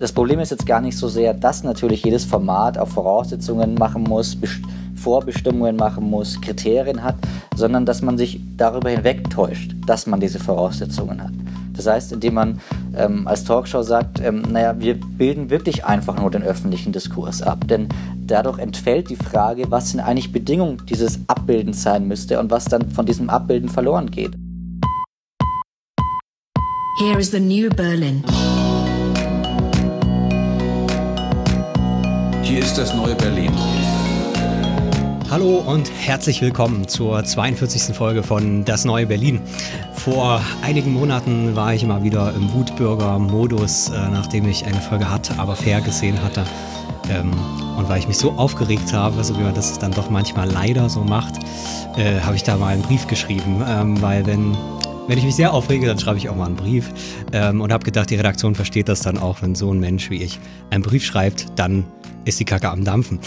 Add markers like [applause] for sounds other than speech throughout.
Das Problem ist jetzt gar nicht so sehr, dass natürlich jedes Format auch Voraussetzungen machen muss, Vorbestimmungen machen muss, Kriterien hat, sondern dass man sich darüber hinwegtäuscht, dass man diese Voraussetzungen hat. Das heißt, indem man ähm, als Talkshow sagt, ähm, naja, wir bilden wirklich einfach nur den öffentlichen Diskurs ab. Denn dadurch entfällt die Frage, was denn eigentlich Bedingung dieses Abbildens sein müsste und was dann von diesem Abbilden verloren geht. Here is the new Berlin. Hier ist das neue Berlin. Hallo und herzlich willkommen zur 42. Folge von Das neue Berlin. Vor einigen Monaten war ich mal wieder im Wutbürger-Modus, äh, nachdem ich eine Folge hart, aber fair gesehen hatte. Ähm, und weil ich mich so aufgeregt habe, so wie man das dann doch manchmal leider so macht, äh, habe ich da mal einen Brief geschrieben. Ähm, weil wenn wenn ich mich sehr aufrege, dann schreibe ich auch mal einen Brief ähm, und habe gedacht, die Redaktion versteht das dann auch, wenn so ein Mensch wie ich einen Brief schreibt, dann ist die Kacke am Dampfen.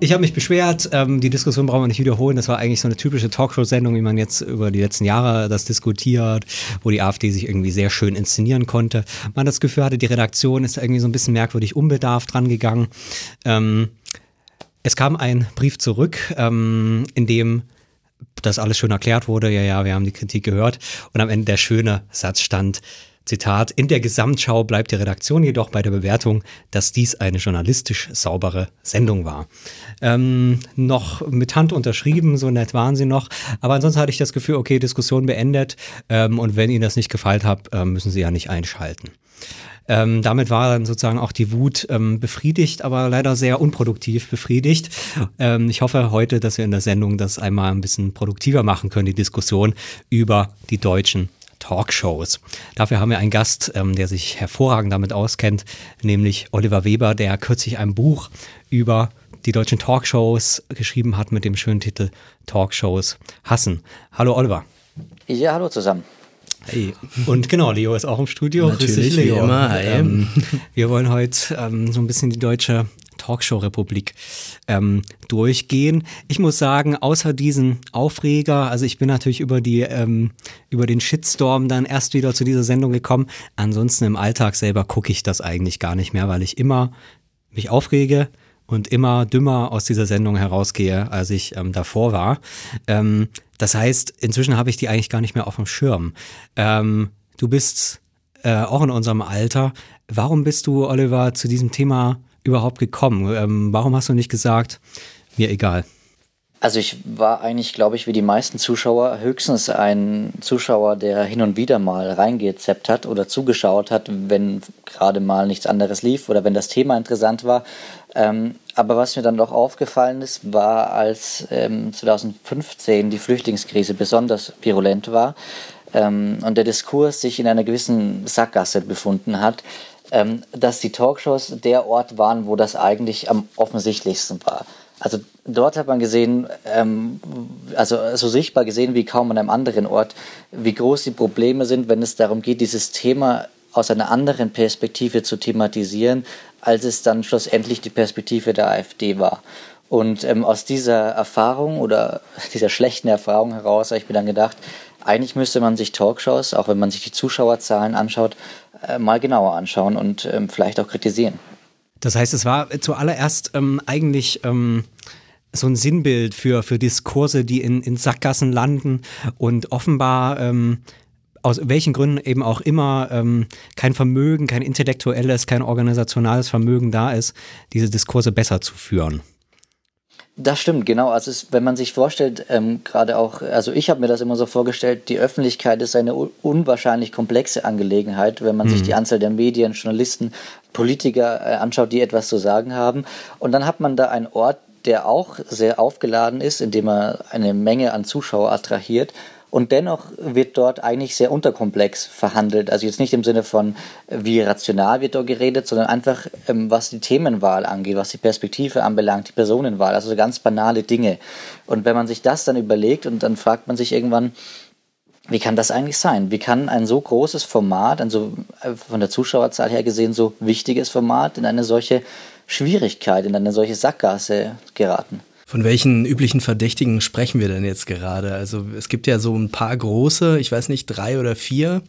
Ich habe mich beschwert, ähm, die Diskussion brauchen wir nicht wiederholen. Das war eigentlich so eine typische Talkshow-Sendung, wie man jetzt über die letzten Jahre das diskutiert, wo die AfD sich irgendwie sehr schön inszenieren konnte. Man das Gefühl hatte, die Redaktion ist irgendwie so ein bisschen merkwürdig unbedarft rangegangen. Ähm, es kam ein Brief zurück, ähm, in dem das alles schön erklärt wurde. Ja, ja, wir haben die Kritik gehört. Und am Ende der schöne Satz stand, Zitat, in der Gesamtschau bleibt die Redaktion jedoch bei der Bewertung, dass dies eine journalistisch saubere Sendung war. Ähm, noch mit Hand unterschrieben, so nett waren sie noch. Aber ansonsten hatte ich das Gefühl, okay, Diskussion beendet. Ähm, und wenn Ihnen das nicht gefallen hat, äh, müssen Sie ja nicht einschalten. Ähm, damit war dann sozusagen auch die Wut ähm, befriedigt, aber leider sehr unproduktiv befriedigt. Ähm, ich hoffe heute, dass wir in der Sendung das einmal ein bisschen produktiver machen können, die Diskussion über die deutschen Talkshows. Dafür haben wir einen Gast, ähm, der sich hervorragend damit auskennt, nämlich Oliver Weber, der kürzlich ein Buch über die deutschen Talkshows geschrieben hat mit dem schönen Titel Talkshows hassen. Hallo Oliver. Ja, hallo zusammen. Hey. Und genau, Leo ist auch im Studio. Natürlich, Grüß dich, Leo. wie immer. Ähm, wir wollen heute ähm, so ein bisschen die deutsche Talkshow-Republik ähm, durchgehen. Ich muss sagen, außer diesen Aufreger, also ich bin natürlich über die ähm, über den Shitstorm dann erst wieder zu dieser Sendung gekommen. Ansonsten im Alltag selber gucke ich das eigentlich gar nicht mehr, weil ich immer mich aufrege und immer dümmer aus dieser Sendung herausgehe, als ich ähm, davor war. Ähm, das heißt, inzwischen habe ich die eigentlich gar nicht mehr auf dem Schirm. Ähm, du bist äh, auch in unserem Alter. Warum bist du, Oliver, zu diesem Thema überhaupt gekommen? Ähm, warum hast du nicht gesagt, mir egal? Also ich war eigentlich, glaube ich, wie die meisten Zuschauer höchstens ein Zuschauer, der hin und wieder mal reingezeppt hat oder zugeschaut hat, wenn gerade mal nichts anderes lief oder wenn das Thema interessant war. Ähm, aber was mir dann doch aufgefallen ist, war, als ähm, 2015 die Flüchtlingskrise besonders virulent war ähm, und der Diskurs sich in einer gewissen Sackgasse befunden hat, dass die Talkshows der Ort waren, wo das eigentlich am offensichtlichsten war. Also dort hat man gesehen, ähm, also so sichtbar gesehen wie kaum an einem anderen Ort, wie groß die Probleme sind, wenn es darum geht, dieses Thema aus einer anderen Perspektive zu thematisieren, als es dann schlussendlich die Perspektive der AfD war. Und ähm, aus dieser Erfahrung oder [laughs] dieser schlechten Erfahrung heraus habe ich mir dann gedacht, eigentlich müsste man sich Talkshows, auch wenn man sich die Zuschauerzahlen anschaut, äh, mal genauer anschauen und ähm, vielleicht auch kritisieren. Das heißt, es war zuallererst ähm, eigentlich ähm, so ein Sinnbild für, für Diskurse, die in, in Sackgassen landen und offenbar ähm, aus welchen Gründen eben auch immer ähm, kein Vermögen, kein intellektuelles, kein organisationales Vermögen da ist, diese Diskurse besser zu führen. Das stimmt, genau. Also es, wenn man sich vorstellt, ähm, gerade auch, also ich habe mir das immer so vorgestellt, die Öffentlichkeit ist eine unwahrscheinlich komplexe Angelegenheit, wenn man mhm. sich die Anzahl der Medien, Journalisten, Politiker äh, anschaut, die etwas zu sagen haben. Und dann hat man da einen Ort, der auch sehr aufgeladen ist, indem er eine Menge an Zuschauer attrahiert und dennoch wird dort eigentlich sehr unterkomplex verhandelt. Also jetzt nicht im Sinne von, wie rational wird dort geredet, sondern einfach, ähm, was die Themenwahl angeht, was die Perspektive anbelangt, die Personenwahl, also so ganz banale Dinge. Und wenn man sich das dann überlegt und dann fragt man sich irgendwann, wie kann das eigentlich sein? Wie kann ein so großes Format, ein so äh, von der Zuschauerzahl her gesehen so wichtiges Format in eine solche Schwierigkeit, in eine solche Sackgasse geraten? Von welchen üblichen Verdächtigen sprechen wir denn jetzt gerade? Also es gibt ja so ein paar große, ich weiß nicht, drei oder vier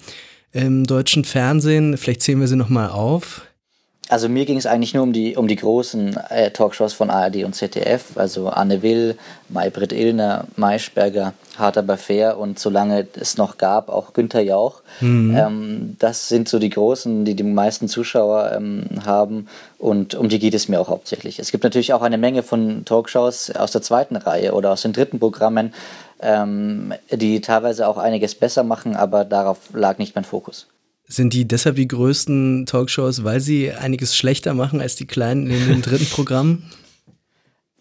im deutschen Fernsehen. Vielleicht zählen wir sie nochmal auf. Also mir ging es eigentlich nur um die, um die großen äh, Talkshows von ARD und ZDF, also Anne Will, Maybrit Illner, Maischberger, Hart aber fair und solange es noch gab, auch Günther Jauch. Mhm. Ähm, das sind so die großen, die die meisten Zuschauer ähm, haben und um die geht es mir auch hauptsächlich. Es gibt natürlich auch eine Menge von Talkshows aus der zweiten Reihe oder aus den dritten Programmen, ähm, die teilweise auch einiges besser machen, aber darauf lag nicht mein Fokus. Sind die deshalb die größten Talkshows, weil sie einiges schlechter machen als die kleinen in den [laughs] dritten Programmen?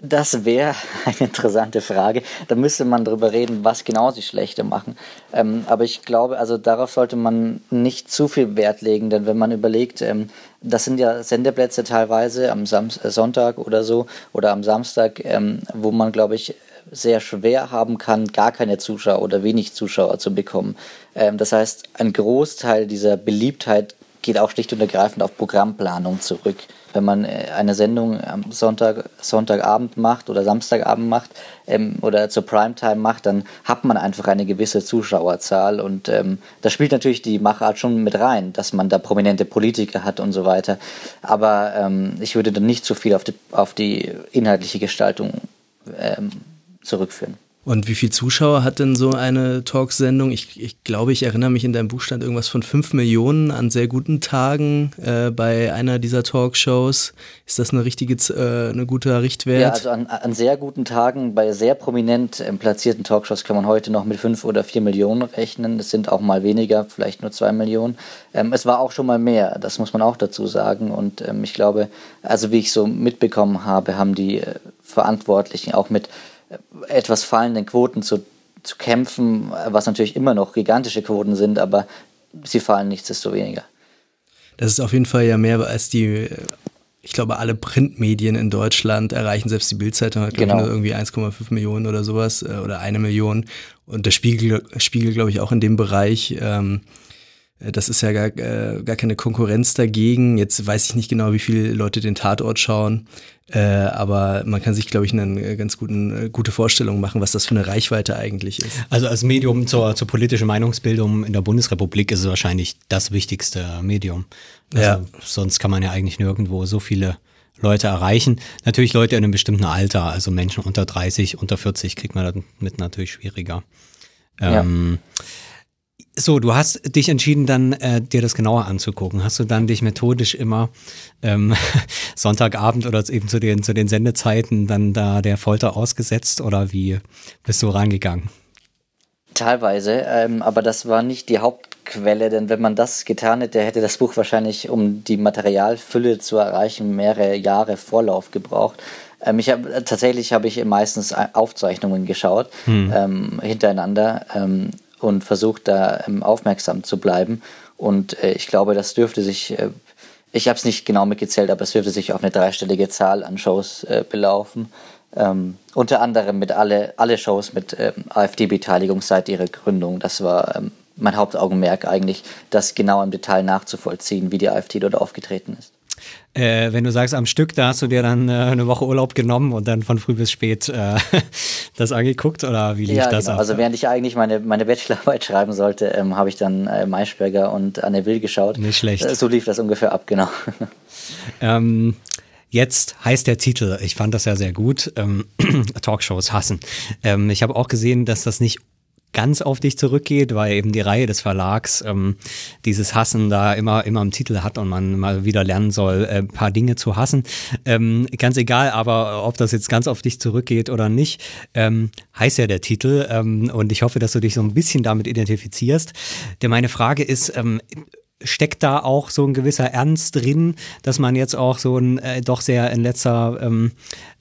Das wäre eine interessante Frage. Da müsste man darüber reden, was genau sie schlechter machen. Ähm, aber ich glaube, also darauf sollte man nicht zu viel Wert legen, denn wenn man überlegt, ähm, das sind ja Sendeplätze teilweise am Sam äh, Sonntag oder so oder am Samstag, ähm, wo man, glaube ich, sehr schwer haben kann, gar keine Zuschauer oder wenig Zuschauer zu bekommen. Ähm, das heißt, ein Großteil dieser Beliebtheit geht auch schlicht und ergreifend auf Programmplanung zurück. Wenn man äh, eine Sendung am Sonntag, Sonntagabend macht oder Samstagabend macht ähm, oder zur Primetime macht, dann hat man einfach eine gewisse Zuschauerzahl und ähm, da spielt natürlich die Machart schon mit rein, dass man da prominente Politiker hat und so weiter. Aber ähm, ich würde dann nicht so viel auf die, auf die inhaltliche Gestaltung ähm, zurückführen. Und wie viele Zuschauer hat denn so eine Talksendung? Ich, ich glaube, ich erinnere mich in deinem Buch stand irgendwas von 5 Millionen an sehr guten Tagen äh, bei einer dieser Talkshows. Ist das eine richtige, äh, eine guter Richtwert? Ja, also an, an sehr guten Tagen bei sehr prominent äh, platzierten Talkshows kann man heute noch mit 5 oder 4 Millionen rechnen. Es sind auch mal weniger, vielleicht nur 2 Millionen. Ähm, es war auch schon mal mehr, das muss man auch dazu sagen. Und ähm, ich glaube, also wie ich so mitbekommen habe, haben die äh, Verantwortlichen auch mit etwas fallenden Quoten zu, zu kämpfen, was natürlich immer noch gigantische Quoten sind, aber sie fallen nichtsdestoweniger. Das ist auf jeden Fall ja mehr als die, ich glaube, alle Printmedien in Deutschland erreichen, selbst die Bildzeitung hat genau. nur irgendwie 1,5 Millionen oder sowas äh, oder eine Million. Und der Spiegel, Spiegel glaube ich, auch in dem Bereich. Ähm, äh, das ist ja gar, äh, gar keine Konkurrenz dagegen. Jetzt weiß ich nicht genau, wie viele Leute den Tatort schauen, äh, aber man kann sich, glaube ich, eine äh, ganz guten, gute Vorstellung machen, was das für eine Reichweite eigentlich ist. Also als Medium zur, zur politischen Meinungsbildung in der Bundesrepublik ist es wahrscheinlich das wichtigste Medium. Also ja. Sonst kann man ja eigentlich nirgendwo so viele Leute erreichen. Natürlich Leute in einem bestimmten Alter, also Menschen unter 30, unter 40 kriegt man damit natürlich schwieriger. Ähm, ja. So, du hast dich entschieden, dann äh, dir das genauer anzugucken. Hast du dann dich methodisch immer ähm, [laughs] Sonntagabend oder eben zu den, zu den Sendezeiten dann da der Folter ausgesetzt oder wie bist du rangegangen? Teilweise, ähm, aber das war nicht die Hauptquelle, denn wenn man das getan hätte, hätte das Buch wahrscheinlich, um die Materialfülle zu erreichen, mehrere Jahre Vorlauf gebraucht. Ähm, ich hab, tatsächlich habe ich meistens Aufzeichnungen geschaut, hm. ähm, hintereinander. Und versucht da ähm, aufmerksam zu bleiben. Und äh, ich glaube, das dürfte sich, äh, ich habe es nicht genau mitgezählt, aber es dürfte sich auf eine dreistellige Zahl an Shows äh, belaufen. Ähm, unter anderem mit alle, alle Shows mit ähm, AfD-Beteiligung seit ihrer Gründung. Das war ähm, mein Hauptaugenmerk eigentlich, das genau im Detail nachzuvollziehen, wie die AfD dort aufgetreten ist. Äh, wenn du sagst am Stück, da hast du dir dann äh, eine Woche Urlaub genommen und dann von früh bis spät äh, [laughs] das angeguckt oder wie lief ja, das genau. ab? Also während ich eigentlich meine, meine Bachelorarbeit [laughs] schreiben sollte, ähm, habe ich dann äh, Maischberger und Anne Will geschaut. Nicht schlecht. Äh, so lief das ungefähr ab, genau. [laughs] Ähm, Jetzt heißt der Titel, ich fand das ja sehr gut, ähm, [clears throat] Talkshows hassen. Ähm, ich habe auch gesehen, dass das nicht ganz auf dich zurückgeht, weil eben die Reihe des Verlags ähm, dieses Hassen da immer, immer im Titel hat und man mal wieder lernen soll, äh, ein paar Dinge zu hassen. Ähm, ganz egal, aber ob das jetzt ganz auf dich zurückgeht oder nicht, ähm, heißt ja der Titel ähm, und ich hoffe, dass du dich so ein bisschen damit identifizierst. Denn meine Frage ist, ähm, steckt da auch so ein gewisser Ernst drin, dass man jetzt auch so ein äh, doch sehr in letzter ähm,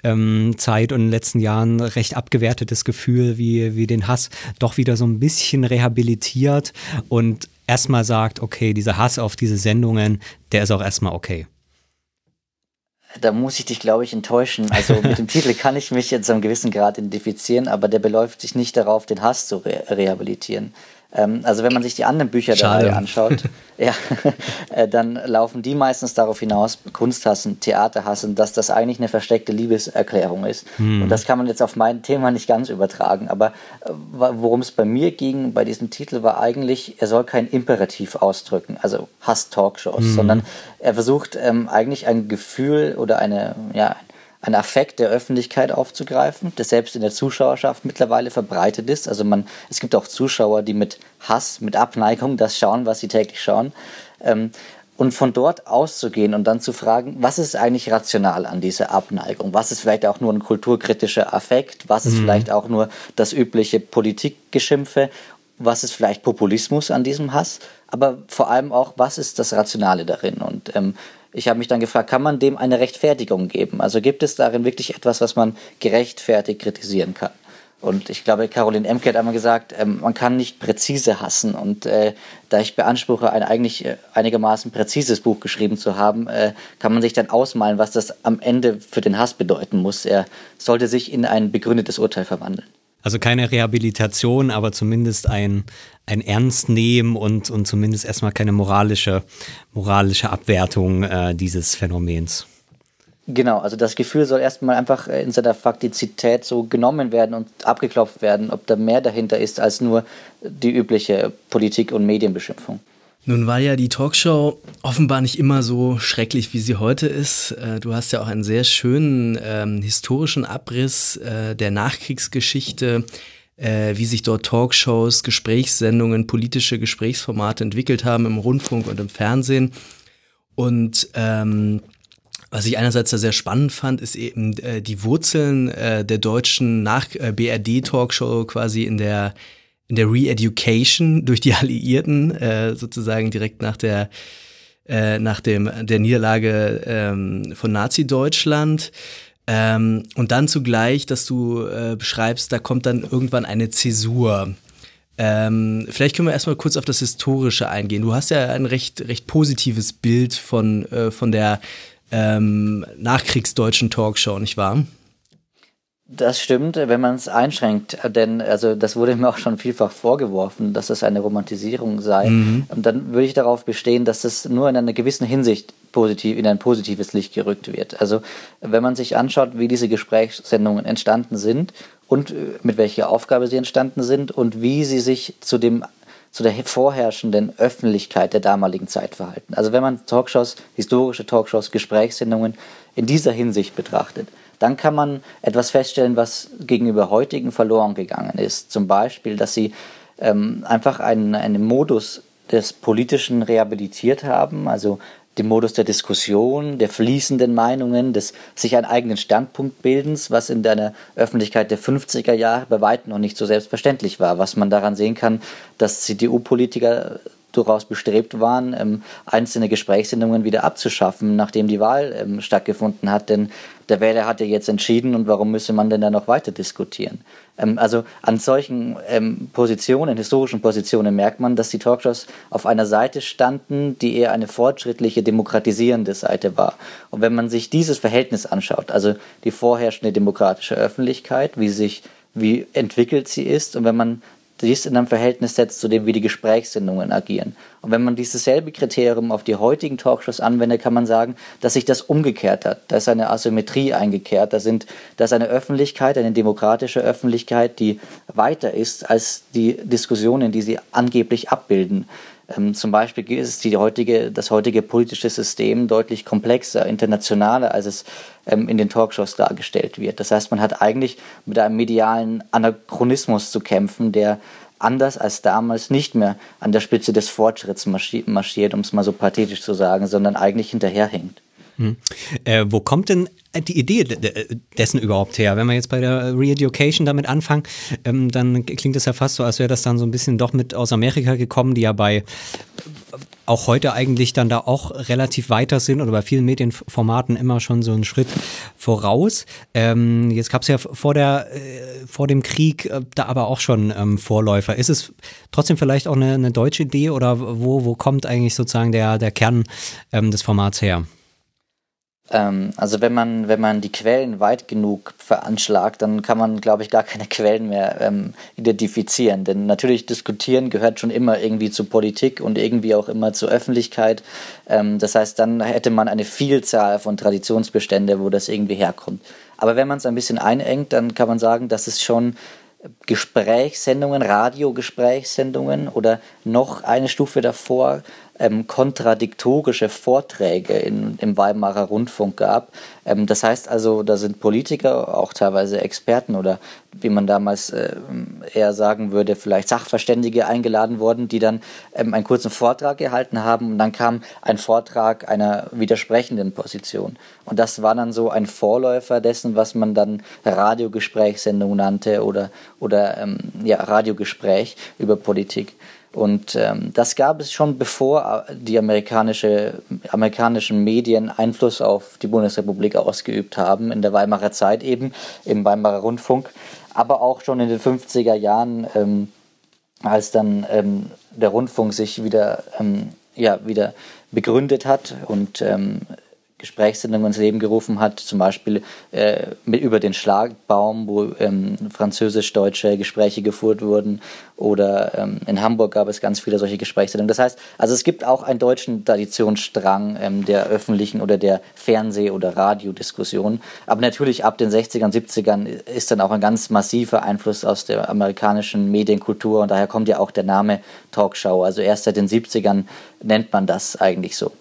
ähm, Zeit und in den letzten Jahren recht abgewertetes Gefühl wie, wie den Hass doch wieder so ein bisschen rehabilitiert und erstmal sagt, okay, dieser Hass auf diese Sendungen, der ist auch erstmal okay. Da muss ich dich, glaube ich, enttäuschen. Also mit dem [laughs] Titel kann ich mich jetzt zu einem gewissen Grad identifizieren, aber der beläuft sich nicht darauf, den Hass zu re rehabilitieren. Ähm, also wenn man sich die anderen Bücher der Reihe anschaut, [laughs] ja, [laughs] äh, dann laufen die meistens darauf hinaus, Kunst hassen, Theater hassen, dass das eigentlich eine versteckte Liebeserklärung ist. Hm. Und das kann man jetzt auf mein Thema nicht ganz übertragen. Aber äh, worum es bei mir ging, bei diesem Titel, war eigentlich, er soll kein Imperativ ausdrücken, also Hass-Talkshows, hm. sondern er versucht ähm, eigentlich ein Gefühl oder eine, ja, ein Affekt der Öffentlichkeit aufzugreifen, der selbst in der Zuschauerschaft mittlerweile verbreitet ist. Also man, es gibt auch Zuschauer, die mit Hass, mit Abneigung das schauen, was sie täglich schauen. Ähm, und von dort auszugehen und dann zu fragen, was ist eigentlich rational an dieser Abneigung? Was ist vielleicht auch nur ein kulturkritischer Affekt? Was ist mhm. vielleicht auch nur das übliche Politikgeschimpfe? Was ist vielleicht Populismus an diesem Hass? Aber vor allem auch, was ist das Rationale darin? Und ähm, ich habe mich dann gefragt, kann man dem eine Rechtfertigung geben? Also gibt es darin wirklich etwas, was man gerechtfertigt kritisieren kann? Und ich glaube, Caroline Emke hat einmal gesagt, ähm, man kann nicht präzise hassen. Und äh, da ich beanspruche, ein eigentlich äh, einigermaßen präzises Buch geschrieben zu haben, äh, kann man sich dann ausmalen, was das am Ende für den Hass bedeuten muss. Er sollte sich in ein begründetes Urteil verwandeln. Also keine Rehabilitation, aber zumindest ein, ein Ernst nehmen und, und zumindest erstmal keine moralische, moralische Abwertung äh, dieses Phänomens. Genau, also das Gefühl soll erstmal einfach in seiner Faktizität so genommen werden und abgeklopft werden, ob da mehr dahinter ist als nur die übliche Politik- und Medienbeschimpfung. Nun war ja die Talkshow offenbar nicht immer so schrecklich, wie sie heute ist. Äh, du hast ja auch einen sehr schönen ähm, historischen Abriss äh, der Nachkriegsgeschichte, äh, wie sich dort Talkshows, Gesprächssendungen, politische Gesprächsformate entwickelt haben im Rundfunk und im Fernsehen. Und ähm, was ich einerseits da sehr spannend fand, ist eben äh, die Wurzeln äh, der deutschen Nach-BRD-Talkshow quasi in der in der Re-Education [laughs] durch die Alliierten, äh, sozusagen direkt nach der, äh, nach dem, der Niederlage ähm, von Nazi-Deutschland. Ähm, und dann zugleich, dass du äh, beschreibst, da kommt dann irgendwann eine Zäsur. Ähm, vielleicht können wir erstmal kurz auf das Historische eingehen. Du hast ja ein recht, recht positives Bild von, äh, von der ähm, nachkriegsdeutschen Talkshow, nicht wahr? Das stimmt, wenn man es einschränkt, denn also das wurde mir auch schon vielfach vorgeworfen, dass das eine Romantisierung sei. Mhm. Und dann würde ich darauf bestehen, dass das nur in einer gewissen Hinsicht positiv in ein positives Licht gerückt wird. Also wenn man sich anschaut, wie diese Gesprächssendungen entstanden sind und äh, mit welcher Aufgabe sie entstanden sind und wie sie sich zu dem zu der vorherrschenden Öffentlichkeit der damaligen Zeit verhalten. Also wenn man Talkshows, historische Talkshows, Gesprächssendungen in dieser Hinsicht betrachtet, dann kann man etwas feststellen, was gegenüber heutigen verloren gegangen ist. Zum Beispiel, dass sie ähm, einfach einen, einen Modus des Politischen rehabilitiert haben, also den Modus der Diskussion, der fließenden Meinungen, des sich einen eigenen Standpunkt bildens, was in der Öffentlichkeit der 50er Jahre bei weitem noch nicht so selbstverständlich war. Was man daran sehen kann, dass CDU-Politiker durchaus bestrebt waren, ähm, einzelne Gesprächssendungen wieder abzuschaffen, nachdem die Wahl ähm, stattgefunden hat. Denn der Wähler hat ja jetzt entschieden und warum müsse man denn da noch weiter diskutieren? Ähm, also an solchen ähm, Positionen, historischen Positionen merkt man, dass die Talkshows auf einer Seite standen, die eher eine fortschrittliche, demokratisierende Seite war. Und wenn man sich dieses Verhältnis anschaut, also die vorherrschende demokratische Öffentlichkeit, wie sich wie entwickelt sie ist und wenn man dies in einem Verhältnis setzt zu dem, wie die Gesprächssendungen agieren. Und wenn man dieses selbe Kriterium auf die heutigen Talkshows anwendet, kann man sagen, dass sich das umgekehrt hat. Da ist eine Asymmetrie eingekehrt. Da, sind, da ist eine Öffentlichkeit, eine demokratische Öffentlichkeit, die weiter ist als die Diskussionen, die sie angeblich abbilden. Ähm, zum Beispiel ist die heutige, das heutige politische System deutlich komplexer, internationaler, als es ähm, in den Talkshows dargestellt wird. Das heißt, man hat eigentlich mit einem medialen Anachronismus zu kämpfen, der anders als damals nicht mehr an der Spitze des Fortschritts marschiert, um es mal so pathetisch zu sagen, sondern eigentlich hinterherhängt. Hm. Äh, wo kommt denn die Idee dessen überhaupt her? Wenn wir jetzt bei der Re-Education damit anfangen, ähm, dann klingt es ja fast so, als wäre das dann so ein bisschen doch mit aus Amerika gekommen, die ja bei auch heute eigentlich dann da auch relativ weiter sind oder bei vielen Medienformaten immer schon so einen Schritt voraus. Ähm, jetzt gab es ja vor, der, äh, vor dem Krieg äh, da aber auch schon ähm, Vorläufer. Ist es trotzdem vielleicht auch eine, eine, deutsche Idee oder wo, wo kommt eigentlich sozusagen der, der Kern ähm, des Formats her? Ähm, also wenn man, wenn man die Quellen weit genug veranschlagt, dann kann man, glaube ich, gar keine [laughs] Quellen mehr ähm, identifizieren. Denn natürlich diskutieren gehört schon immer irgendwie zu Politik und irgendwie auch immer zur Öffentlichkeit. Ähm, das heißt, dann hätte man eine Vielzahl von Traditionsbestände, wo das irgendwie herkommt. Aber wenn man es ein bisschen einengt, dann kann man sagen, dass es schon Gesprächssendungen, Radiogesprächssendungen oder noch eine Stufe davor ähm, kontradiktorische Vorträge in, im Weimarer Rundfunk gab. Ähm, das heißt also, da sind Politiker, auch teilweise Experten oder wie man damals äh, eher sagen würde, vielleicht Sachverständige eingeladen worden, die dann ähm, einen kurzen Vortrag gehalten haben und dann kam ein Vortrag einer widersprechenden Position. Und das war dann so ein Vorläufer dessen, was man dann Radiogesprächssendung nannte oder, oder ähm, ja, Radiogespräch über Politik. Und ähm, das gab es schon bevor äh, die amerikanische, amerikanischen Medien Einfluss auf die Bundesrepublik ausgeübt haben, in der Weimarer Zeit eben, im Weimarer Rundfunk, aber auch schon in den 50er Jahren, ähm, als dann ähm, der Rundfunk sich wieder, ähm, ja, wieder begründet hat und Gesprächssendungen ins Leben gerufen hat, zum Beispiel äh, mit, über den Schlagbaum, wo ähm, französisch-deutsche Gespräche geführt wurden, oder ähm, in Hamburg gab es ganz viele solche Gesprächssendungen. Das heißt, also es gibt auch einen deutschen Traditionsstrang ähm, der öffentlichen oder der Fernseh- oder Radiodiskussion, aber natürlich ab den 60ern, 70ern ist dann auch ein ganz massiver Einfluss aus der amerikanischen Medienkultur und daher kommt ja auch der Name Talkshow. Also erst seit den 70ern nennt man das eigentlich so.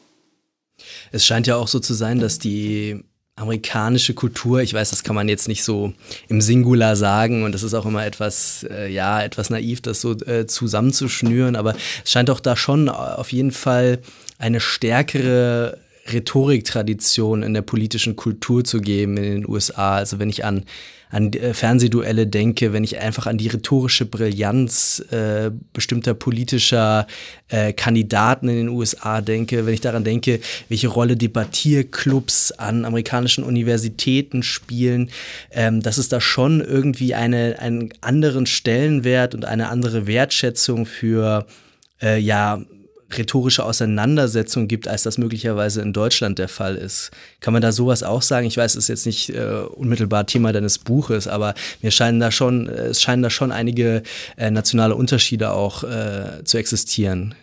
Es scheint ja auch so zu sein, dass die amerikanische Kultur, ich weiß, das kann man jetzt nicht so im Singular sagen und das ist auch immer etwas, äh, ja, etwas naiv, das so äh, zusammenzuschnüren, aber es scheint auch da schon auf jeden Fall eine stärkere Rhetoriktradition in der politischen Kultur zu geben in den USA. Also wenn ich an an äh, Fernsehduelle denke, wenn ich einfach an die rhetorische Brillanz äh, bestimmter politischer äh, Kandidaten in den USA denke, wenn ich daran denke, welche Rolle Debattierclubs an amerikanischen Universitäten spielen, ähm, dass es da schon irgendwie eine, einen anderen Stellenwert und eine andere Wertschätzung für äh, ja rhetorische Auseinandersetzung gibt, als das möglicherweise in Deutschland der Fall ist. Kann man da sowas auch sagen? Ich weiß, es ist jetzt nicht äh, unmittelbar Thema deines Buches, aber mir scheinen da schon, äh, es scheinen da schon einige äh, nationale Unterschiede auch äh, zu existieren.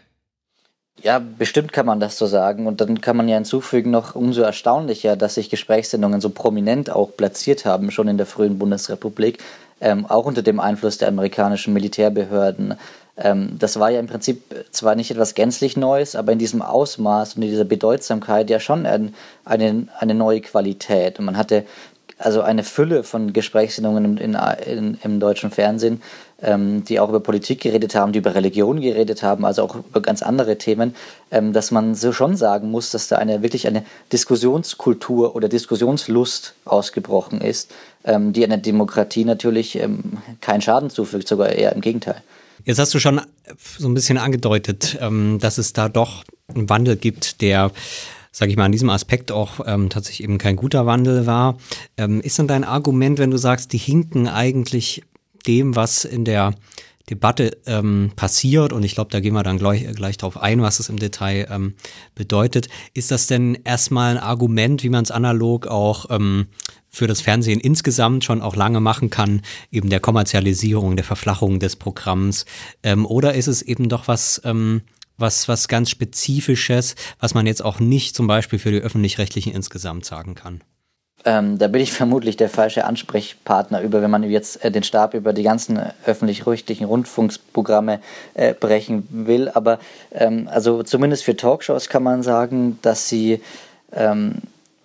Ja, bestimmt kann man das so sagen. Und dann kann man ja hinzufügen, noch umso erstaunlicher, dass sich Gesprächssendungen so prominent auch platziert haben, schon in der frühen Bundesrepublik, ähm, auch unter dem Einfluss der amerikanischen Militärbehörden. Ähm, das war ja im Prinzip zwar nicht etwas gänzlich Neues, aber in diesem Ausmaß und in dieser Bedeutsamkeit ja schon ein, eine, eine neue Qualität. Und man hatte also eine Fülle von Gesprächssendungen in, in, im deutschen Fernsehen, ähm, die auch über Politik geredet haben, die über Religion geredet haben, also auch über ganz andere Themen, ähm, dass man so schon sagen muss, dass da eine wirklich eine Diskussionskultur oder Diskussionslust ausgebrochen ist, ähm, die einer Demokratie natürlich ähm, keinen Schaden zufügt, sogar eher im Gegenteil. Jetzt hast du schon so ein bisschen angedeutet, ähm, dass es da doch einen Wandel gibt, der, sage ich mal, an diesem Aspekt auch ähm, tatsächlich eben kein guter Wandel war. Ähm, ist denn dein Argument, wenn du sagst, die hinken eigentlich dem, was in der Debatte ähm, passiert, und ich glaube, da gehen wir dann gleich, gleich darauf ein, was es im Detail ähm, bedeutet. Ist das denn erstmal ein Argument, wie man es analog auch ähm, für das Fernsehen insgesamt schon auch lange machen kann, eben der Kommerzialisierung, der Verflachung des Programms? Ähm, oder ist es eben doch was, ähm, was, was ganz Spezifisches, was man jetzt auch nicht zum Beispiel für die Öffentlich-Rechtlichen insgesamt sagen kann? Ähm, da bin ich [laughs] vermutlich der falsche Ansprechpartner über, wenn man jetzt äh, den Stab über die ganzen öffentlich-rechtlichen Rundfunksprogramme äh, brechen will. Aber ähm, also zumindest für Talkshows kann man sagen, dass sie ähm,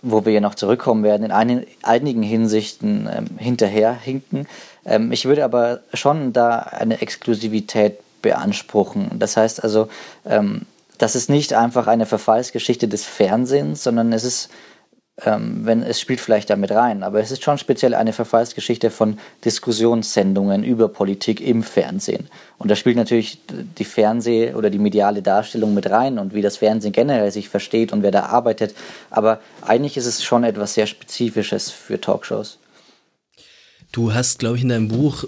wo wir ja noch zurückkommen werden, in ein, einigen Hinsichten ähm, hinterherhinken. Ähm, ich würde aber schon da eine Exklusivität beanspruchen. Das heißt also, ähm, das ist nicht einfach eine Verfallsgeschichte des Fernsehens, sondern es ist ähm, wenn es spielt vielleicht damit rein, aber es ist schon speziell eine Verfallsgeschichte von Diskussionssendungen über Politik im Fernsehen. Und da spielt natürlich die Fernseh- oder die mediale Darstellung mit rein und wie das Fernsehen generell sich versteht und wer da arbeitet. Aber eigentlich ist es schon etwas sehr Spezifisches für Talkshows. Du hast, glaube ich, in deinem Buch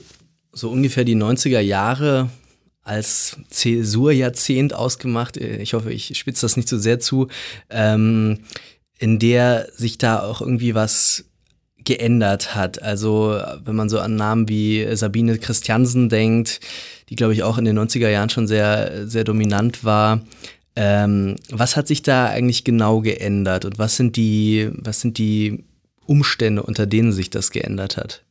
so ungefähr die 90er Jahre als Zäsurjahrzehnt ausgemacht. Ich hoffe, ich spitze das nicht so sehr zu. Ähm, in der sich da auch irgendwie was geändert hat. Also wenn man so an Namen wie Sabine Christiansen denkt, die glaube ich auch in den 90er Jahren schon sehr, sehr dominant war. Ähm, was hat sich da eigentlich genau geändert und was sind die, was sind die Umstände, unter denen sich das geändert hat?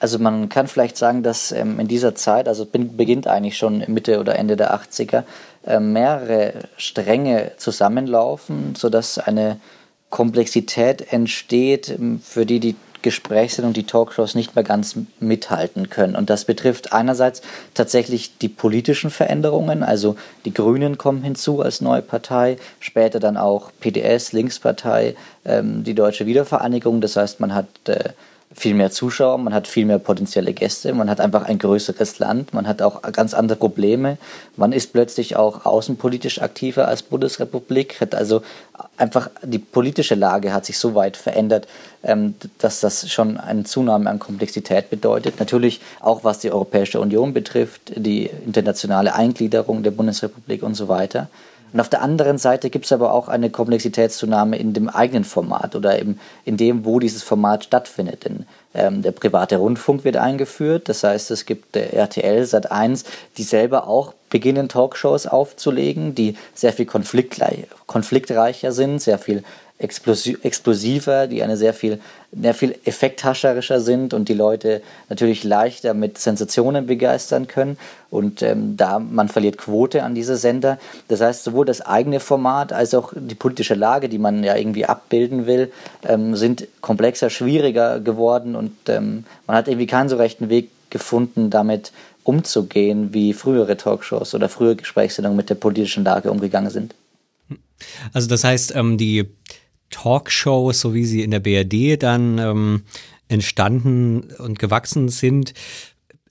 Also man kann vielleicht sagen, dass ähm, in dieser Zeit, also beginnt eigentlich schon Mitte oder Ende der 80er, äh, mehrere Stränge zusammenlaufen, sodass eine Komplexität entsteht, ähm, für die die Gesprächssendungen, die Talkshows nicht mehr ganz mithalten können. Und das betrifft einerseits tatsächlich die politischen Veränderungen, also die Grünen kommen hinzu als neue Partei, später dann auch PDS, Linkspartei, ähm, die Deutsche Wiedervereinigung. Das heißt, man hat äh, viel mehr Zuschauer, man hat viel mehr potenzielle Gäste, man hat einfach ein größeres Land, man hat auch ganz andere Probleme. Man ist plötzlich auch außenpolitisch aktiver als Bundesrepublik, hat also einfach die politische Lage hat sich so weit verändert, ähm, dass das schon eine Zunahme an Komplexität bedeutet. Natürlich auch was die Europäische Union betrifft, die internationale Eingliederung der Bundesrepublik und so weiter. Und auf der anderen Seite gibt es aber auch eine Komplexitätszunahme in dem eigenen Format oder im, in dem, wo dieses Format stattfindet. Denn ähm, der private Rundfunk wird eingeführt, das heißt, es gibt der RTL Sat 1, die selber auch beginnen, Talkshows aufzulegen, die sehr viel konfliktreicher sind, sehr viel explosiver, die eine sehr viel, sehr viel effekthascherischer sind und die Leute natürlich leichter mit Sensationen begeistern können. Und ähm, da man verliert Quote an diese Sender. Das heißt, sowohl das eigene Format als auch die politische Lage, die man ja irgendwie abbilden will, ähm, sind komplexer, schwieriger geworden und ähm, man hat irgendwie keinen so rechten Weg gefunden, damit umzugehen, wie frühere Talkshows oder frühere Gesprächssendungen mit der politischen Lage umgegangen sind. Also das heißt, ähm, die Talkshows, so wie sie in der BRD dann ähm, entstanden und gewachsen sind,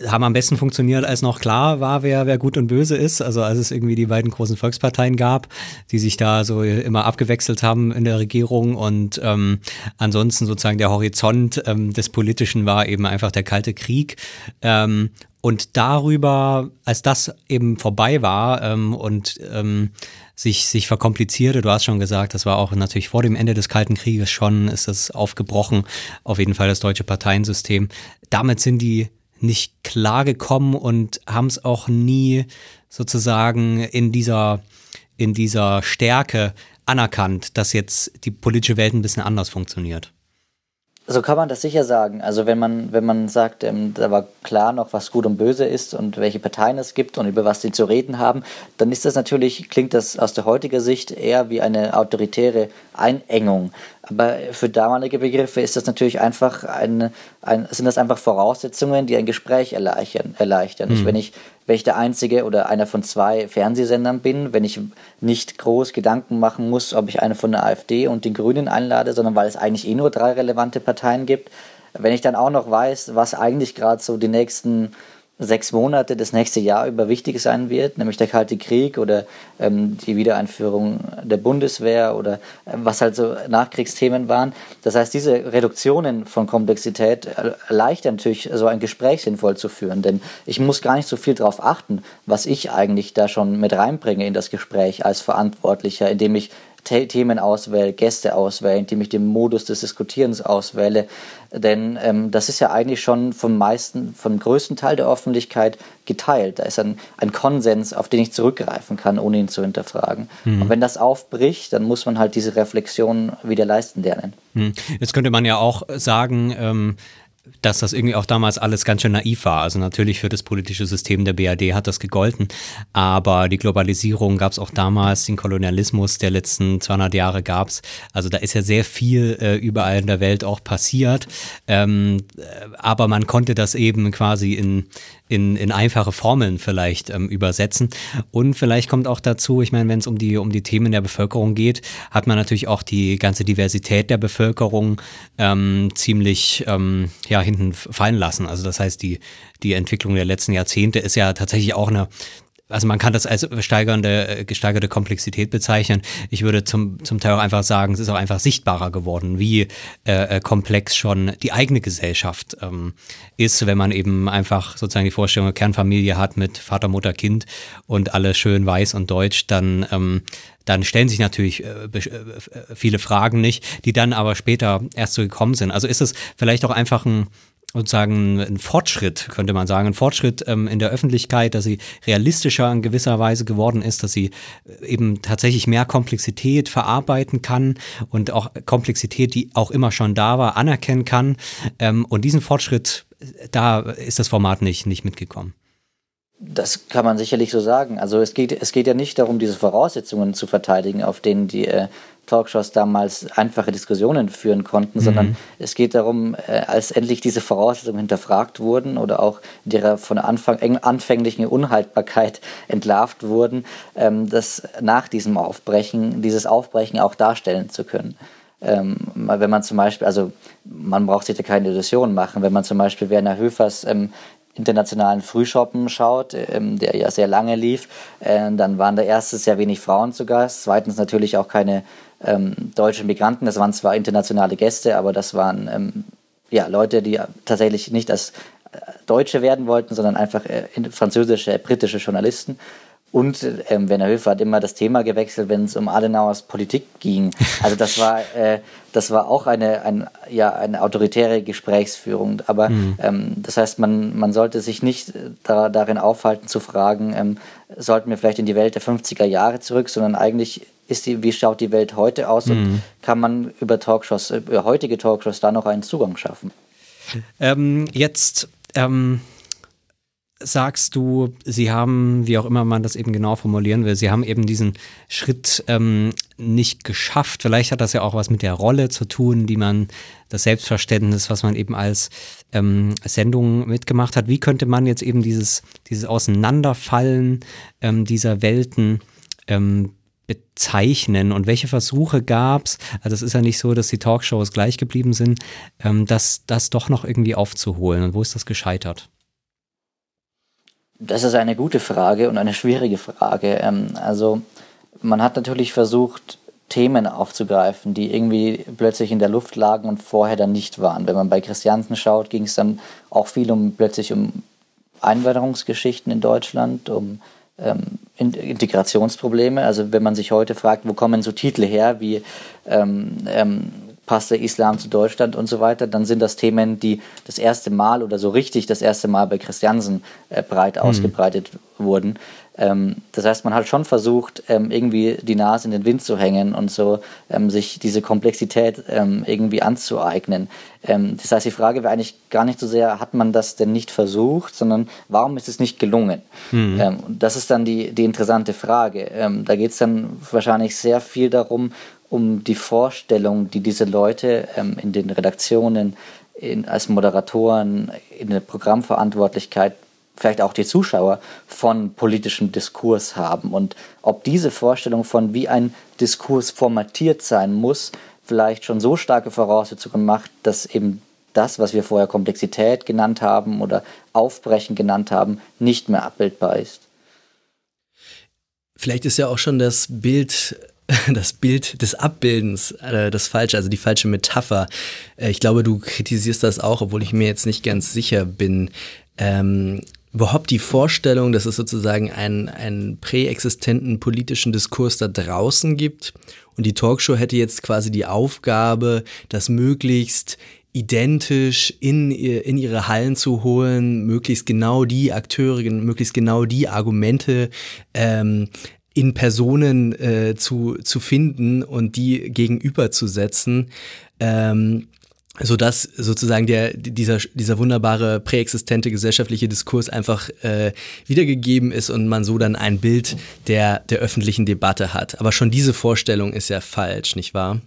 haben am besten funktioniert, als noch klar war, wer, wer gut und böse ist. Also als es irgendwie die beiden großen Volksparteien gab, die sich da so immer abgewechselt haben in der Regierung und ähm, ansonsten sozusagen der Horizont ähm, des Politischen war eben einfach der Kalte Krieg. Ähm, und darüber, als das eben vorbei war ähm, und ähm, sich, sich verkomplizierte, du hast schon gesagt, das war auch natürlich vor dem Ende des Kalten Krieges schon, ist das aufgebrochen, auf jeden Fall das deutsche Parteiensystem. Damit sind die nicht klargekommen und haben es auch nie sozusagen in dieser, in dieser Stärke anerkannt, dass jetzt die politische Welt ein bisschen anders funktioniert. So kann man das sicher sagen. Also wenn man, wenn man sagt, ähm, da war klar noch, was gut und böse ist und welche Parteien es gibt und über was die zu reden haben, dann ist das natürlich, klingt das aus der heutigen Sicht eher wie eine autoritäre Einengung. Aber für damalige Begriffe ist das natürlich einfach ein, ein sind das einfach Voraussetzungen, die ein Gespräch erleichtern. erleichtern. Mhm. Wenn ich wenn ich der einzige oder einer von zwei Fernsehsendern bin, wenn ich nicht groß Gedanken machen muss, ob ich eine von der AfD und den Grünen einlade, sondern weil es eigentlich eh nur drei relevante Parteien gibt. Wenn ich dann auch noch weiß, was eigentlich gerade so die nächsten sechs Monate das nächste Jahr über wichtig sein wird, nämlich der Kalte Krieg oder ähm, die Wiedereinführung der Bundeswehr oder äh, was halt so Nachkriegsthemen waren. Das heißt, diese Reduktionen von Komplexität erleichtern natürlich so ein Gespräch sinnvoll zu führen, denn ich muss gar nicht so viel darauf achten, was ich eigentlich da schon mit reinbringe in das Gespräch als Verantwortlicher, indem ich Themen auswähle, Gäste auswähle, indem ich den Modus des Diskutierens auswähle. Denn ähm, das ist ja eigentlich schon vom meisten, vom größten Teil der Öffentlichkeit geteilt. Da ist ein, ein Konsens, auf den ich zurückgreifen kann, ohne ihn zu hinterfragen. Mhm. Und wenn das aufbricht, dann muss man halt diese Reflexion wieder leisten lernen. Mhm. Jetzt könnte man ja auch sagen, ähm, dass das irgendwie auch damals alles ganz schön naiv war. Also natürlich für das politische System der BRD hat das gegolten, aber die Globalisierung gab es auch damals, den Kolonialismus der letzten 200 Jahre gab es. Also da ist ja sehr viel äh, überall in der Welt auch passiert, ähm, äh, aber man konnte das eben quasi in, in, in einfache Formeln vielleicht ähm, übersetzen. Und vielleicht kommt auch dazu, ich meine, wenn es um die, um die Themen der Bevölkerung geht, hat man natürlich auch die ganze Diversität der Bevölkerung ähm, ziemlich ähm, ja, hinten fallen lassen. Also das heißt, die, die Entwicklung der letzten Jahrzehnte ist ja tatsächlich auch eine also man kann das als steigernde, äh, gesteigerte Komplexität bezeichnen. Ich würde zum, zum Teil auch einfach sagen, es ist auch einfach sichtbarer geworden, wie äh, äh, komplex schon die eigene Gesellschaft ähm, ist, wenn man eben einfach sozusagen die Vorstellung Kernfamilie hat mit Vater, Mutter, Kind und alle schön weiß und deutsch, dann ähm, dann stellen sich natürlich äh, viele Fragen nicht, die dann aber später erst so gekommen sind. Also ist es vielleicht auch einfach ein sozusagen ein Fortschritt, könnte man sagen, ein Fortschritt ähm, in der Öffentlichkeit, dass sie realistischer in gewisser Weise geworden ist, dass sie äh, eben tatsächlich mehr Komplexität verarbeiten kann und auch Komplexität, die auch immer schon da war, anerkennen kann. Ähm, und diesen Fortschritt, da ist das Format nicht, nicht mitgekommen. Das kann man sicherlich so sagen. Also es geht, es geht ja nicht darum, diese Voraussetzungen zu verteidigen, auf denen die äh, Talkshows damals einfache Diskussionen führen konnten, mhm. sondern es geht darum, äh, als endlich diese Voraussetzungen hinterfragt wurden oder auch ihrer von Anfang, anfänglichen Unhaltbarkeit [laughs] entlarvt wurden, ähm, dass nach diesem Aufbrechen, dieses Aufbrechen auch darstellen zu können. Ähm, wenn man zum Beispiel, also man braucht sich da keine Illusionen machen, wenn man zum Beispiel Werner Höfers ähm, internationalen Frühschoppen schaut, ähm, der ja sehr lange lief, äh, dann waren da erstens sehr wenig Frauen zu Gast, zweitens natürlich auch keine ähm, deutsche Migranten. Das waren zwar internationale Gäste, aber das waren ähm, ja, Leute, die tatsächlich nicht als äh, Deutsche werden wollten, sondern einfach äh, französische, britische Journalisten. Und ähm, Werner Höfer hat immer das Thema gewechselt, wenn es um Adenauers Politik ging. Also das war, [laughs] äh, das war auch eine, ein, ja, eine autoritäre Gesprächsführung. Aber mhm. ähm, das heißt, man, man sollte sich nicht äh, da, darin aufhalten zu fragen, ähm, sollten wir vielleicht in die Welt der 50er Jahre zurück, sondern eigentlich ist die, wie schaut die Welt heute aus mhm. und kann man über Talkshows, über heutige Talkshows da noch einen Zugang schaffen? Ähm, jetzt ähm, sagst du, sie haben, wie auch immer man das eben genau formulieren will, sie haben eben diesen Schritt ähm, nicht geschafft. Vielleicht hat das ja auch was mit der Rolle zu tun, die man, das Selbstverständnis, was man eben als ähm, Sendung mitgemacht hat. Wie könnte man jetzt eben dieses, dieses Auseinanderfallen ähm, dieser Welten ähm, bezeichnen und welche Versuche gab es, also es ist ja nicht so, dass die Talkshows gleich geblieben sind, ähm, das, das doch noch irgendwie aufzuholen und wo ist das gescheitert? Das ist eine gute Frage und eine schwierige Frage. Ähm, also man hat natürlich versucht, Themen aufzugreifen, die irgendwie plötzlich in der Luft lagen und vorher dann nicht waren. Wenn man bei Christiansen schaut, ging es dann auch viel um plötzlich um Einwanderungsgeschichten in Deutschland, um ähm, Integrationsprobleme. Also wenn man sich heute fragt, wo kommen so Titel her wie ähm, ähm, passt der Islam zu Deutschland und so weiter, dann sind das Themen, die das erste Mal oder so richtig das erste Mal bei Christiansen äh, breit mhm. ausgebreitet wurden. Ähm, das heißt, man hat schon versucht, ähm, irgendwie die Nase in den Wind zu hängen und so ähm, sich diese Komplexität irgendwie anzueignen. Das heißt, die Frage wäre eigentlich gar nicht so sehr, hat man das denn nicht versucht, sondern warum ist es nicht gelungen? Mhm. Das ist dann die, die interessante Frage. da geht es dann wahrscheinlich sehr viel darum, um die Vorstellung, die diese Leute in den Redaktionen, in, als Moderatoren, in der Programmverantwortlichkeit vielleicht auch die Zuschauer von politischem Diskurs haben und ob diese Vorstellung von wie ein Diskurs formatiert sein muss, vielleicht schon so starke Voraussetzungen macht, dass eben das, was wir vorher Komplexität genannt haben oder Aufbrechen genannt haben, nicht mehr abbildbar ist. Vielleicht ist ja auch schon das Bild [laughs] das Bild des Abbildens äh, das falsche, also die falsche Metapher. Äh, ich glaube, du kritisierst das auch, obwohl ich mir jetzt nicht ganz sicher bin. Ähm, überhaupt die Vorstellung, dass es sozusagen einen, einen präexistenten politischen Diskurs da draußen gibt und die Talkshow hätte jetzt quasi die Aufgabe, das möglichst identisch in, in ihre Hallen zu holen, möglichst genau die Akteure, möglichst genau die Argumente ähm, in Personen äh, zu, zu finden und die gegenüberzusetzen. Ähm, sodass sozusagen der, dieser, dieser wunderbare präexistente gesellschaftliche Diskurs einfach äh, wiedergegeben ist und man so dann ein Bild der, der öffentlichen Debatte hat. Aber schon diese Vorstellung ist ja falsch, nicht wahr?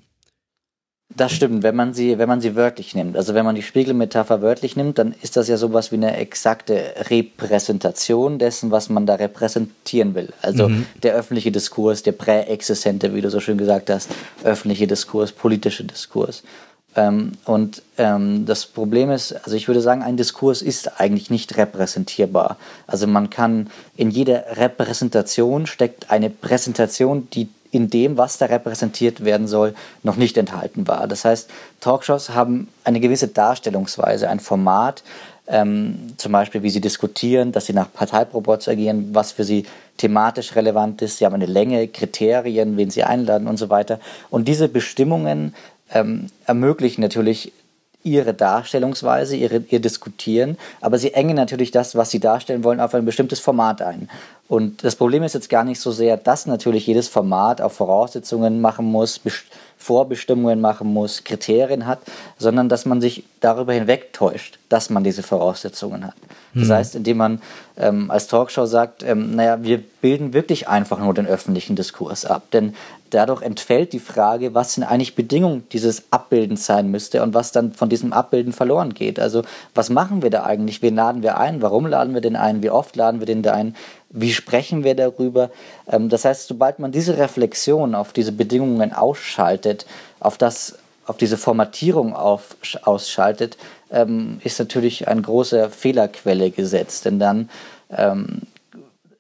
Das stimmt, wenn man sie, wenn man sie wörtlich nimmt. Also wenn man die Spiegelmetapher wörtlich nimmt, dann ist das ja sowas wie eine exakte Repräsentation dessen, was man da repräsentieren will. Also mhm. der öffentliche Diskurs, der präexistente, wie du so schön gesagt hast, öffentliche Diskurs, politische Diskurs. Ähm, und ähm, das Problem ist, also ich würde sagen, ein Diskurs ist eigentlich nicht repräsentierbar. Also man kann in jeder Repräsentation steckt eine Präsentation, die in dem, was da repräsentiert werden soll, noch nicht enthalten war. Das heißt, Talkshows haben eine gewisse Darstellungsweise, ein Format, ähm, zum Beispiel wie sie diskutieren, dass sie nach Parteiproports agieren, was für sie thematisch relevant ist. Sie haben eine Länge, Kriterien, wen sie einladen und so weiter. Und diese Bestimmungen ähm, ermöglichen natürlich ihre Darstellungsweise, ihre, ihr Diskutieren, aber sie engen natürlich das, was sie darstellen wollen, auf ein bestimmtes Format ein. Und das Problem ist jetzt gar nicht so sehr, dass natürlich jedes Format auch Voraussetzungen machen muss, Vorbestimmungen machen muss, Kriterien hat, sondern dass man sich darüber hinwegtäuscht, dass man diese Voraussetzungen hat. Das mhm. heißt, indem man ähm, als Talkshow sagt, ähm, naja, wir bilden wirklich einfach nur den öffentlichen Diskurs ab. Denn dadurch entfällt die Frage, was denn eigentlich Bedingung dieses Abbildens sein müsste und was dann von diesem Abbilden verloren geht. Also was machen wir da eigentlich? Wen laden wir ein? Warum laden wir den ein? Wie oft laden wir den da ein? Wie sprechen wir darüber? Ähm, das heißt, sobald man diese Reflexion auf diese Bedingungen ausschaltet, auf das auf diese Formatierung auf, ausschaltet, ähm, ist natürlich eine große Fehlerquelle gesetzt. Denn dann ähm,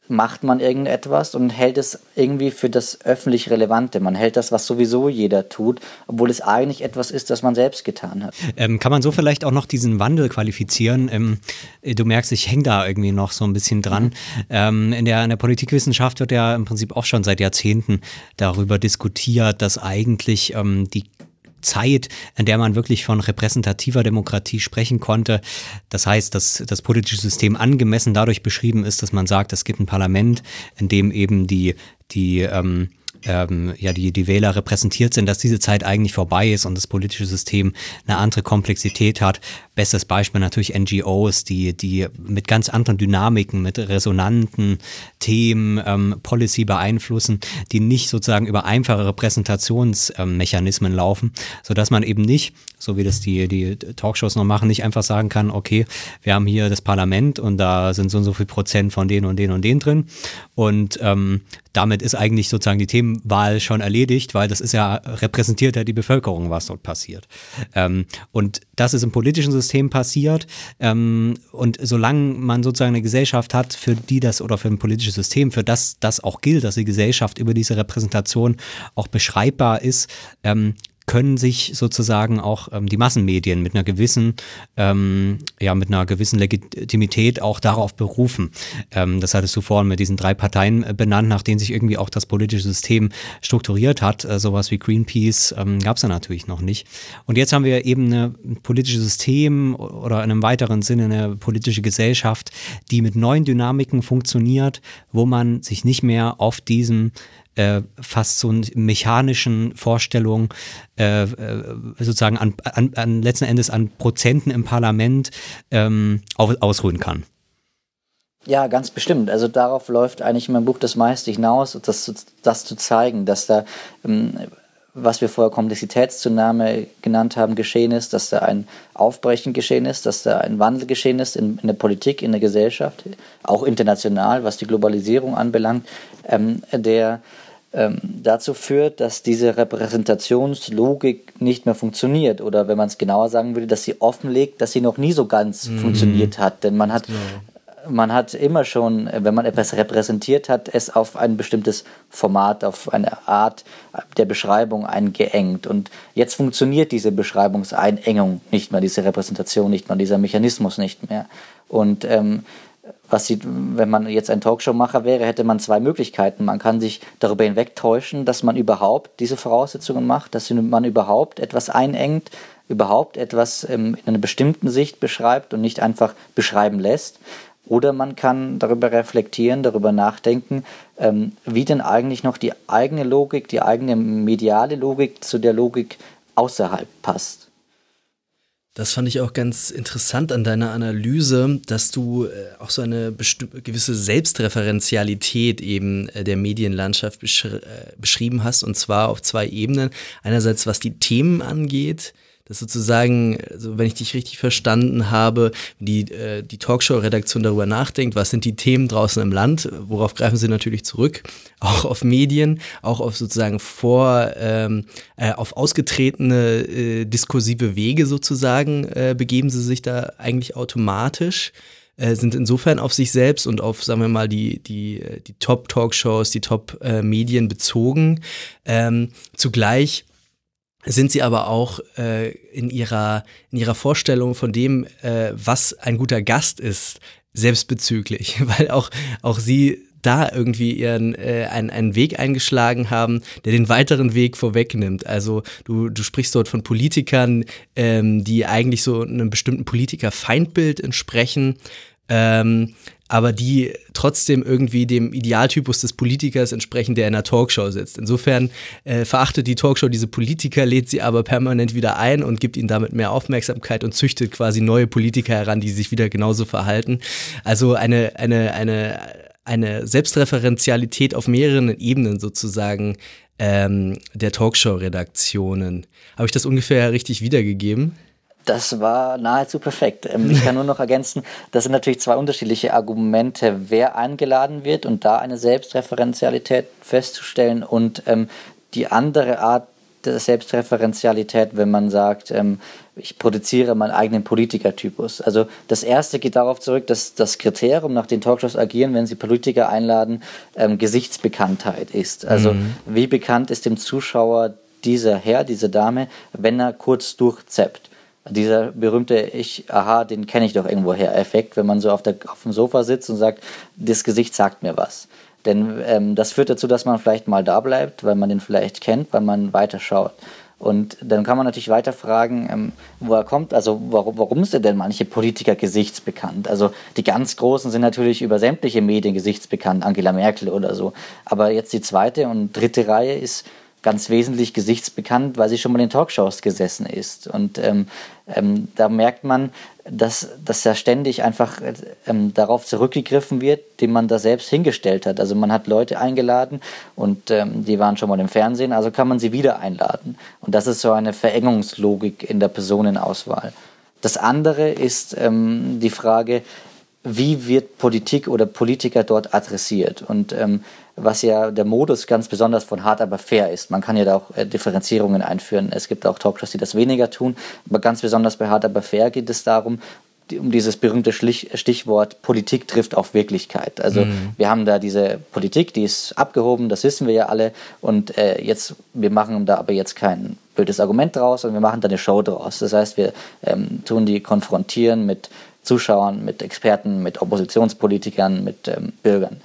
macht man irgendetwas und hält es irgendwie für das öffentlich Relevante. Man hält das, was sowieso jeder tut, obwohl es eigentlich etwas ist, das man selbst getan hat. Ähm, kann man so vielleicht auch noch diesen Wandel qualifizieren? Ähm, du merkst, ich hänge da irgendwie noch so ein bisschen dran. Mhm. Ähm, in, der, in der Politikwissenschaft wird ja im Prinzip auch schon seit Jahrzehnten darüber diskutiert, dass eigentlich ähm, die Zeit, in der man wirklich von repräsentativer Demokratie sprechen konnte. Das heißt, dass das politische System angemessen dadurch beschrieben ist, dass man sagt, es gibt ein Parlament, in dem eben die, die ähm, ähm, ja die, die Wähler repräsentiert sind, dass diese Zeit eigentlich vorbei ist und das politische System eine andere Komplexität hat. Bestes Beispiel natürlich NGOs, die, die mit ganz anderen Dynamiken, mit resonanten Themen ähm, Policy beeinflussen, die nicht sozusagen über einfache Repräsentationsmechanismen ähm, laufen, sodass man eben nicht, so wie das die, die Talkshows noch machen, nicht einfach sagen kann, okay, wir haben hier das Parlament und da sind so und so viel Prozent von denen und denen und denen drin und ähm, damit ist eigentlich sozusagen die Themenwahl schon erledigt, weil das ist ja repräsentiert ja die Bevölkerung, was dort passiert. Ähm, und das ist im politischen System passiert. Ähm, und solange man sozusagen eine Gesellschaft hat, für die das oder für ein politisches System, für das das auch gilt, dass die Gesellschaft über diese Repräsentation auch beschreibbar ist, ähm, können sich sozusagen auch ähm, die Massenmedien mit einer gewissen, ähm, ja, mit einer gewissen Legitimität auch darauf berufen. Ähm, das hattest du vorhin mit diesen drei Parteien äh, benannt, nach denen sich irgendwie auch das politische System strukturiert hat. Äh, sowas wie Greenpeace ähm, gab es ja natürlich noch nicht. Und jetzt haben wir eben ein politisches System oder in einem weiteren Sinne eine politische Gesellschaft, die mit neuen Dynamiken funktioniert, wo man sich nicht mehr auf diesem äh, fast so mechanischen Vorstellungen äh, äh, sozusagen an, an, an, letzten Endes an Prozenten im Parlament ähm, aus, ausruhen kann. Ja, ganz bestimmt. Also darauf läuft eigentlich in meinem Buch das meiste hinaus, das, das zu zeigen, dass da, ähm, was wir vorher Komplexitätszunahme genannt haben, geschehen ist, dass da ein Aufbrechen geschehen ist, dass da ein Wandel geschehen ist in, in der Politik, in der Gesellschaft, auch international, was die Globalisierung anbelangt, ähm, der ähm, dazu führt, dass diese Repräsentationslogik nicht mehr funktioniert. Oder wenn man es genauer sagen würde, dass sie offenlegt, dass sie noch nie so ganz mhm. funktioniert hat. Denn man hat, ja. man hat immer schon, wenn man etwas repräsentiert hat, es auf ein bestimmtes Format, auf eine Art der Beschreibung eingeengt. Und jetzt funktioniert diese Beschreibungseinengung nicht mehr, diese Repräsentation nicht mehr, dieser Mechanismus nicht mehr. Und ähm, was sie, wenn man jetzt ein Talkshow-Macher wäre, hätte man zwei Möglichkeiten. Man kann sich darüber hinwegtäuschen, dass man überhaupt diese Voraussetzungen macht, dass man überhaupt etwas einengt, überhaupt etwas ähm, in einer bestimmten Sicht beschreibt und nicht einfach beschreiben lässt. Oder man kann darüber reflektieren, darüber nachdenken, ähm, wie denn eigentlich noch die eigene Logik, die eigene mediale Logik zu der Logik außerhalb passt. Das fand ich auch ganz interessant an deiner Analyse, dass du äh, auch so eine gewisse Selbstreferenzialität eben äh, der Medienlandschaft äh, beschrieben hast, und zwar auf zwei Ebenen. Einerseits, was die Themen angeht, dass sozusagen, also wenn ich dich richtig verstanden habe, die, äh, die Talkshow-Redaktion darüber nachdenkt, was sind die Themen draußen im Land, worauf greifen sie natürlich zurück, [laughs] auch auf Medien, auch auf sozusagen vor, ähm, äh, auf ausgetretene äh, diskursive Wege sozusagen äh, begeben sie sich da eigentlich automatisch. äh, sind insofern auf sich selbst und auf, sagen wir mal, die, die, die Top-Talkshows, die Top-Medien bezogen. Ähm, zugleich sind sie aber auch äh, in, ihrer, in ihrer Vorstellung von dem, äh, was ein guter Gast ist, selbstbezüglich, [laughs] weil auch, auch sie da irgendwie ihren äh, einen, einen Weg eingeschlagen haben, der den weiteren Weg vorwegnimmt. Also du, du sprichst dort von Politikern, ähm, die eigentlich so einem bestimmten Politiker-Feindbild entsprechen. Ähm, aber die trotzdem irgendwie dem Idealtypus des Politikers entsprechen, der in einer Talkshow sitzt. Insofern äh, verachtet die Talkshow diese Politiker, lädt sie aber permanent wieder ein und gibt ihnen damit mehr Aufmerksamkeit und züchtet quasi neue Politiker heran, die sich wieder genauso verhalten. Also eine, eine, eine, eine Selbstreferenzialität auf mehreren Ebenen sozusagen ähm, der Talkshow-Redaktionen. Habe ich das ungefähr richtig wiedergegeben? Das war nahezu perfekt. Ähm, ich kann nur noch ergänzen, das sind natürlich zwei unterschiedliche Argumente, wer eingeladen wird und da eine Selbstreferenzialität festzustellen und ähm, die andere Art der Selbstreferenzialität, wenn man sagt, ähm, ich produziere meinen eigenen Politikertypus. Also das erste geht darauf zurück, dass das Kriterium, nach den Talkshows agieren, wenn sie Politiker einladen, ähm, Gesichtsbekanntheit ist. Also mhm. wie bekannt ist dem Zuschauer dieser Herr, diese Dame, wenn er kurz durchzeppt dieser berühmte Ich, aha, den kenne ich doch irgendwoher Effekt, wenn man so auf, der, auf dem Sofa sitzt und sagt, das Gesicht sagt mir was. Denn ähm, das führt dazu, dass man vielleicht mal da bleibt, weil man den vielleicht kennt, weil man weiterschaut. Und dann kann man natürlich weiter fragen, ähm, wo er kommt, also warum, warum sind denn manche Politiker gesichtsbekannt? Also die ganz Großen sind natürlich über sämtliche Medien gesichtsbekannt, Angela Merkel oder so. Aber jetzt die zweite und dritte Reihe ist ganz wesentlich gesichtsbekannt, weil sie schon mal in Talkshows gesessen ist. Und ähm, ähm, da merkt man, dass, dass ja ständig einfach ähm, darauf zurückgegriffen wird, den man da selbst hingestellt hat. Also man hat Leute eingeladen und ähm, die waren schon mal im Fernsehen, also kann man sie wieder einladen. Und das ist so eine Verengungslogik in der Personenauswahl. Das andere ist ähm, die Frage, wie wird Politik oder Politiker dort adressiert? Und ähm, was ja der Modus ganz besonders von hart aber fair ist. Man kann ja da auch äh, Differenzierungen einführen. Es gibt auch Talkshows, die das weniger tun, aber ganz besonders bei hart aber fair geht es darum, um dieses berühmte Stichwort Politik trifft auf Wirklichkeit. Also mhm. wir haben da diese Politik, die ist abgehoben, das wissen wir ja alle. Und äh, jetzt, wir machen da aber jetzt kein blödes Argument draus, sondern wir machen da eine Show draus. Das heißt, wir ähm, tun die konfrontieren mit Zuschauern, mit Experten, mit Oppositionspolitikern, mit ähm, Bürgern.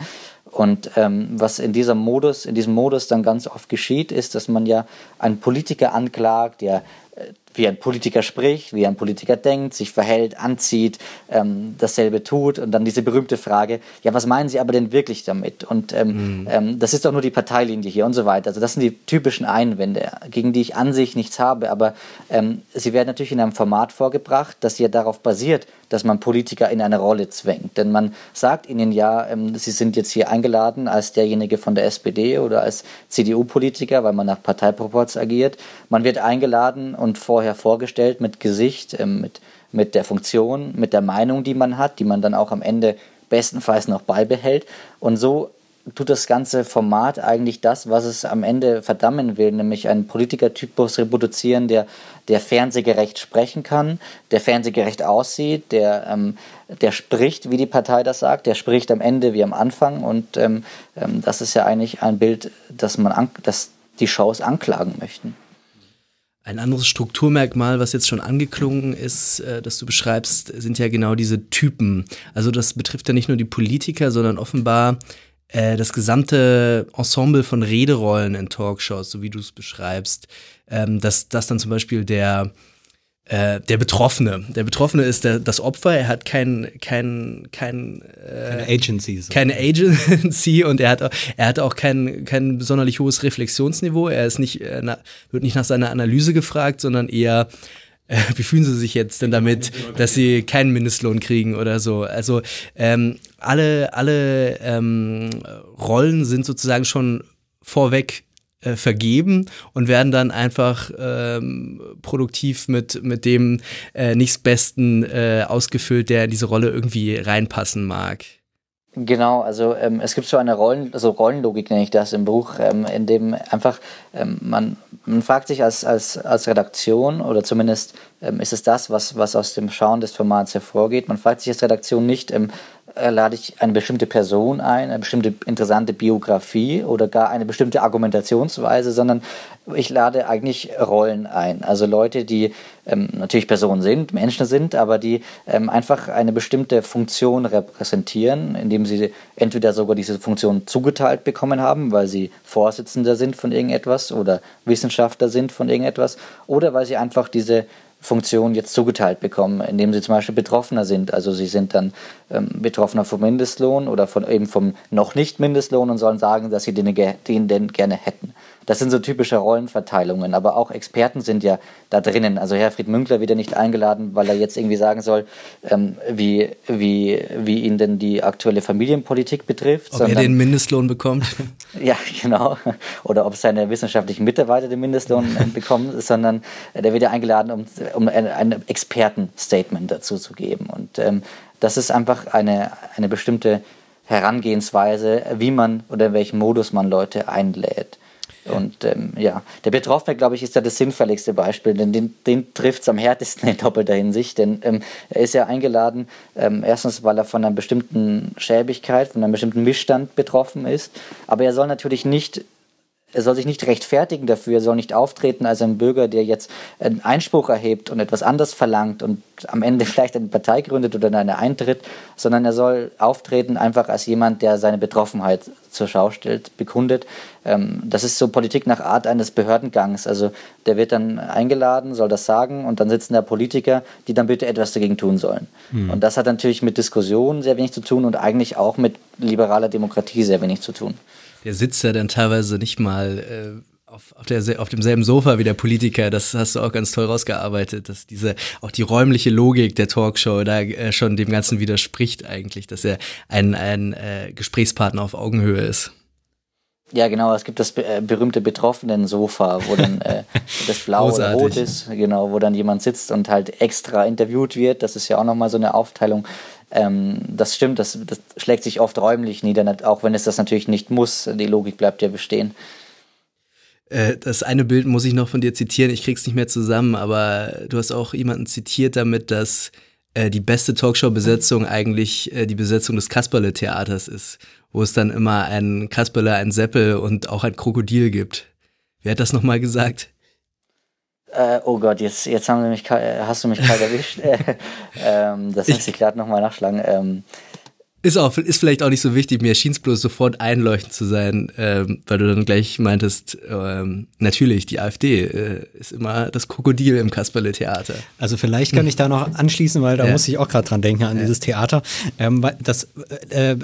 Und ähm, was in diesem Modus, in diesem Modus dann ganz oft geschieht, ist, dass man ja einen Politiker anklagt, der äh, wie ein Politiker spricht, wie ein Politiker denkt, sich verhält, anzieht, ähm, dasselbe tut und dann diese berühmte Frage, ja, was meinen Sie aber denn wirklich damit? Und ähm, mhm. ähm, das ist doch nur die Parteilinie hier und so weiter. Also das sind die typischen Einwände, gegen die ich an sich nichts habe, aber ähm, sie werden natürlich in einem Format vorgebracht, das ja darauf basiert, dass man Politiker in eine Rolle zwängt. Denn man sagt ihnen ja, ähm, sie sind jetzt hier eingeladen als derjenige von der SPD oder als CDU-Politiker, weil man nach Parteiproports agiert. Man wird eingeladen und vorher vorgestellt mit Gesicht, ähm, mit, mit der Funktion, mit der Meinung, die man hat, die man dann auch am Ende bestenfalls noch beibehält. Und so tut das ganze Format eigentlich das, was es am Ende verdammen will, nämlich einen Politikertypus reproduzieren, der, der fernsehgerecht sprechen kann, der fernsehgerecht aussieht, der, ähm, der spricht, wie die Partei das sagt, der spricht am Ende wie am Anfang und ähm, ähm, das ist ja eigentlich ein Bild, das man an, das die Shows anklagen möchten. Ein anderes Strukturmerkmal, was jetzt schon angeklungen ist, äh, das du beschreibst, sind ja genau diese Typen. Also das betrifft ja nicht nur die Politiker, sondern offenbar äh, das gesamte Ensemble von Rederollen in Talkshows, so wie du es beschreibst, ähm, dass, dass dann zum Beispiel der, äh, der Betroffene, der Betroffene ist der, das Opfer, er hat kein, kein, kein, äh, keine Agency. So. Keine Agency [laughs] und er hat, er hat auch kein, kein sonderlich hohes Reflexionsniveau, er ist nicht, äh, na, wird nicht nach seiner Analyse gefragt, sondern eher äh, [laughs] wie fühlen Sie sich jetzt denn damit, dass Sie keinen Mindestlohn kriegen oder so? Also ähm, alle, alle ähm, Rollen sind sozusagen schon vorweg äh, vergeben und werden dann einfach ähm, produktiv mit, mit dem äh, nächstbesten äh, ausgefüllt, der in diese Rolle irgendwie reinpassen mag. Genau, also ähm, es gibt so eine Rollen, also Rollenlogik nenne ich das im Buch, ähm, in dem einfach ähm, man, man fragt sich als, als, als Redaktion oder zumindest ähm, ist es das, was, was aus dem Schauen des Formats hervorgeht, man fragt sich als Redaktion nicht, ähm, äh, lade ich eine bestimmte Person ein, eine bestimmte interessante Biografie oder gar eine bestimmte Argumentationsweise, sondern ich lade eigentlich Rollen ein. Also Leute, die ähm, natürlich Personen sind, Menschen sind, aber die ähm, einfach eine bestimmte Funktion repräsentieren, indem sie entweder sogar diese Funktion zugeteilt bekommen haben, weil sie Vorsitzender sind von irgendetwas oder Wissenschaftler sind von irgendetwas, oder weil sie einfach diese Funktion jetzt zugeteilt bekommen, indem sie zum Beispiel Betroffener sind. Also sie sind dann ähm, Betroffener vom Mindestlohn oder von eben vom noch nicht Mindestlohn und sollen sagen, dass sie den, den denn gerne hätten. Das sind so typische Rollenverteilungen, aber auch Experten sind ja da drinnen. Also Herfried Münkler wieder nicht eingeladen, weil er jetzt irgendwie sagen soll, ähm, wie, wie, wie ihn denn die aktuelle Familienpolitik betrifft. Ob sondern, er den Mindestlohn bekommt. [laughs] ja, genau. Oder ob seine wissenschaftlichen Mitarbeiter den Mindestlohn [laughs] bekommen, sondern der wird ja eingeladen, um, um ein, ein Expertenstatement dazu zu geben. Und ähm, das ist einfach eine, eine bestimmte Herangehensweise, wie man oder in welchem Modus man Leute einlädt. Und ähm, ja, der Betroffene, glaube ich, ist ja das sinnfälligste Beispiel, denn den, den trifft es am härtesten in doppelter Hinsicht, denn ähm, er ist ja eingeladen, ähm, erstens, weil er von einer bestimmten Schäbigkeit, von einem bestimmten Missstand betroffen ist, aber er soll natürlich nicht er soll sich nicht rechtfertigen dafür, er soll nicht auftreten als ein Bürger, der jetzt einen Einspruch erhebt und etwas anders verlangt und am Ende [laughs] vielleicht eine Partei gründet oder eine eintritt, sondern er soll auftreten einfach als jemand, der seine Betroffenheit zur Schau stellt, bekundet. Ähm, das ist so Politik nach Art eines Behördengangs. Also der wird dann eingeladen, soll das sagen und dann sitzen da Politiker, die dann bitte etwas dagegen tun sollen. Mhm. Und das hat natürlich mit Diskussionen sehr wenig zu tun und eigentlich auch mit liberaler Demokratie sehr wenig zu tun der sitzt ja dann teilweise nicht mal äh, auf, auf, der, auf demselben Sofa wie der Politiker. Das hast du auch ganz toll rausgearbeitet, dass diese, auch die räumliche Logik der Talkshow da äh, schon dem Ganzen widerspricht eigentlich, dass er ein, ein äh, Gesprächspartner auf Augenhöhe ist. Ja, genau, es gibt das äh, berühmte Betroffenen-Sofa, wo dann äh, [laughs] das Blau oder Rot ist, genau, wo dann jemand sitzt und halt extra interviewt wird. Das ist ja auch nochmal so eine Aufteilung. Ähm, das stimmt, das, das schlägt sich oft räumlich nieder, auch wenn es das natürlich nicht muss. Die Logik bleibt ja bestehen. Äh, das eine Bild muss ich noch von dir zitieren, ich krieg's nicht mehr zusammen, aber du hast auch jemanden zitiert damit, dass äh, die beste Talkshow-Besetzung eigentlich äh, die Besetzung des Kasperle-Theaters ist, wo es dann immer einen Kasperle, einen Seppel und auch ein Krokodil gibt. Wer hat das nochmal gesagt? Äh, oh Gott, jetzt, jetzt haben mich, hast du mich kalt erwischt. [laughs] ähm, das muss ich gerade nochmal nachschlagen. Ähm, ist, auch, ist vielleicht auch nicht so wichtig, mir schien es bloß sofort einleuchtend zu sein, ähm, weil du dann gleich meintest, ähm, natürlich, die AfD äh, ist immer das Krokodil im Kasperle-Theater. Also vielleicht kann ich da noch anschließen, weil da ja. muss ich auch gerade dran denken, an ja. dieses Theater. Ähm, das äh, äh,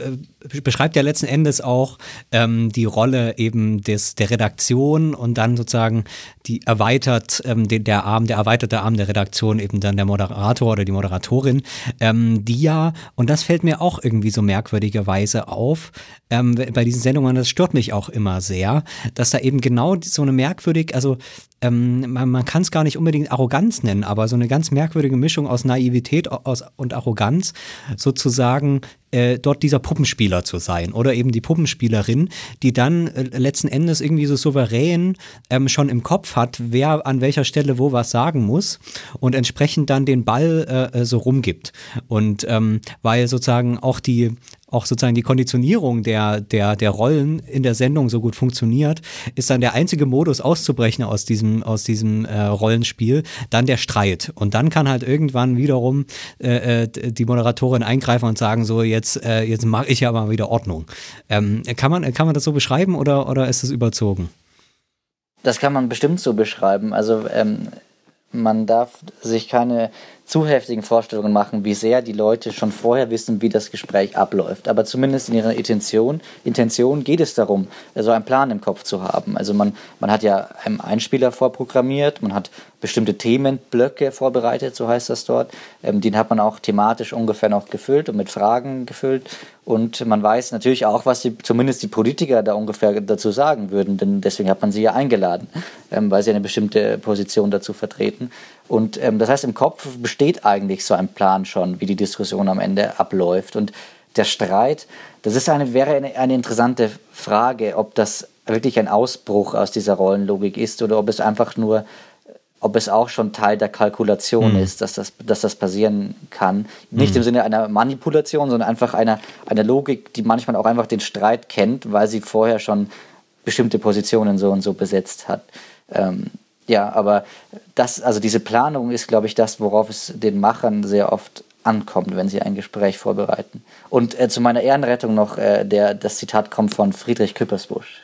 beschreibt ja letzten Endes auch ähm, die Rolle eben des, der Redaktion und dann sozusagen die erweitert, ähm, den, der Arm, der erweiterte Arm der Redaktion, eben dann der Moderator oder die Moderatorin, ähm, die ja, und das fällt mir auch irgendwie so merkwürdigerweise auf, ähm, bei diesen Sendungen, das stört mich auch immer sehr, dass da eben genau so eine merkwürdig, also ähm, man, man kann es gar nicht unbedingt Arroganz nennen, aber so eine ganz merkwürdige Mischung aus Naivität aus, und Arroganz sozusagen äh, dort dieser Puppenspieler zu sein oder eben die Puppenspielerin, die dann äh, letzten Endes irgendwie so souverän ähm, schon im Kopf hat, wer an welcher Stelle wo was sagen muss und entsprechend dann den Ball äh, so rumgibt. Und ähm, weil sozusagen auch die auch sozusagen die Konditionierung der, der, der Rollen in der Sendung so gut funktioniert, ist dann der einzige Modus auszubrechen aus diesem, aus diesem äh, Rollenspiel, dann der Streit. Und dann kann halt irgendwann wiederum äh, äh die Moderatorin eingreifen und sagen, so jetzt, äh, jetzt mache ich ja mal wieder Ordnung. Ähm, kann, man, kann man das so beschreiben oder, oder ist es überzogen? Das kann man bestimmt so beschreiben. Also ähm, man darf sich keine zu heftigen Vorstellungen machen, wie sehr die Leute schon vorher wissen, wie das Gespräch abläuft. Aber zumindest in ihrer Intention, Intention geht es darum, so einen Plan im Kopf zu haben. Also man, man hat ja einen Einspieler vorprogrammiert, man hat bestimmte Themenblöcke vorbereitet, so heißt das dort. Ähm, den hat man auch thematisch ungefähr noch gefüllt und mit Fragen gefüllt. Und man weiß natürlich auch, was die, zumindest die Politiker da ungefähr dazu sagen würden, denn deswegen hat man sie ja eingeladen, ähm, weil sie eine bestimmte Position dazu vertreten. Und ähm, das heißt, im Kopf besteht eigentlich so ein Plan schon, wie die Diskussion am Ende abläuft. Und der Streit, das ist eine, wäre eine, eine interessante Frage, ob das wirklich ein Ausbruch aus dieser Rollenlogik ist oder ob es einfach nur ob es auch schon Teil der Kalkulation mhm. ist, dass das, dass das passieren kann. Nicht mhm. im Sinne einer Manipulation, sondern einfach einer, einer Logik, die manchmal auch einfach den Streit kennt, weil sie vorher schon bestimmte Positionen so und so besetzt hat. Ähm, ja, aber das, also diese Planung ist, glaube ich, das, worauf es den Machern sehr oft ankommt, wenn sie ein Gespräch vorbereiten. Und äh, zu meiner Ehrenrettung noch, äh, der, das Zitat kommt von Friedrich Küppersbusch.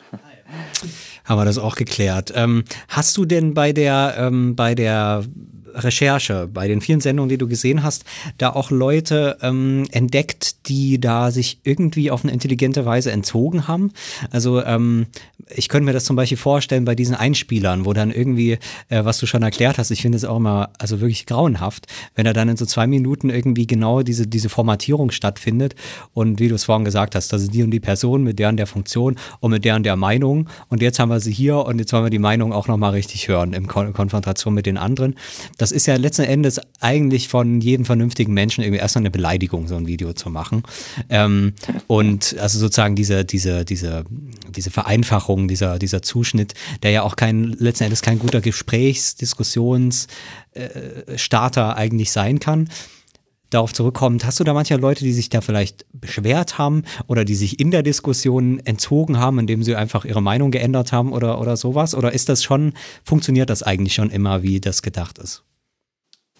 Haben wir das auch geklärt. Ähm, hast du denn bei der, ähm, bei der Recherche, bei den vielen Sendungen, die du gesehen hast, da auch Leute ähm, entdeckt, die da sich irgendwie auf eine intelligente Weise entzogen haben. Also ähm, ich könnte mir das zum Beispiel vorstellen bei diesen Einspielern, wo dann irgendwie, äh, was du schon erklärt hast, ich finde es auch immer also wirklich grauenhaft, wenn er dann in so zwei Minuten irgendwie genau diese, diese Formatierung stattfindet. Und wie du es vorhin gesagt hast, das ist die und die Person mit der und der Funktion und mit der und der Meinung. Und jetzt haben wir sie hier und jetzt wollen wir die Meinung auch nochmal richtig hören in Kon Konfrontation mit den anderen das ist ja letzten Endes eigentlich von jedem vernünftigen Menschen irgendwie erstmal eine Beleidigung, so ein Video zu machen. Ähm, und also sozusagen diese, diese, diese, diese Vereinfachung, dieser, dieser Zuschnitt, der ja auch kein, letzten Endes kein guter Gesprächs-, Diskussionsstarter äh, eigentlich sein kann darauf zurückkommt, hast du da mancher Leute, die sich da vielleicht beschwert haben oder die sich in der Diskussion entzogen haben, indem sie einfach ihre Meinung geändert haben oder, oder sowas? Oder ist das schon, funktioniert das eigentlich schon immer, wie das gedacht ist?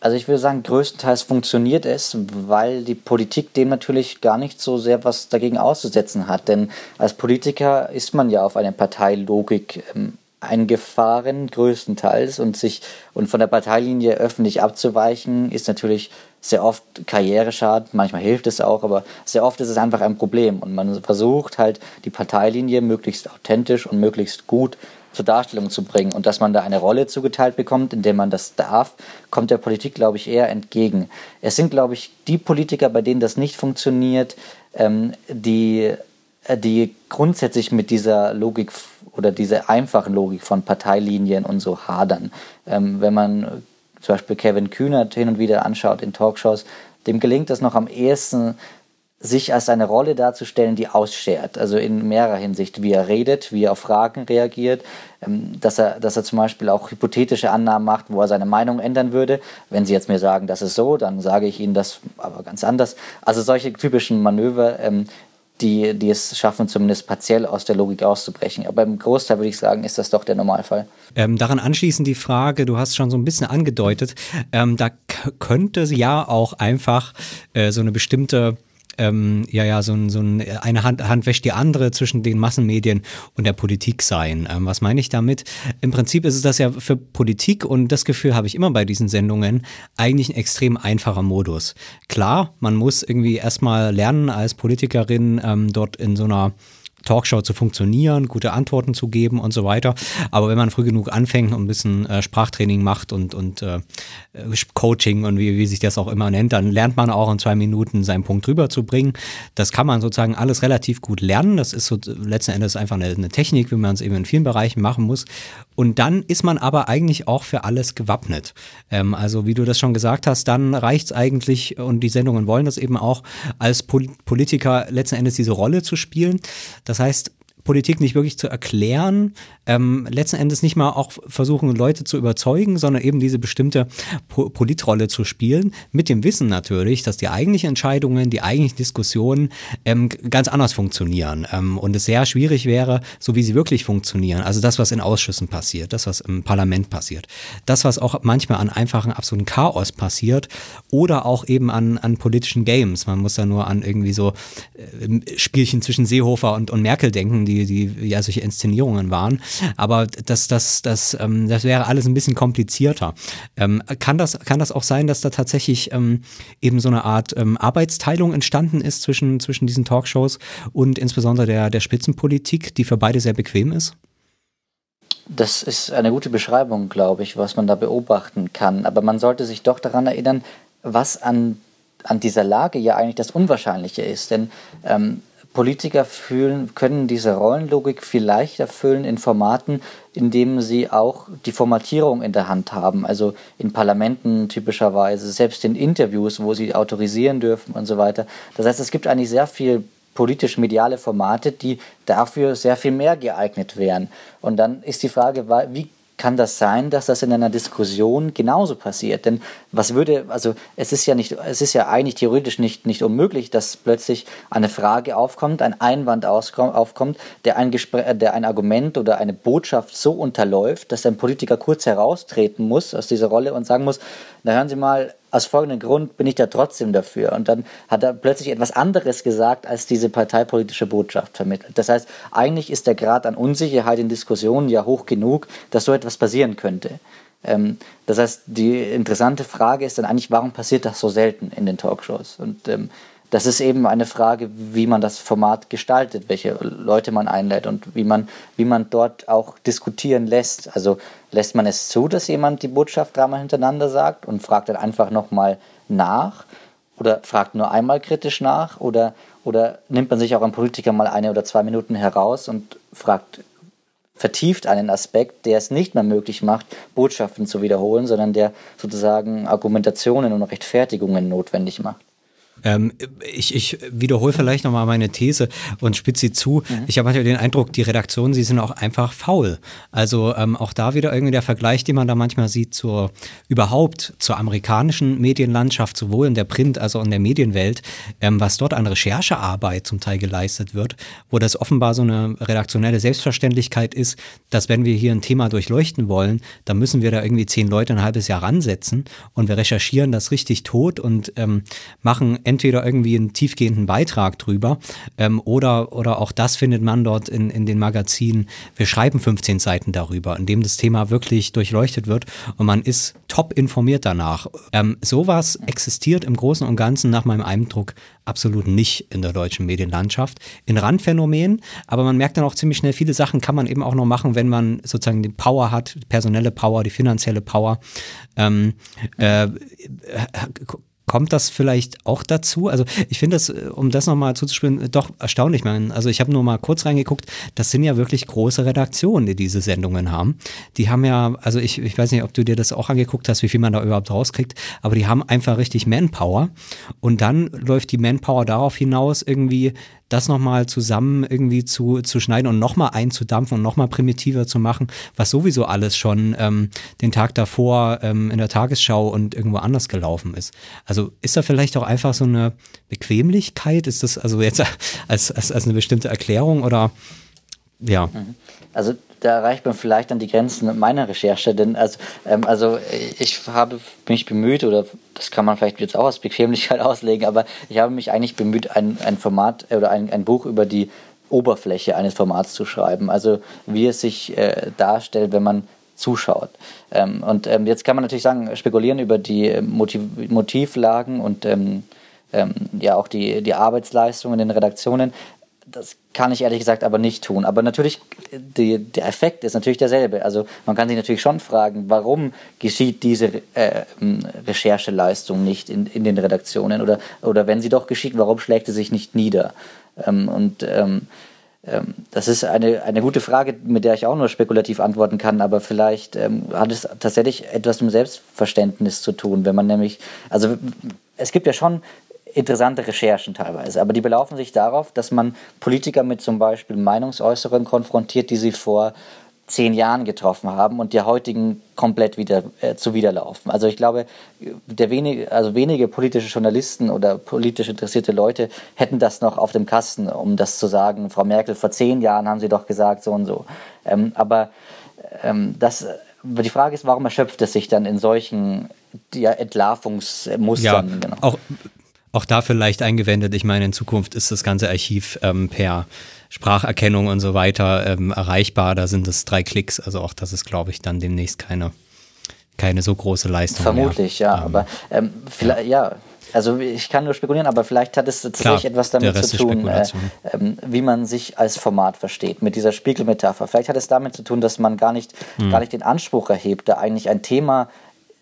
Also ich würde sagen, größtenteils funktioniert es, weil die Politik dem natürlich gar nicht so sehr was dagegen auszusetzen hat. Denn als Politiker ist man ja auf eine Parteilogik ähm, eingefahren, größtenteils, und sich und von der Parteilinie öffentlich abzuweichen, ist natürlich sehr oft Karriereschad, manchmal hilft es auch, aber sehr oft ist es einfach ein Problem. Und man versucht halt die Parteilinie möglichst authentisch und möglichst gut zur Darstellung zu bringen. Und dass man da eine Rolle zugeteilt bekommt, in der man das darf, kommt der Politik, glaube ich, eher entgegen. Es sind, glaube ich, die Politiker, bei denen das nicht funktioniert, ähm, die, äh, die grundsätzlich mit dieser Logik oder dieser einfachen Logik von Parteilinien und so hadern. Ähm, wenn man zum Beispiel Kevin Kühnert hin und wieder anschaut in Talkshows, dem gelingt das noch am ehesten, sich als eine Rolle darzustellen, die ausschert. Also in mehrerer Hinsicht, wie er redet, wie er auf Fragen reagiert, ähm, dass er, dass er zum Beispiel auch hypothetische Annahmen macht, wo er seine Meinung ändern würde. Wenn Sie jetzt mir sagen, das ist so, dann sage ich Ihnen das aber ganz anders. Also solche typischen Manöver, ähm, die, die es schaffen, zumindest partiell aus der Logik auszubrechen. Aber im Großteil würde ich sagen, ist das doch der Normalfall. Ähm, daran anschließend die Frage, du hast schon so ein bisschen angedeutet, ähm, da könnte ja auch einfach äh, so eine bestimmte ähm, ja, ja, so, ein, so ein, eine Hand, Hand wäscht die andere zwischen den Massenmedien und der Politik sein. Ähm, was meine ich damit? Im Prinzip ist es das ja für Politik und das Gefühl habe ich immer bei diesen Sendungen eigentlich ein extrem einfacher Modus. Klar, man muss irgendwie erstmal lernen als Politikerin ähm, dort in so einer Talkshow zu funktionieren, gute Antworten zu geben und so weiter. Aber wenn man früh genug anfängt und ein bisschen äh, Sprachtraining macht und, und äh, Coaching und wie, wie sich das auch immer nennt, dann lernt man auch in zwei Minuten seinen Punkt rüberzubringen. Das kann man sozusagen alles relativ gut lernen. Das ist so letzten Endes einfach eine, eine Technik, wie man es eben in vielen Bereichen machen muss. Und dann ist man aber eigentlich auch für alles gewappnet. Ähm, also wie du das schon gesagt hast, dann reicht es eigentlich, und die Sendungen wollen das eben auch, als Pol Politiker letzten Endes diese Rolle zu spielen. Das heißt, Politik nicht wirklich zu erklären, ähm, letzten Endes nicht mal auch versuchen, Leute zu überzeugen, sondern eben diese bestimmte po Politrolle zu spielen, mit dem Wissen natürlich, dass die eigentlichen Entscheidungen, die eigentlichen Diskussionen ähm, ganz anders funktionieren ähm, und es sehr schwierig wäre, so wie sie wirklich funktionieren. Also das, was in Ausschüssen passiert, das, was im Parlament passiert, das, was auch manchmal an einfachen, absoluten Chaos passiert oder auch eben an, an politischen Games. Man muss da nur an irgendwie so äh, Spielchen zwischen Seehofer und, und Merkel denken, die, die ja solche Inszenierungen waren. Aber das, das, das, ähm, das wäre alles ein bisschen komplizierter. Ähm, kann, das, kann das auch sein, dass da tatsächlich ähm, eben so eine Art ähm, Arbeitsteilung entstanden ist zwischen, zwischen diesen Talkshows und insbesondere der, der Spitzenpolitik, die für beide sehr bequem ist? Das ist eine gute Beschreibung, glaube ich, was man da beobachten kann. Aber man sollte sich doch daran erinnern, was an, an dieser Lage ja eigentlich das Unwahrscheinliche ist. Denn ähm, Politiker fühlen, können diese Rollenlogik vielleicht erfüllen in Formaten, in denen sie auch die Formatierung in der Hand haben. Also in Parlamenten typischerweise, selbst in Interviews, wo sie autorisieren dürfen und so weiter. Das heißt, es gibt eigentlich sehr viel politisch-mediale Formate, die dafür sehr viel mehr geeignet wären. Und dann ist die Frage, wie kann das sein, dass das in einer Diskussion genauso passiert? Denn was würde, also es ist ja nicht, es ist ja eigentlich theoretisch nicht, nicht unmöglich, dass plötzlich eine Frage aufkommt, ein Einwand aufkommt, der ein, Gespräch, der ein Argument oder eine Botschaft so unterläuft, dass ein Politiker kurz heraustreten muss aus dieser Rolle und sagen muss, na hören Sie mal, aus folgendem Grund bin ich da trotzdem dafür. Und dann hat er plötzlich etwas anderes gesagt, als diese parteipolitische Botschaft vermittelt. Das heißt, eigentlich ist der Grad an Unsicherheit in Diskussionen ja hoch genug, dass so etwas passieren könnte. Ähm, das heißt, die interessante Frage ist dann eigentlich, warum passiert das so selten in den Talkshows? Und ähm, das ist eben eine Frage, wie man das Format gestaltet, welche Leute man einlädt und wie man, wie man dort auch diskutieren lässt. Also lässt man es zu, dass jemand die Botschaft dreimal hintereinander sagt und fragt dann einfach nochmal nach oder fragt nur einmal kritisch nach oder, oder nimmt man sich auch einen Politiker mal eine oder zwei Minuten heraus und fragt vertieft einen Aspekt, der es nicht mehr möglich macht, Botschaften zu wiederholen, sondern der sozusagen Argumentationen und Rechtfertigungen notwendig macht. Ähm, ich, ich wiederhole vielleicht nochmal meine These und spitze sie zu. Mhm. Ich habe manchmal den Eindruck, die Redaktionen, sie sind auch einfach faul. Also ähm, auch da wieder irgendwie der Vergleich, den man da manchmal sieht zur überhaupt zur amerikanischen Medienlandschaft, sowohl in der Print- als auch in der Medienwelt, ähm, was dort an Recherchearbeit zum Teil geleistet wird, wo das offenbar so eine redaktionelle Selbstverständlichkeit ist, dass wenn wir hier ein Thema durchleuchten wollen, dann müssen wir da irgendwie zehn Leute ein halbes Jahr ransetzen und wir recherchieren das richtig tot und ähm, machen entweder irgendwie einen tiefgehenden Beitrag drüber ähm, oder, oder auch das findet man dort in, in den Magazinen. Wir schreiben 15 Seiten darüber, in dem das Thema wirklich durchleuchtet wird und man ist top informiert danach. Ähm, sowas existiert im Großen und Ganzen nach meinem Eindruck absolut nicht in der deutschen Medienlandschaft. In Randphänomenen, aber man merkt dann auch ziemlich schnell, viele Sachen kann man eben auch noch machen, wenn man sozusagen die Power hat, die personelle Power, die finanzielle Power. Ähm, äh, Kommt das vielleicht auch dazu? Also ich finde das, äh, um das nochmal zuzuspielen, doch erstaunlich. Also ich habe nur mal kurz reingeguckt, das sind ja wirklich große Redaktionen, die diese Sendungen haben. Die haben ja, also ich, ich weiß nicht, ob du dir das auch angeguckt hast, wie viel man da überhaupt rauskriegt, aber die haben einfach richtig Manpower. Und dann läuft die Manpower darauf hinaus, irgendwie das nochmal zusammen irgendwie zu, zu schneiden und nochmal einzudampfen und nochmal primitiver zu machen, was sowieso alles schon ähm, den Tag davor ähm, in der Tagesschau und irgendwo anders gelaufen ist. Also ist da vielleicht auch einfach so eine Bequemlichkeit? Ist das also jetzt [laughs] als, als, als eine bestimmte Erklärung oder ja? Also da erreicht man vielleicht dann die Grenzen meiner Recherche, denn also, ähm, also ich habe mich bemüht, oder das kann man vielleicht jetzt auch als Bequemlichkeit [laughs] auslegen, aber ich habe mich eigentlich bemüht, ein, ein Format oder ein, ein Buch über die Oberfläche eines Formats zu schreiben, also wie es sich äh, darstellt, wenn man zuschaut. Ähm, und ähm, jetzt kann man natürlich sagen, spekulieren über die Motiv Motivlagen und ähm, ähm, ja auch die, die Arbeitsleistungen in den Redaktionen. Das kann ich ehrlich gesagt aber nicht tun. Aber natürlich, die, der Effekt ist natürlich derselbe. Also man kann sich natürlich schon fragen, warum geschieht diese äh, Rechercheleistung nicht in, in den Redaktionen? Oder, oder wenn sie doch geschieht, warum schlägt sie sich nicht nieder? Ähm, und ähm, ähm, das ist eine, eine gute Frage, mit der ich auch nur spekulativ antworten kann, aber vielleicht ähm, hat es tatsächlich etwas mit Selbstverständnis zu tun, wenn man nämlich, also es gibt ja schon interessante Recherchen teilweise. Aber die belaufen sich darauf, dass man Politiker mit zum Beispiel Meinungsäußerungen konfrontiert, die sie vor zehn Jahren getroffen haben und der heutigen komplett wieder äh, zuwiderlaufen. Also ich glaube, der wenige, also wenige politische Journalisten oder politisch interessierte Leute hätten das noch auf dem Kasten, um das zu sagen. Frau Merkel, vor zehn Jahren haben Sie doch gesagt so und so. Ähm, aber ähm, das, die Frage ist, warum erschöpft es sich dann in solchen ja, Entlarvungsmustern? Ja, genau. auch auch da vielleicht eingewendet, ich meine, in Zukunft ist das ganze Archiv ähm, per Spracherkennung und so weiter ähm, erreichbar. Da sind es drei Klicks, also auch das ist, glaube ich, dann demnächst keine, keine so große Leistung. Vermutlich, mehr. ja. Ähm, aber ähm, vielleicht, ja. ja. Also ich kann nur spekulieren, aber vielleicht hat es tatsächlich Klar, etwas damit zu tun, äh, äh, wie man sich als Format versteht, mit dieser Spiegelmetapher. Vielleicht hat es damit zu tun, dass man gar nicht, hm. gar nicht den Anspruch erhebt, da eigentlich ein Thema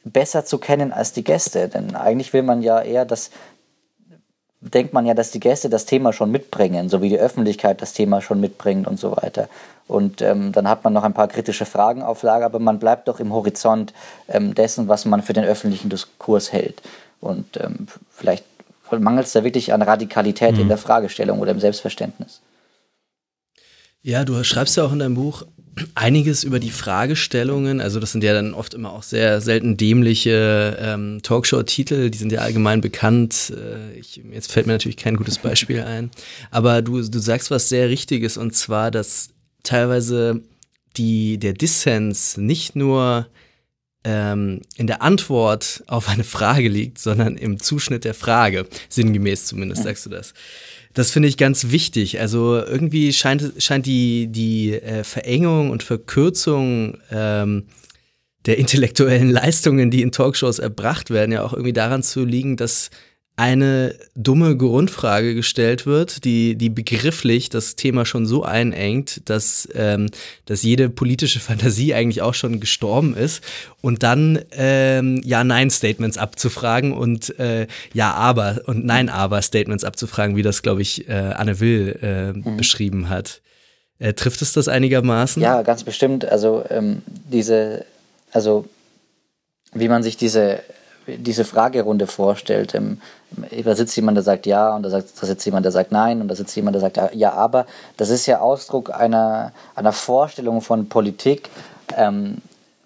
besser zu kennen als die Gäste. Denn eigentlich will man ja eher, dass denkt man ja, dass die Gäste das Thema schon mitbringen, so wie die Öffentlichkeit das Thema schon mitbringt und so weiter. Und ähm, dann hat man noch ein paar kritische Fragen auf Lager, aber man bleibt doch im Horizont ähm, dessen, was man für den öffentlichen Diskurs hält. Und ähm, vielleicht mangelt es da wirklich an Radikalität mhm. in der Fragestellung oder im Selbstverständnis. Ja, du schreibst ja auch in deinem Buch einiges über die Fragestellungen. Also das sind ja dann oft immer auch sehr selten dämliche ähm, Talkshow-Titel, die sind ja allgemein bekannt. Äh, ich, jetzt fällt mir natürlich kein gutes Beispiel ein. Aber du, du sagst was sehr Richtiges und zwar, dass teilweise die, der Dissens nicht nur ähm, in der Antwort auf eine Frage liegt, sondern im Zuschnitt der Frage. Sinngemäß zumindest, sagst du das. Das finde ich ganz wichtig. Also irgendwie scheint, scheint die, die äh, Verengung und Verkürzung ähm, der intellektuellen [laughs] Leistungen, die in Talkshows erbracht werden, ja auch irgendwie daran zu liegen, dass eine dumme Grundfrage gestellt wird, die, die begrifflich das Thema schon so einengt, dass, ähm, dass jede politische [laughs] Fantasie eigentlich auch schon gestorben ist und dann ähm, Ja-Nein-Statements abzufragen und äh, Ja-Aber und Nein-Aber-Statements abzufragen, wie das, glaube ich, äh, Anne Will äh, mhm. beschrieben hat. Äh, trifft es das einigermaßen? Ja, ganz bestimmt. Also ähm, diese, also wie man sich diese diese Fragerunde vorstellt. Da sitzt jemand, der sagt ja und da, sagt, da sitzt jemand, der sagt nein und da sitzt jemand, der sagt ja, aber. Das ist ja Ausdruck einer, einer Vorstellung von Politik, ähm,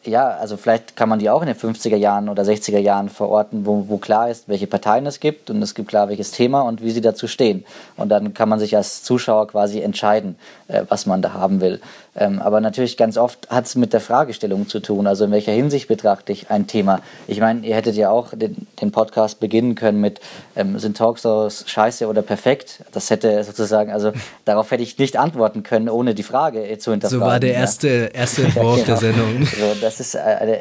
ja, also vielleicht kann man die auch in den 50er Jahren oder 60er Jahren verorten, wo, wo klar ist, welche Parteien es gibt und es gibt klar, welches Thema und wie sie dazu stehen. Und dann kann man sich als Zuschauer quasi entscheiden, äh, was man da haben will. Ähm, aber natürlich ganz oft hat es mit der Fragestellung zu tun. Also in welcher Hinsicht betrachte ich ein Thema? Ich meine, ihr hättet ja auch den, den Podcast beginnen können mit ähm, sind Talkshows scheiße oder perfekt? Das hätte sozusagen, also [laughs] darauf hätte ich nicht antworten können, ohne die Frage zu hinterfragen. So war der erste, erste [laughs] Entwurf ja, genau. der Sendung. So, das ist eine,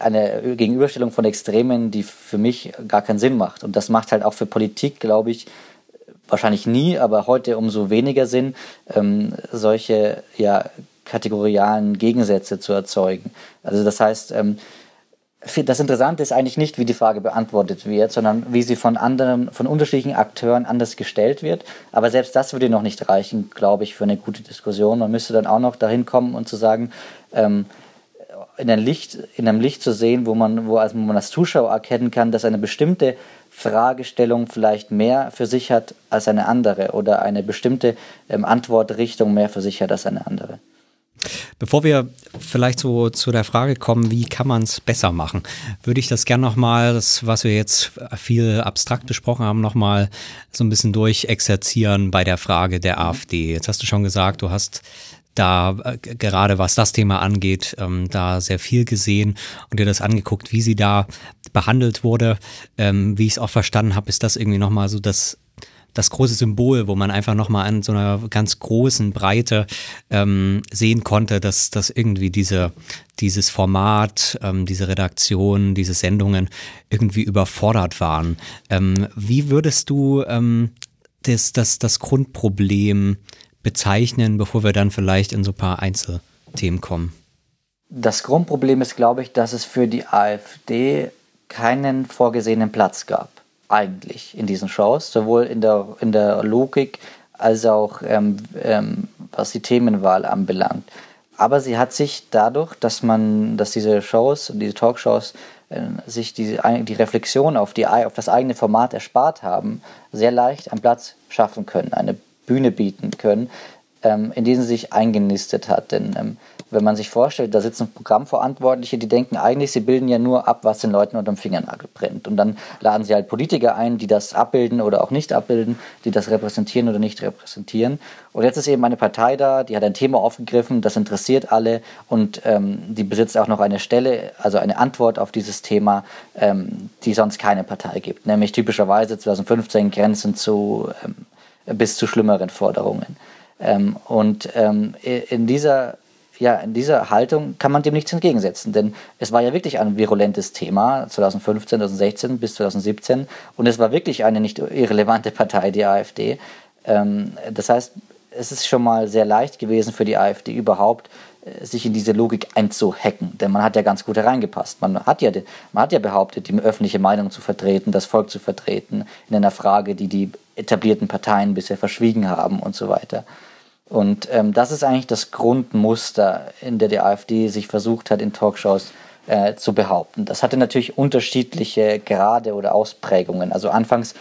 eine Gegenüberstellung von Extremen, die für mich gar keinen Sinn macht. Und das macht halt auch für Politik, glaube ich, wahrscheinlich nie, aber heute umso weniger Sinn, ähm, solche ja, kategorialen Gegensätze zu erzeugen. Also das heißt, ähm, das Interessante ist eigentlich nicht, wie die Frage beantwortet wird, sondern wie sie von anderen, von unterschiedlichen Akteuren anders gestellt wird. Aber selbst das würde noch nicht reichen, glaube ich, für eine gute Diskussion. Man müsste dann auch noch dahin kommen und zu sagen, ähm, in, ein Licht, in einem Licht zu sehen, wo man, wo, also, wo man als Zuschauer erkennen kann, dass eine bestimmte Fragestellung vielleicht mehr für sich hat als eine andere oder eine bestimmte ähm, Antwortrichtung mehr für sich hat als eine andere. Bevor wir vielleicht so zu der Frage kommen, wie kann man es besser machen, würde ich das gerne nochmal, das, was wir jetzt viel abstrakt besprochen haben, nochmal so ein bisschen durchexerzieren bei der Frage der AfD. Jetzt hast du schon gesagt, du hast da äh, gerade was das Thema angeht, ähm, da sehr viel gesehen und dir das angeguckt, wie sie da behandelt wurde. Ähm, wie ich es auch verstanden habe, ist das irgendwie nochmal so das, das große Symbol, wo man einfach nochmal an so einer ganz großen Breite ähm, sehen konnte, dass, dass irgendwie diese, dieses Format, ähm, diese Redaktion, diese Sendungen irgendwie überfordert waren. Ähm, wie würdest du ähm, das, das, das Grundproblem bezeichnen, bevor wir dann vielleicht in so ein paar Einzelthemen kommen? Das Grundproblem ist, glaube ich, dass es für die AfD keinen vorgesehenen Platz gab, eigentlich in diesen Shows, sowohl in der, in der Logik als auch ähm, ähm, was die Themenwahl anbelangt. Aber sie hat sich dadurch, dass man, dass diese Shows, diese Talkshows äh, sich die, die Reflexion auf, die, auf das eigene Format erspart haben, sehr leicht einen Platz schaffen können, eine Bühne bieten können, ähm, in denen sie sich eingenistet hat. Denn ähm, wenn man sich vorstellt, da sitzen Programmverantwortliche, die denken eigentlich, sie bilden ja nur ab, was den Leuten unter dem Fingernagel brennt. Und dann laden sie halt Politiker ein, die das abbilden oder auch nicht abbilden, die das repräsentieren oder nicht repräsentieren. Und jetzt ist eben eine Partei da, die hat ein Thema aufgegriffen, das interessiert alle und ähm, die besitzt auch noch eine Stelle, also eine Antwort auf dieses Thema, ähm, die sonst keine Partei gibt. Nämlich typischerweise 2015 Grenzen zu ähm, bis zu schlimmeren Forderungen. Ähm, und ähm, in dieser ja, in dieser Haltung kann man dem nichts entgegensetzen, denn es war ja wirklich ein virulentes Thema 2015, 2016 bis 2017 und es war wirklich eine nicht irrelevante Partei, die AfD. Ähm, das heißt, es ist schon mal sehr leicht gewesen für die AfD überhaupt sich in diese Logik einzuhacken, denn man hat ja ganz gut hereingepasst. Man hat ja, man hat ja behauptet, die öffentliche Meinung zu vertreten, das Volk zu vertreten, in einer Frage, die die etablierten Parteien bisher verschwiegen haben und so weiter. Und ähm, das ist eigentlich das Grundmuster, in der die AfD sich versucht hat, in Talkshows äh, zu behaupten. Das hatte natürlich unterschiedliche Grade oder Ausprägungen. Also anfangs,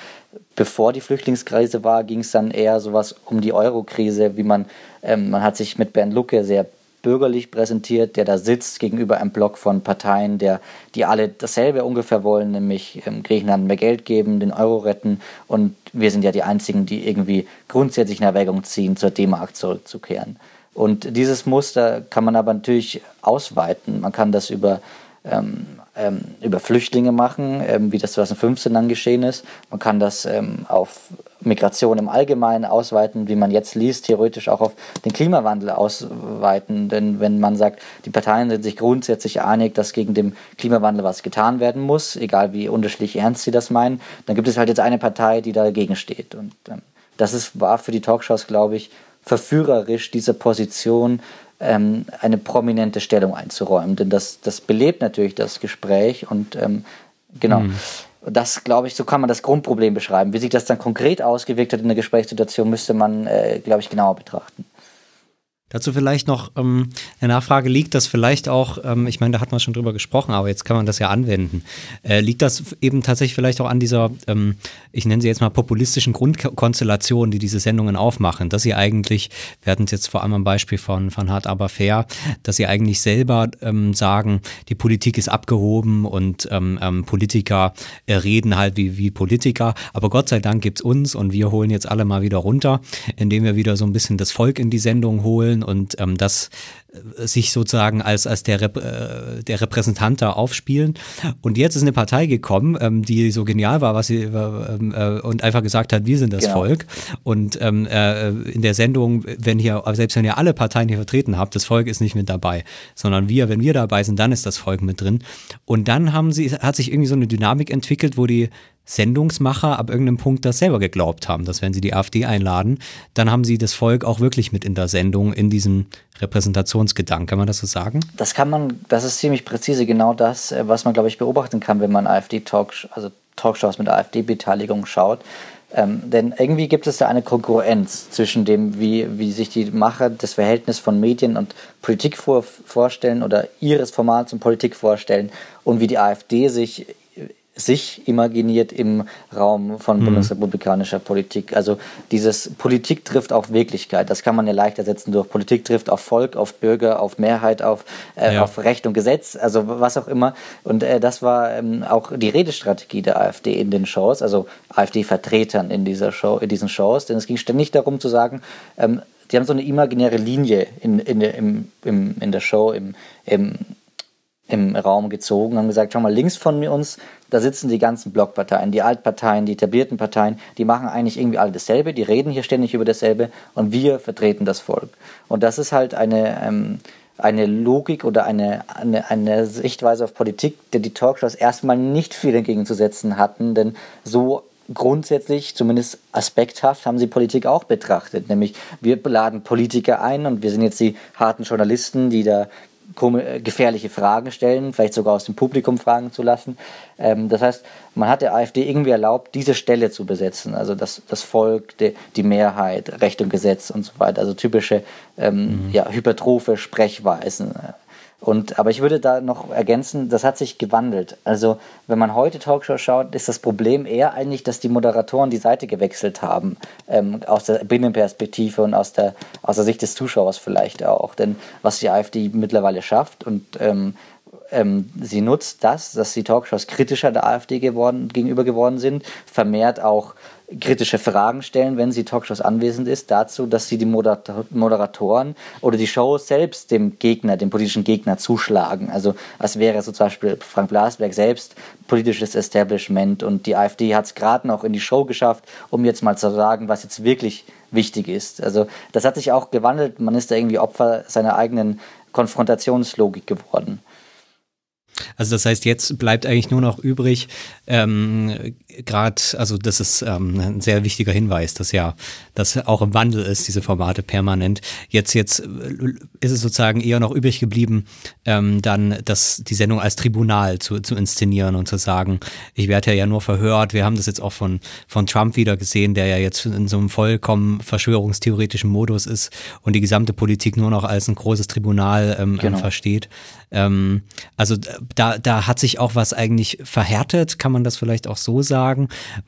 bevor die Flüchtlingskrise war, ging es dann eher sowas um die Eurokrise, wie man, ähm, man hat sich mit Bernd Lucke sehr bürgerlich präsentiert, der da sitzt gegenüber einem Block von Parteien, der, die alle dasselbe ungefähr wollen, nämlich ähm, Griechenland mehr Geld geben, den Euro retten und wir sind ja die Einzigen, die irgendwie grundsätzlich in Erwägung ziehen, zur D-Mark zurückzukehren. Und dieses Muster kann man aber natürlich ausweiten. Man kann das über, ähm, ähm, über Flüchtlinge machen, ähm, wie das 2015 dann geschehen ist. Man kann das ähm, auf Migration im Allgemeinen ausweiten, wie man jetzt liest, theoretisch auch auf den Klimawandel ausweiten. Denn wenn man sagt, die Parteien sind sich grundsätzlich einig, dass gegen den Klimawandel was getan werden muss, egal wie unterschiedlich ernst sie das meinen, dann gibt es halt jetzt eine Partei, die dagegen steht. Und ähm, das ist, war für die Talkshows, glaube ich, verführerisch, diese Position ähm, eine prominente Stellung einzuräumen. Denn das, das belebt natürlich das Gespräch und ähm, genau. Mhm. Das, glaube ich, so kann man das Grundproblem beschreiben. Wie sich das dann konkret ausgewirkt hat in der Gesprächssituation, müsste man, äh, glaube ich, genauer betrachten. Dazu vielleicht noch ähm, eine Nachfrage, liegt das vielleicht auch, ähm, ich meine, da hat man schon drüber gesprochen, aber jetzt kann man das ja anwenden. Äh, liegt das eben tatsächlich vielleicht auch an dieser, ähm, ich nenne sie jetzt mal populistischen Grundkonstellation, die diese Sendungen aufmachen, dass sie eigentlich, wir hatten es jetzt vor allem am Beispiel von, von Hart aber fair, dass sie eigentlich selber ähm, sagen, die Politik ist abgehoben und ähm, ähm, Politiker äh, reden halt wie, wie Politiker, aber Gott sei Dank gibt es uns und wir holen jetzt alle mal wieder runter, indem wir wieder so ein bisschen das Volk in die Sendung holen und ähm, das äh, sich sozusagen als, als der, Rep äh, der Repräsentant da aufspielen. Und jetzt ist eine Partei gekommen, ähm, die so genial war, was sie ähm, äh, und einfach gesagt hat, wir sind das genau. Volk. Und ähm, äh, in der Sendung, wenn hier, selbst wenn ihr alle Parteien hier vertreten habt, das Volk ist nicht mit dabei, sondern wir, wenn wir dabei sind, dann ist das Volk mit drin. Und dann haben sie, hat sich irgendwie so eine Dynamik entwickelt, wo die Sendungsmacher ab irgendeinem Punkt das selber geglaubt haben, dass wenn sie die AfD einladen, dann haben sie das Volk auch wirklich mit in der Sendung, in diesem Repräsentationsgedanken. Kann man das so sagen? Das kann man, das ist ziemlich präzise genau das, äh, was man, glaube ich, beobachten kann, wenn man AfD-Talk, also Talkshows mit AfD-Beteiligung schaut. Ähm, denn irgendwie gibt es da eine Konkurrenz zwischen dem, wie, wie sich die Macher das Verhältnis von Medien und Politik vor, vorstellen oder ihres Formats und Politik vorstellen und wie die AfD sich sich imaginiert im Raum von mhm. bundesrepublikanischer Politik. Also dieses Politik trifft auf Wirklichkeit. Das kann man ja leicht ersetzen durch Politik trifft auf Volk, auf Bürger, auf Mehrheit, auf, äh, ja. auf Recht und Gesetz, also was auch immer. Und äh, das war ähm, auch die Redestrategie der AfD in den Shows, also AfD-Vertretern in dieser Show, in diesen Shows. Denn es ging ständig darum zu sagen, ähm, die haben so eine imaginäre Linie in, in, der, im, im, in der Show, im, im im Raum gezogen, haben gesagt, schau mal, links von uns, da sitzen die ganzen Blockparteien, die Altparteien, die etablierten Parteien, die machen eigentlich irgendwie alle dasselbe, die reden hier ständig über dasselbe und wir vertreten das Volk. Und das ist halt eine, ähm, eine Logik oder eine, eine, eine Sichtweise auf Politik, der die Talkshows erstmal nicht viel entgegenzusetzen hatten, denn so grundsätzlich, zumindest aspekthaft, haben sie Politik auch betrachtet. Nämlich wir laden Politiker ein und wir sind jetzt die harten Journalisten, die da gefährliche Fragen stellen, vielleicht sogar aus dem Publikum fragen zu lassen. Ähm, das heißt, man hat der AfD irgendwie erlaubt, diese Stelle zu besetzen, also das, das Volk, die, die Mehrheit, Recht und Gesetz und so weiter, also typische ähm, mhm. ja, hypertrophe Sprechweisen. Und, aber ich würde da noch ergänzen, das hat sich gewandelt. Also, wenn man heute Talkshow schaut, ist das Problem eher eigentlich, dass die Moderatoren die Seite gewechselt haben. Ähm, aus der Binnenperspektive und aus der, aus der Sicht des Zuschauers vielleicht auch. Denn was die AfD mittlerweile schafft und ähm, ähm, sie nutzt das, dass die Talkshows kritischer der AfD geworden, gegenüber geworden sind, vermehrt auch kritische Fragen stellen, wenn sie Talkshows anwesend ist, dazu, dass sie die Moderatoren oder die Show selbst dem Gegner, dem politischen Gegner zuschlagen. Also als wäre so zum Beispiel Frank Blasberg selbst politisches Establishment und die AfD hat es gerade noch in die Show geschafft, um jetzt mal zu sagen, was jetzt wirklich wichtig ist. Also das hat sich auch gewandelt, man ist da irgendwie Opfer seiner eigenen Konfrontationslogik geworden. Also das heißt, jetzt bleibt eigentlich nur noch übrig, ähm, gerade, also das ist ähm, ein sehr wichtiger Hinweis, dass ja, dass auch im Wandel ist, diese Formate permanent. Jetzt, jetzt äh, ist es sozusagen eher noch übrig geblieben, ähm, dann das, die Sendung als Tribunal zu, zu inszenieren und zu sagen, ich werde ja nur verhört. Wir haben das jetzt auch von, von Trump wieder gesehen, der ja jetzt in so einem vollkommen verschwörungstheoretischen Modus ist und die gesamte Politik nur noch als ein großes Tribunal ähm, genau. versteht. Ähm, also da, da hat sich auch was eigentlich verhärtet, kann man das vielleicht auch so sagen,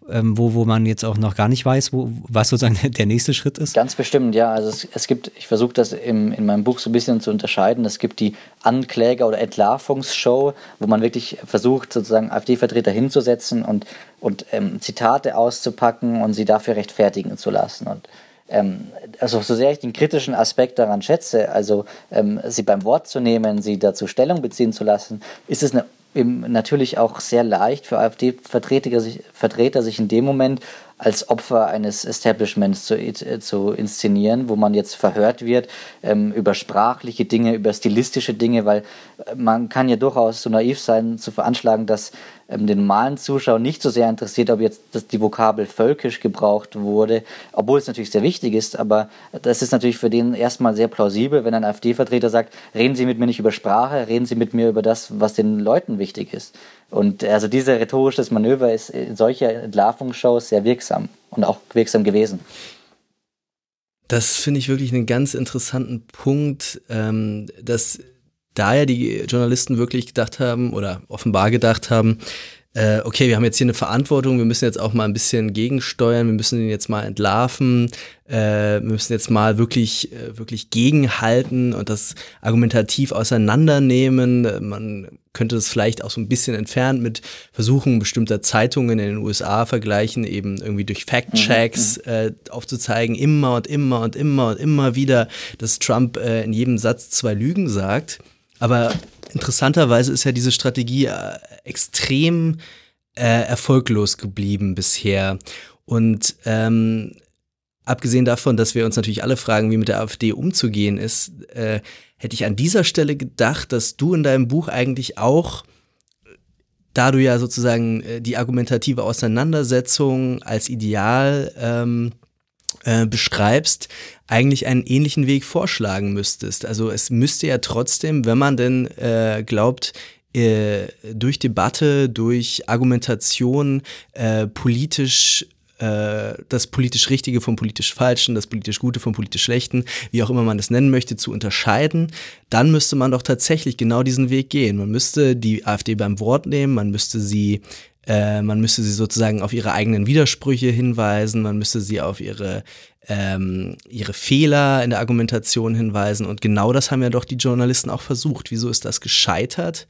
ähm, wo, wo man jetzt auch noch gar nicht weiß, wo, was sozusagen [laughs] der nächste Schritt ist? Ganz bestimmt, ja. Also es, es gibt, ich versuche das im, in meinem Buch so ein bisschen zu unterscheiden. Es gibt die Ankläger- oder Entlarvungsshow, wo man wirklich versucht, sozusagen AfD-Vertreter hinzusetzen und, und ähm, Zitate auszupacken und sie dafür rechtfertigen zu lassen. Und ähm, also so sehr ich den kritischen Aspekt daran schätze, also ähm, sie beim Wort zu nehmen, sie dazu Stellung beziehen zu lassen, ist es eine, natürlich auch sehr leicht für AfD-Vertreter sich, Vertreter sich in dem Moment als Opfer eines Establishments zu, äh, zu inszenieren, wo man jetzt verhört wird ähm, über sprachliche Dinge, über stilistische Dinge, weil äh, man kann ja durchaus so naiv sein, zu veranschlagen, dass ähm, den normalen Zuschauer nicht so sehr interessiert, ob jetzt das, die Vokabel völkisch gebraucht wurde, obwohl es natürlich sehr wichtig ist, aber das ist natürlich für den erstmal sehr plausibel, wenn ein AfD-Vertreter sagt, reden Sie mit mir nicht über Sprache, reden Sie mit mir über das, was den Leuten wichtig ist. Und also dieses rhetorisches Manöver ist in solcher Entlarvungsshows sehr wirksam und auch wirksam gewesen. Das finde ich wirklich einen ganz interessanten Punkt, ähm, dass da ja die Journalisten wirklich gedacht haben oder offenbar gedacht haben, äh, okay, wir haben jetzt hier eine Verantwortung, wir müssen jetzt auch mal ein bisschen gegensteuern, wir müssen ihn jetzt mal entlarven, äh, wir müssen jetzt mal wirklich, äh, wirklich gegenhalten und das argumentativ auseinandernehmen. Man könnte das vielleicht auch so ein bisschen entfernt mit Versuchen bestimmter Zeitungen in den USA vergleichen, eben irgendwie durch Fact-Checks mhm, mhm. äh, aufzuzeigen, immer und immer und immer und immer wieder, dass Trump äh, in jedem Satz zwei Lügen sagt. Aber interessanterweise ist ja diese Strategie äh, extrem äh, erfolglos geblieben bisher. Und ähm, abgesehen davon, dass wir uns natürlich alle fragen, wie mit der AfD umzugehen ist, äh, hätte ich an dieser Stelle gedacht, dass du in deinem Buch eigentlich auch, da du ja sozusagen äh, die argumentative Auseinandersetzung als Ideal ähm, äh, beschreibst, eigentlich einen ähnlichen Weg vorschlagen müsstest. Also es müsste ja trotzdem, wenn man denn äh, glaubt, äh, durch Debatte, durch Argumentation äh, politisch äh, das politisch Richtige vom politisch Falschen, das politisch Gute vom politisch Schlechten, wie auch immer man das nennen möchte, zu unterscheiden, dann müsste man doch tatsächlich genau diesen Weg gehen. Man müsste die AfD beim Wort nehmen, man müsste sie äh, man müsste sie sozusagen auf ihre eigenen Widersprüche hinweisen, man müsste sie auf ihre, ähm, ihre Fehler in der Argumentation hinweisen. Und genau das haben ja doch die Journalisten auch versucht. Wieso ist das gescheitert?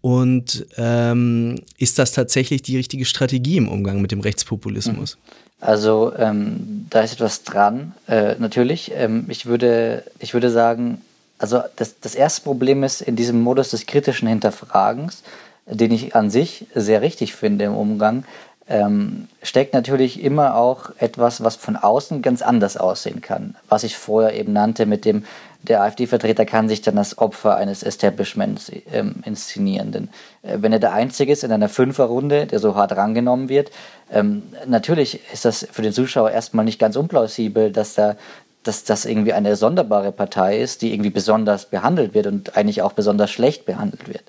Und ähm, ist das tatsächlich die richtige Strategie im Umgang mit dem Rechtspopulismus? Mhm. Also ähm, da ist etwas dran, äh, natürlich. Ähm, ich, würde, ich würde sagen, also das, das erste Problem ist in diesem Modus des kritischen Hinterfragens, den ich an sich sehr richtig finde im Umgang, ähm, steckt natürlich immer auch etwas, was von außen ganz anders aussehen kann. Was ich vorher eben nannte mit dem, der AfD-Vertreter kann sich dann als Opfer eines Establishments ähm, inszenieren. Denn äh, wenn er der Einzige ist in einer Fünferrunde, der so hart rangenommen wird, ähm, natürlich ist das für den Zuschauer erstmal nicht ganz unplausibel, dass da dass das irgendwie eine sonderbare Partei ist, die irgendwie besonders behandelt wird und eigentlich auch besonders schlecht behandelt wird.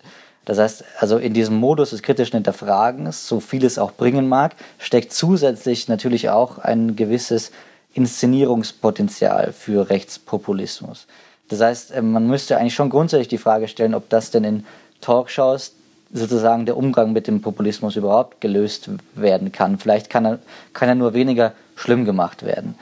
Das heißt, also in diesem Modus des kritischen Hinterfragens, so viel es auch bringen mag, steckt zusätzlich natürlich auch ein gewisses Inszenierungspotenzial für Rechtspopulismus. Das heißt, äh, man müsste eigentlich schon grundsätzlich die Frage stellen, ob das denn in Talkshows sozusagen der Umgang mit dem Populismus überhaupt gelöst werden kann. Vielleicht kann er, kann er nur weniger schlimm gemacht werden.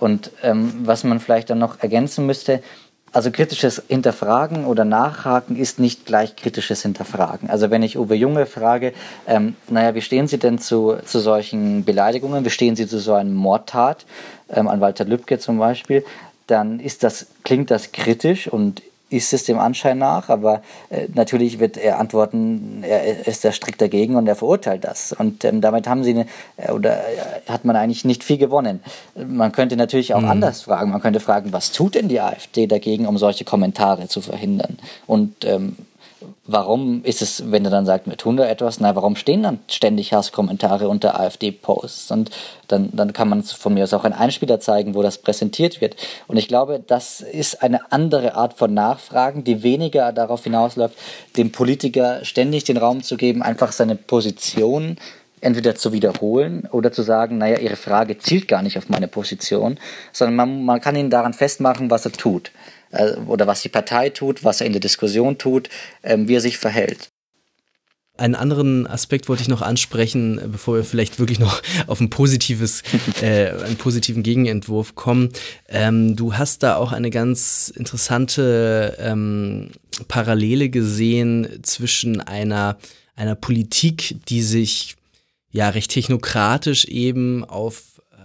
Und ähm, was man vielleicht dann noch ergänzen müsste, also kritisches Hinterfragen oder Nachhaken ist nicht gleich kritisches Hinterfragen. Also wenn ich Uwe Junge frage, ähm, naja, wie stehen Sie denn zu, zu solchen Beleidigungen? Wie stehen Sie zu so einem Mordtat, ähm, an Walter Lübcke zum Beispiel? Dann ist das, klingt das kritisch und ist es dem Anschein nach, aber äh, natürlich wird er antworten, er ist da strikt dagegen und er verurteilt das. Und ähm, damit haben sie eine, äh, oder äh, hat man eigentlich nicht viel gewonnen. Man könnte natürlich auch mhm. anders fragen. Man könnte fragen, was tut denn die AfD dagegen, um solche Kommentare zu verhindern? Und ähm, warum ist es, wenn er dann sagt, wir tun da etwas, na, warum stehen dann ständig Hasskommentare unter AfD-Posts? Und dann, dann kann man von mir aus auch einen Einspieler zeigen, wo das präsentiert wird. Und ich glaube, das ist eine andere Art von Nachfragen, die weniger darauf hinausläuft, dem Politiker ständig den Raum zu geben, einfach seine Position entweder zu wiederholen oder zu sagen, naja, Ihre Frage zielt gar nicht auf meine Position, sondern man, man kann ihn daran festmachen, was er tut äh, oder was die Partei tut, was er in der Diskussion tut, ähm, wie er sich verhält. Einen anderen Aspekt wollte ich noch ansprechen, bevor wir vielleicht wirklich noch [laughs] auf ein positives, [laughs] äh, einen positiven Gegenentwurf kommen. Ähm, du hast da auch eine ganz interessante ähm, Parallele gesehen zwischen einer, einer Politik, die sich ja recht technokratisch eben auf äh,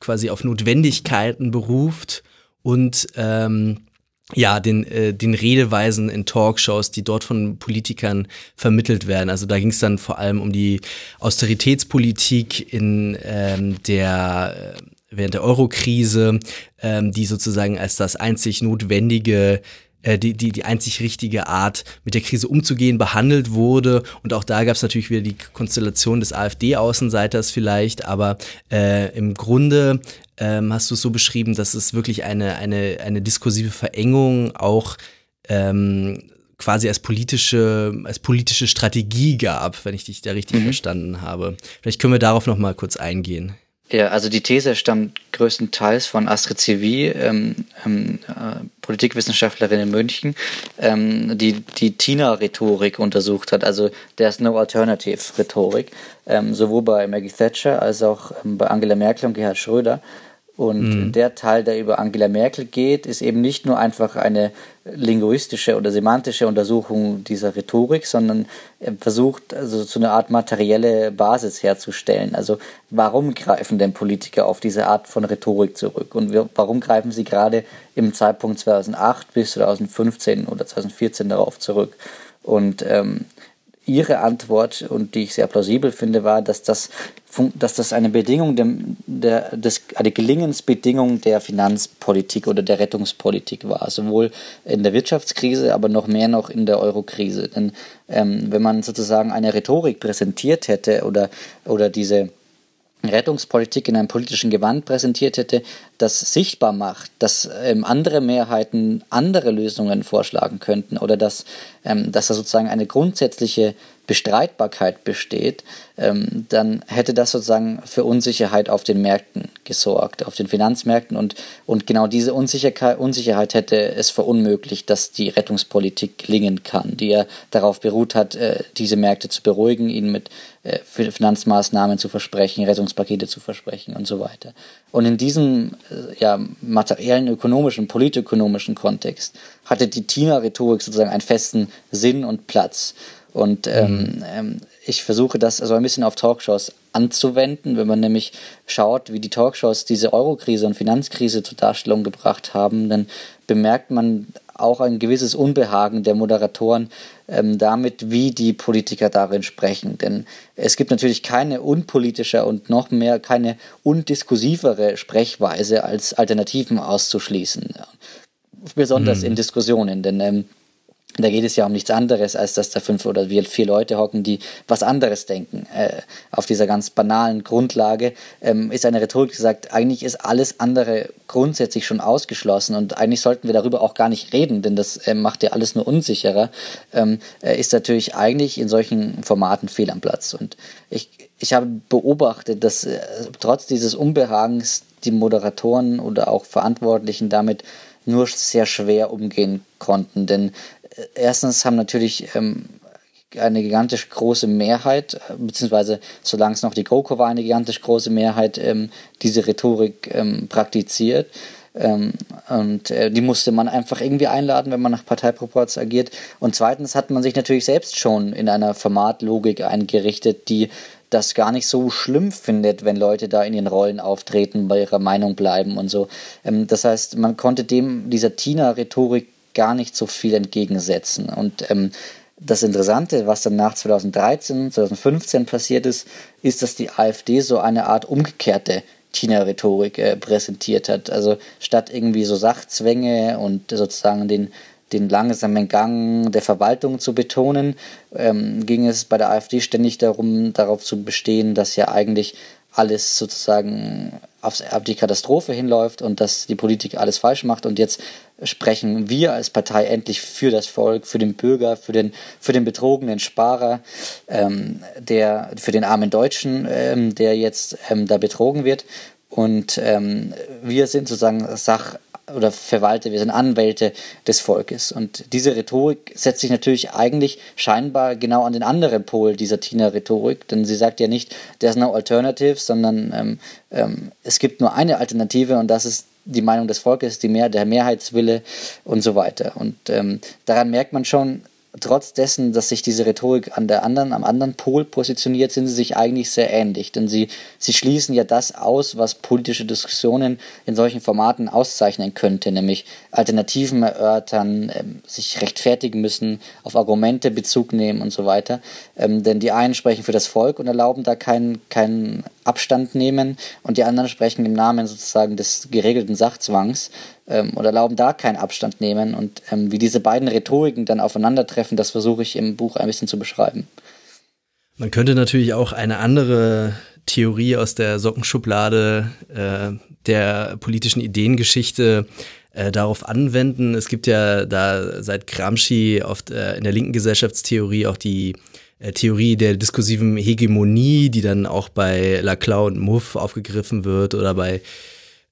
quasi auf Notwendigkeiten beruft und ähm, ja, den, äh, den Redeweisen in Talkshows, die dort von Politikern vermittelt werden. Also da ging es dann vor allem um die Austeritätspolitik in ähm, der äh, während der Eurokrise, ähm, die sozusagen als das einzig notwendige äh, die, die, die einzig richtige Art, mit der Krise umzugehen, behandelt wurde. Und auch da gab es natürlich wieder die Konstellation des AfD-Außenseiters vielleicht, aber äh, im Grunde ähm, hast du es so beschrieben, dass es wirklich eine, eine, eine diskursive Verengung auch ähm, quasi als politische, als politische Strategie gab, wenn ich dich da richtig mhm. verstanden habe. Vielleicht können wir darauf noch mal kurz eingehen. Ja, also die These stammt größtenteils von Astrid Civi, ähm, ähm, äh, Politikwissenschaftlerin in München, ähm, die die Tina-Rhetorik untersucht hat, also There's No Alternative-Rhetorik, ähm, sowohl bei Maggie Thatcher als auch ähm, bei Angela Merkel und Gerhard Schröder. Und mhm. der Teil, der über Angela Merkel geht, ist eben nicht nur einfach eine linguistische oder semantische Untersuchung dieser Rhetorik, sondern er versucht also so eine Art materielle Basis herzustellen. Also warum greifen denn Politiker auf diese Art von Rhetorik zurück und warum greifen sie gerade im Zeitpunkt 2008 bis 2015 oder 2014 darauf zurück? Und ähm, ihre Antwort, und die ich sehr plausibel finde, war, dass das, dass das eine Bedingung der, der, des, eine Gelingensbedingung der Finanzpolitik oder der Rettungspolitik war, sowohl in der Wirtschaftskrise, aber noch mehr noch in der Eurokrise. Denn ähm, wenn man sozusagen eine Rhetorik präsentiert hätte oder, oder diese Rettungspolitik in einem politischen Gewand präsentiert hätte, das sichtbar macht, dass ähm, andere Mehrheiten andere Lösungen vorschlagen könnten oder dass, ähm, dass da sozusagen eine grundsätzliche Bestreitbarkeit besteht, ähm, dann hätte das sozusagen für Unsicherheit auf den Märkten gesorgt, auf den Finanzmärkten und, und genau diese Unsicherheit, Unsicherheit hätte es verunmöglicht, dass die Rettungspolitik gelingen kann, die ja darauf beruht hat, äh, diese Märkte zu beruhigen, ihnen mit äh, Finanzmaßnahmen zu versprechen, Rettungspakete zu versprechen und so weiter. Und in diesem äh, ja, materiellen, ökonomischen, politökonomischen Kontext hatte die Tina-Rhetorik sozusagen einen festen Sinn und Platz. Und ähm, mhm. ähm, ich versuche das also ein bisschen auf Talkshows anzuwenden, wenn man nämlich schaut, wie die Talkshows diese Eurokrise und Finanzkrise zur Darstellung gebracht haben, dann bemerkt man auch ein gewisses Unbehagen der Moderatoren ähm, damit, wie die Politiker darin sprechen. Denn es gibt natürlich keine unpolitische und noch mehr keine undiskursivere Sprechweise als Alternativen auszuschließen. Besonders mhm. in Diskussionen, denn ähm, da geht es ja um nichts anderes, als dass da fünf oder vier Leute hocken, die was anderes denken. Äh, auf dieser ganz banalen Grundlage ähm, ist eine Rhetorik, die sagt, eigentlich ist alles andere grundsätzlich schon ausgeschlossen und eigentlich sollten wir darüber auch gar nicht reden, denn das äh, macht ja alles nur unsicherer, ähm, äh, ist natürlich eigentlich in solchen Formaten fehl am Platz. Und ich, ich habe beobachtet, dass äh, trotz dieses Unbehagens die Moderatoren oder auch Verantwortlichen damit nur sehr schwer umgehen konnten, denn erstens haben natürlich ähm, eine gigantisch große Mehrheit, beziehungsweise solange es noch die GroKo war, eine gigantisch große Mehrheit ähm, diese Rhetorik ähm, praktiziert. Ähm, und äh, die musste man einfach irgendwie einladen, wenn man nach Parteiproports agiert. Und zweitens hat man sich natürlich selbst schon in einer Formatlogik eingerichtet, die das gar nicht so schlimm findet, wenn Leute da in ihren Rollen auftreten, bei ihrer Meinung bleiben und so. Ähm, das heißt, man konnte dem dieser Tina-Rhetorik gar nicht so viel entgegensetzen. Und ähm, das Interessante, was dann nach 2013, 2015 passiert ist, ist, dass die AfD so eine Art umgekehrte Tina-Rhetorik äh, präsentiert hat. Also statt irgendwie so Sachzwänge und sozusagen den den langsamen Gang der Verwaltung zu betonen, ähm, ging es bei der AfD ständig darum, darauf zu bestehen, dass ja eigentlich alles sozusagen aufs, auf die Katastrophe hinläuft und dass die Politik alles falsch macht. Und jetzt sprechen wir als Partei endlich für das Volk, für den Bürger, für den, für den betrogenen Sparer, ähm, der, für den armen Deutschen, ähm, der jetzt ähm, da betrogen wird. Und ähm, wir sind sozusagen Sach, oder Verwalter, wir sind Anwälte des Volkes. Und diese Rhetorik setzt sich natürlich eigentlich scheinbar genau an den anderen Pol dieser Tina-Rhetorik, denn sie sagt ja nicht, there's no alternative, sondern ähm, ähm, es gibt nur eine Alternative und das ist die Meinung des Volkes, die Mehr, der Mehrheitswille und so weiter. Und ähm, daran merkt man schon, trotz dessen, dass sich diese Rhetorik an der anderen, am anderen Pol positioniert, sind sie sich eigentlich sehr ähnlich. Denn sie, sie schließen ja das aus, was politische Diskussionen in solchen Formaten auszeichnen könnte, nämlich Alternativen erörtern, ähm, sich rechtfertigen müssen, auf Argumente Bezug nehmen und so weiter. Ähm, denn die einen sprechen für das Volk und erlauben da keinen keinen Abstand nehmen und die anderen sprechen im Namen sozusagen des geregelten Sachzwangs ähm, und erlauben da keinen Abstand nehmen. Und ähm, wie diese beiden Rhetoriken dann aufeinandertreffen, das versuche ich im Buch ein bisschen zu beschreiben. Man könnte natürlich auch eine andere Theorie aus der Sockenschublade äh, der politischen Ideengeschichte äh, darauf anwenden. Es gibt ja da seit Gramsci oft äh, in der linken Gesellschaftstheorie auch die äh, Theorie der diskursiven Hegemonie, die dann auch bei Laclau und Muff aufgegriffen wird oder bei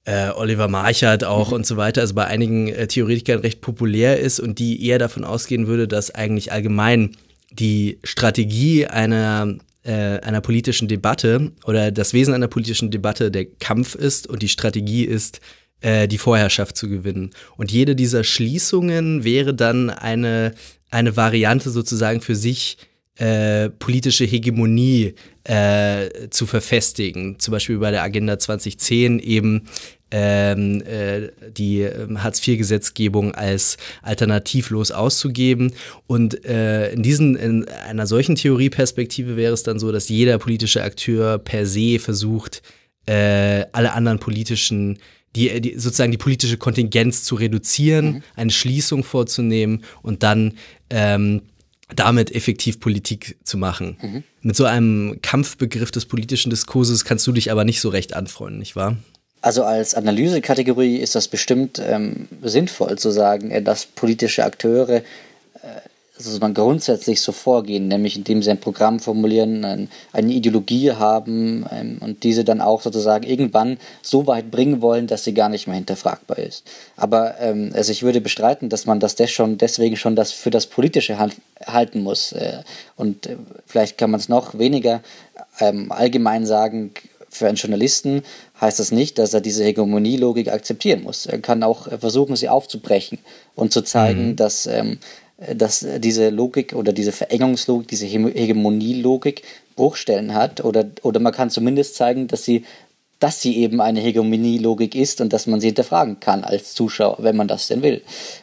äh, Oliver Marchert auch mhm. und so weiter, also bei einigen äh, Theoretikern recht populär ist und die eher davon ausgehen würde, dass eigentlich allgemein die Strategie einer äh, einer politischen Debatte oder das Wesen einer politischen Debatte der Kampf ist und die Strategie ist, äh, die Vorherrschaft zu gewinnen. Und jede dieser Schließungen wäre dann eine, eine Variante sozusagen für sich, äh, politische Hegemonie äh, zu verfestigen. Zum Beispiel bei der Agenda 2010 eben ähm, äh, die ähm, Hartz-IV-Gesetzgebung als alternativlos auszugeben. Und äh, in, diesen, in einer solchen Theorieperspektive wäre es dann so, dass jeder politische Akteur per se versucht, äh, alle anderen politischen die, die, sozusagen die politische Kontingenz zu reduzieren, mhm. eine Schließung vorzunehmen und dann ähm, damit effektiv Politik zu machen. Mhm. Mit so einem Kampfbegriff des politischen Diskurses kannst du dich aber nicht so recht anfreunden, nicht wahr? Also als Analysekategorie ist das bestimmt ähm, sinnvoll zu sagen, äh, dass politische Akteure äh, also man grundsätzlich so vorgehen, nämlich indem sie ein Programm formulieren, ein, eine Ideologie haben ähm, und diese dann auch sozusagen irgendwann so weit bringen wollen, dass sie gar nicht mehr hinterfragbar ist. Aber ähm, also ich würde bestreiten, dass man das des schon, deswegen schon das für das Politische halten muss. Äh, und äh, vielleicht kann man es noch weniger ähm, allgemein sagen, für einen Journalisten heißt das nicht, dass er diese Hegemonielogik akzeptieren muss. Er kann auch versuchen, sie aufzubrechen und zu zeigen, mhm. dass ähm, dass diese Logik oder diese Verengungslogik, diese Hegemonielogik Bruchstellen hat oder, oder man kann zumindest zeigen, dass sie dass sie eben eine Hegemonielogik ist und dass man sie hinterfragen kann als Zuschauer, wenn man das denn will.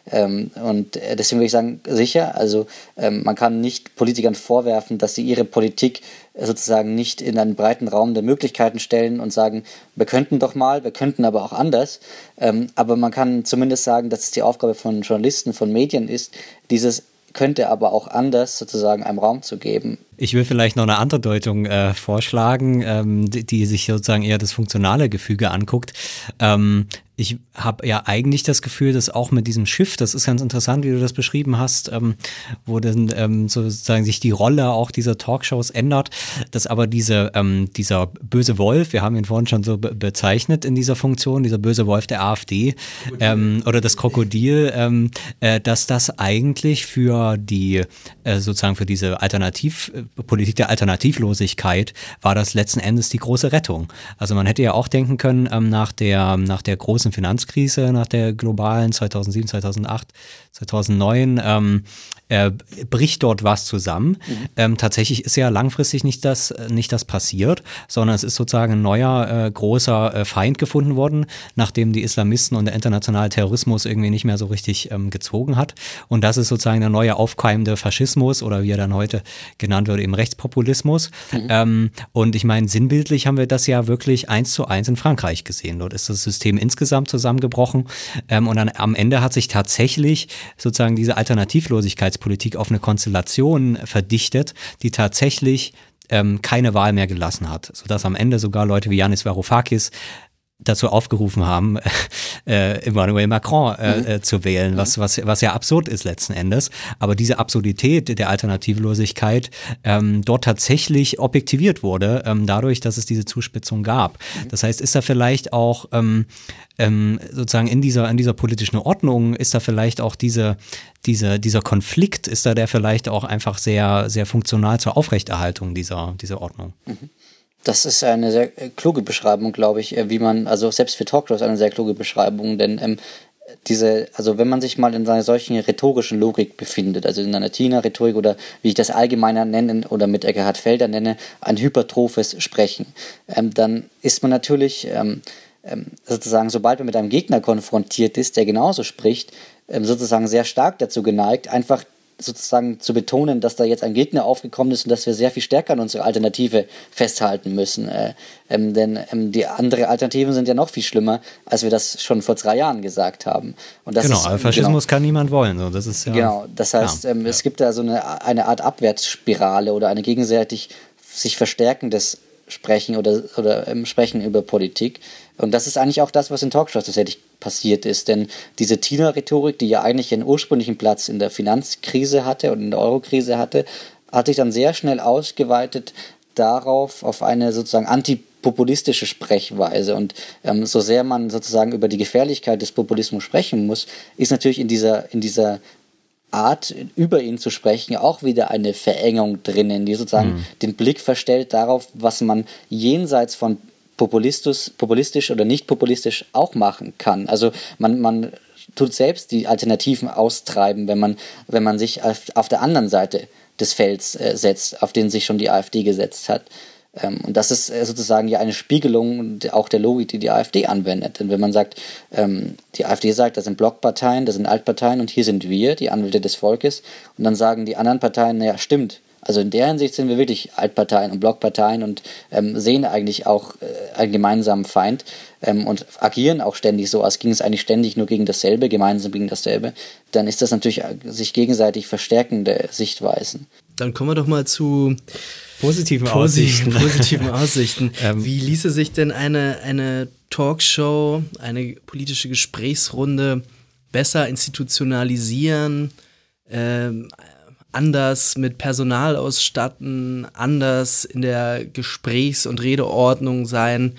Ähm, und äh, deswegen würde ich sagen, sicher, also ähm, man kann nicht Politikern vorwerfen, dass sie ihre Politik sozusagen nicht in einen breiten Raum der Möglichkeiten stellen und sagen, wir könnten doch mal, wir könnten aber auch anders. Ähm, aber man kann zumindest sagen, dass es die Aufgabe von Journalisten, von Medien ist, dieses könnte aber auch anders sozusagen einem Raum zu geben. Ich will vielleicht noch eine andere Deutung äh, vorschlagen, ähm, die, die, sich sozusagen eher das funktionale Gefüge anguckt. Ähm, ich habe ja eigentlich das Gefühl, dass auch mit diesem Schiff, das ist ganz interessant, wie du das beschrieben hast, ähm, wo dann ähm, sozusagen sich die Rolle auch dieser Talkshows ändert, dass aber diese, ähm, dieser böse Wolf, wir haben ihn vorhin schon so be bezeichnet in dieser Funktion, dieser böse Wolf der AfD ähm, oder das Krokodil, ähm, äh, dass das eigentlich für die äh, sozusagen für diese Alternativ Politik der Alternativlosigkeit war das letzten Endes die große Rettung. Also man hätte ja auch denken können ähm, nach der nach der großen großen Finanzkrise, nach der globalen 2007, 2008, 2009, ähm, äh, bricht dort was zusammen. Mhm. Ähm, tatsächlich ist ja langfristig nicht das, nicht das passiert, sondern es ist sozusagen ein neuer äh, großer äh, Feind gefunden worden, nachdem die Islamisten und der internationale Terrorismus irgendwie nicht mehr so richtig ähm, gezogen hat. Und das ist sozusagen der neue aufkeimende Faschismus oder wie er dann heute genannt wird, eben Rechtspopulismus. Mhm. Ähm, und ich meine, sinnbildlich haben wir das ja wirklich eins zu eins in Frankreich gesehen. Dort ist das System insgesamt zusammengebrochen. Ähm, und dann am Ende hat sich tatsächlich sozusagen diese Alternativlosigkeitspolitik auf eine Konstellation verdichtet, die tatsächlich ähm, keine Wahl mehr gelassen hat, sodass am Ende sogar Leute wie Yanis Varoufakis dazu aufgerufen haben, [laughs] äh, Emmanuel Macron äh, mhm. äh, zu wählen, was, was, was ja absurd ist letzten Endes. Aber diese Absurdität der Alternativlosigkeit ähm, dort tatsächlich objektiviert wurde, ähm, dadurch, dass es diese Zuspitzung gab. Mhm. Das heißt, ist da vielleicht auch ähm, ähm, sozusagen in dieser, in dieser politischen Ordnung, ist da vielleicht auch diese, diese, dieser Konflikt, ist da der vielleicht auch einfach sehr, sehr funktional zur Aufrechterhaltung dieser, dieser Ordnung? Mhm. Das ist eine sehr äh, kluge Beschreibung, glaube ich, äh, wie man, also selbst für Talkshows eine sehr kluge Beschreibung, denn ähm, diese, also wenn man sich mal in einer solchen rhetorischen Logik befindet, also in einer Tina-Rhetorik oder wie ich das allgemeiner nenne oder mit Eckhard Felder nenne, ein hypertrophes Sprechen, ähm, dann ist man natürlich ähm, ähm, sozusagen, sobald man mit einem Gegner konfrontiert ist, der genauso spricht, ähm, sozusagen sehr stark dazu geneigt, einfach sozusagen zu betonen, dass da jetzt ein Gegner aufgekommen ist und dass wir sehr viel stärker an unsere Alternative festhalten müssen. Äh, ähm, denn ähm, die anderen Alternativen sind ja noch viel schlimmer, als wir das schon vor drei Jahren gesagt haben. Und das genau, ist, Faschismus genau, kann niemand wollen. So, das ist ja, genau, das heißt, ähm, ja. es gibt da so eine, eine Art Abwärtsspirale oder eine gegenseitig sich verstärkendes Sprechen oder, oder ähm, Sprechen über Politik. Und das ist eigentlich auch das, was in Talkshows tatsächlich passiert ist. Denn diese Tina-Rhetorik, die ja eigentlich einen ursprünglichen Platz in der Finanzkrise hatte und in der Eurokrise hatte, hat sich dann sehr schnell ausgeweitet darauf, auf eine sozusagen antipopulistische Sprechweise. Und ähm, so sehr man sozusagen über die Gefährlichkeit des Populismus sprechen muss, ist natürlich in dieser, in dieser Art, über ihn zu sprechen, auch wieder eine Verengung drinnen, die sozusagen mhm. den Blick verstellt darauf, was man jenseits von populistisch, populistisch oder nicht populistisch auch machen kann. Also man, man tut selbst die Alternativen austreiben, wenn man, wenn man sich auf, auf der anderen Seite des Felds äh, setzt, auf den sich schon die AfD gesetzt hat. Ähm, und das ist äh, sozusagen ja eine Spiegelung auch der Logik, die die AfD anwendet. Denn wenn man sagt, ähm, die AfD sagt, das sind Blockparteien, das sind Altparteien und hier sind wir, die Anwälte des Volkes, und dann sagen die anderen Parteien, naja, stimmt, also in der Hinsicht sind wir wirklich Altparteien und Blockparteien und ähm, sehen eigentlich auch äh, einen gemeinsamen Feind ähm, und agieren auch ständig so, als ging es eigentlich ständig nur gegen dasselbe, gemeinsam gegen dasselbe. Dann ist das natürlich äh, sich gegenseitig verstärkende Sichtweisen. Dann kommen wir doch mal zu positiven Aussichten. Positiven [laughs] Aussichten. ähm, Wie ließe sich denn eine, eine Talkshow, eine politische Gesprächsrunde besser institutionalisieren? Ähm, anders mit Personal ausstatten, anders in der Gesprächs- und Redeordnung sein,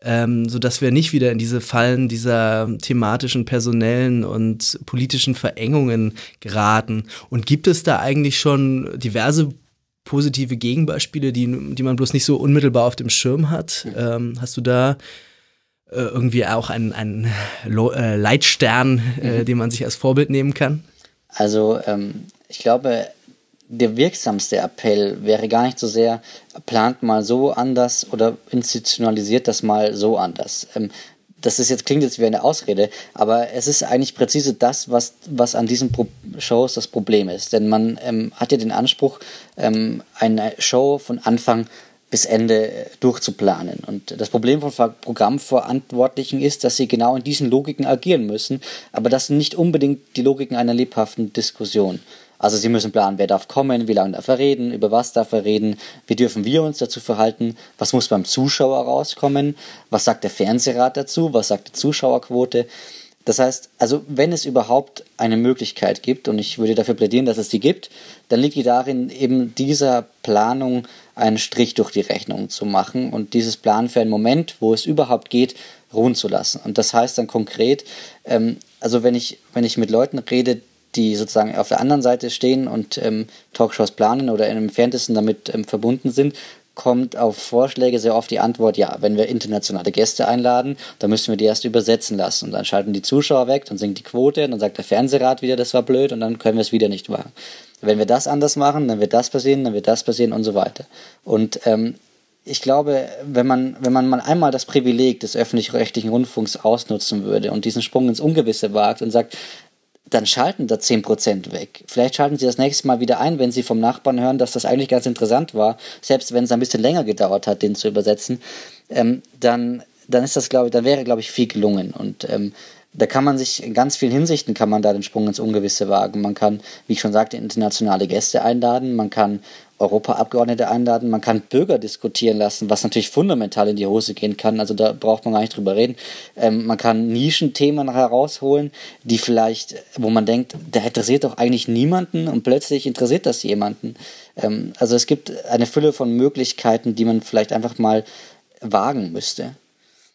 ähm, sodass wir nicht wieder in diese Fallen dieser thematischen, personellen und politischen Verengungen geraten. Und gibt es da eigentlich schon diverse positive Gegenbeispiele, die, die man bloß nicht so unmittelbar auf dem Schirm hat? Ähm, hast du da äh, irgendwie auch einen, einen äh, Leitstern, äh, mhm. den man sich als Vorbild nehmen kann? Also ähm, ich glaube, der wirksamste Appell wäre gar nicht so sehr, plant mal so anders oder institutionalisiert das mal so anders. Ähm, das ist jetzt, klingt jetzt wie eine Ausrede, aber es ist eigentlich präzise das, was, was an diesen Pro Shows das Problem ist. Denn man ähm, hat ja den Anspruch, ähm, eine Show von Anfang bis Ende äh, durchzuplanen. Und das Problem von Programmverantwortlichen ist, dass sie genau in diesen Logiken agieren müssen, aber das sind nicht unbedingt die Logiken einer lebhaften Diskussion. Also sie müssen planen, wer darf kommen, wie lange darf er reden, über was darf er reden, wie dürfen wir uns dazu verhalten, was muss beim Zuschauer rauskommen, was sagt der Fernsehrat dazu, was sagt die Zuschauerquote. Das heißt, also wenn es überhaupt eine Möglichkeit gibt, und ich würde dafür plädieren, dass es die gibt, dann liegt die darin, eben dieser Planung einen Strich durch die Rechnung zu machen und dieses Plan für einen Moment, wo es überhaupt geht, ruhen zu lassen. Und das heißt dann konkret, ähm, also wenn ich, wenn ich mit Leuten rede, die sozusagen auf der anderen Seite stehen und ähm, Talkshows planen oder im entferntesten damit ähm, verbunden sind, kommt auf Vorschläge sehr oft die Antwort, ja, wenn wir internationale Gäste einladen, dann müssen wir die erst übersetzen lassen. Und dann schalten die Zuschauer weg, dann sinkt die Quote, dann sagt der Fernsehrat wieder, das war blöd und dann können wir es wieder nicht machen. wenn wir das anders machen, dann wird das passieren, dann wird das passieren und so weiter. Und ähm, ich glaube, wenn man, wenn man mal einmal das Privileg des öffentlich-rechtlichen Rundfunks ausnutzen würde und diesen Sprung ins Ungewisse wagt und sagt, dann schalten da 10% weg. Vielleicht schalten sie das nächste Mal wieder ein, wenn sie vom Nachbarn hören, dass das eigentlich ganz interessant war, selbst wenn es ein bisschen länger gedauert hat, den zu übersetzen, ähm, dann, dann ist das, glaube ich, dann wäre, glaube ich, viel gelungen. Und ähm, da kann man sich in ganz vielen Hinsichten kann man da den Sprung ins Ungewisse wagen. Man kann, wie ich schon sagte, internationale Gäste einladen, man kann Europaabgeordnete einladen, man kann Bürger diskutieren lassen, was natürlich fundamental in die Hose gehen kann, also da braucht man gar nicht drüber reden. Ähm, man kann Nischenthemen herausholen, die vielleicht, wo man denkt, der interessiert doch eigentlich niemanden und plötzlich interessiert das jemanden. Ähm, also es gibt eine Fülle von Möglichkeiten, die man vielleicht einfach mal wagen müsste.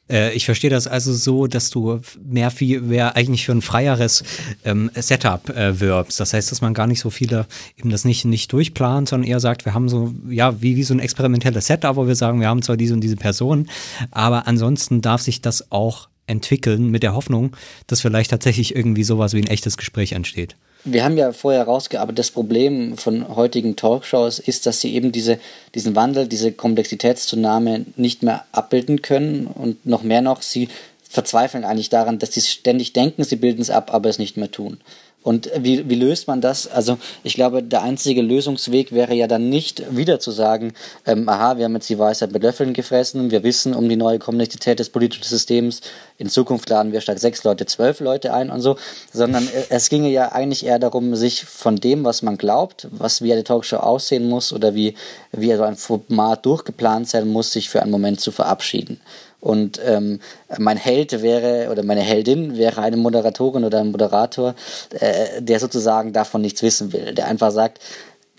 Äh, ich verstehe das also so, dass du mehr, viel, mehr eigentlich für ein freieres ähm, Setup äh, wirbst. Das heißt, dass man gar nicht so viele eben das nicht, nicht durchplant, sondern eher sagt, wir haben so, ja, wie, wie so ein experimentelles Setup, wo wir sagen, wir haben zwar diese und diese Personen, aber ansonsten darf sich das auch entwickeln mit der Hoffnung, dass vielleicht tatsächlich irgendwie sowas wie ein echtes Gespräch entsteht. Wir haben ja vorher herausgearbeitet, das Problem von heutigen Talkshows ist, dass sie eben diese, diesen Wandel, diese Komplexitätszunahme nicht mehr abbilden können und noch mehr noch, sie verzweifeln eigentlich daran, dass sie ständig denken, sie bilden es ab, aber es nicht mehr tun. Und wie, wie löst man das? Also ich glaube, der einzige Lösungsweg wäre ja dann nicht wieder zu sagen, ähm, aha, wir haben jetzt die Weisheit mit Löffeln gefressen, wir wissen um die neue Komplexität des politischen Systems, in Zukunft laden wir statt sechs Leute zwölf Leute ein und so, sondern äh, es ginge ja eigentlich eher darum, sich von dem, was man glaubt, was wie eine Talkshow aussehen muss oder wie, wie so ein Format durchgeplant sein muss, sich für einen Moment zu verabschieden. Und ähm, mein Held wäre oder meine Heldin wäre eine Moderatorin oder ein Moderator, äh, der sozusagen davon nichts wissen will, der einfach sagt,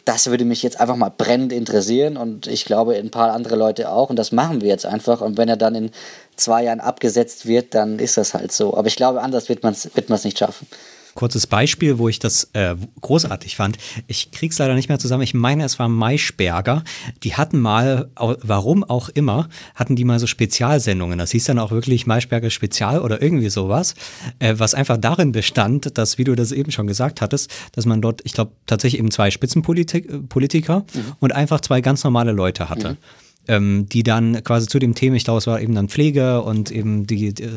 das würde mich jetzt einfach mal brennend interessieren und ich glaube ein paar andere Leute auch und das machen wir jetzt einfach und wenn er dann in zwei Jahren abgesetzt wird, dann ist das halt so. Aber ich glaube, anders wird man es wird nicht schaffen. Kurzes Beispiel, wo ich das äh, großartig fand. Ich krieg's leider nicht mehr zusammen. Ich meine, es war Maischberger. Die hatten mal, warum auch immer, hatten die mal so Spezialsendungen. Das hieß dann auch wirklich Maischberger Spezial oder irgendwie sowas, äh, was einfach darin bestand, dass, wie du das eben schon gesagt hattest, dass man dort, ich glaube, tatsächlich eben zwei Spitzenpolitiker mhm. und einfach zwei ganz normale Leute hatte. Mhm ähm, die dann quasi zu dem Thema, ich glaube, es war eben dann Pflege und eben die, die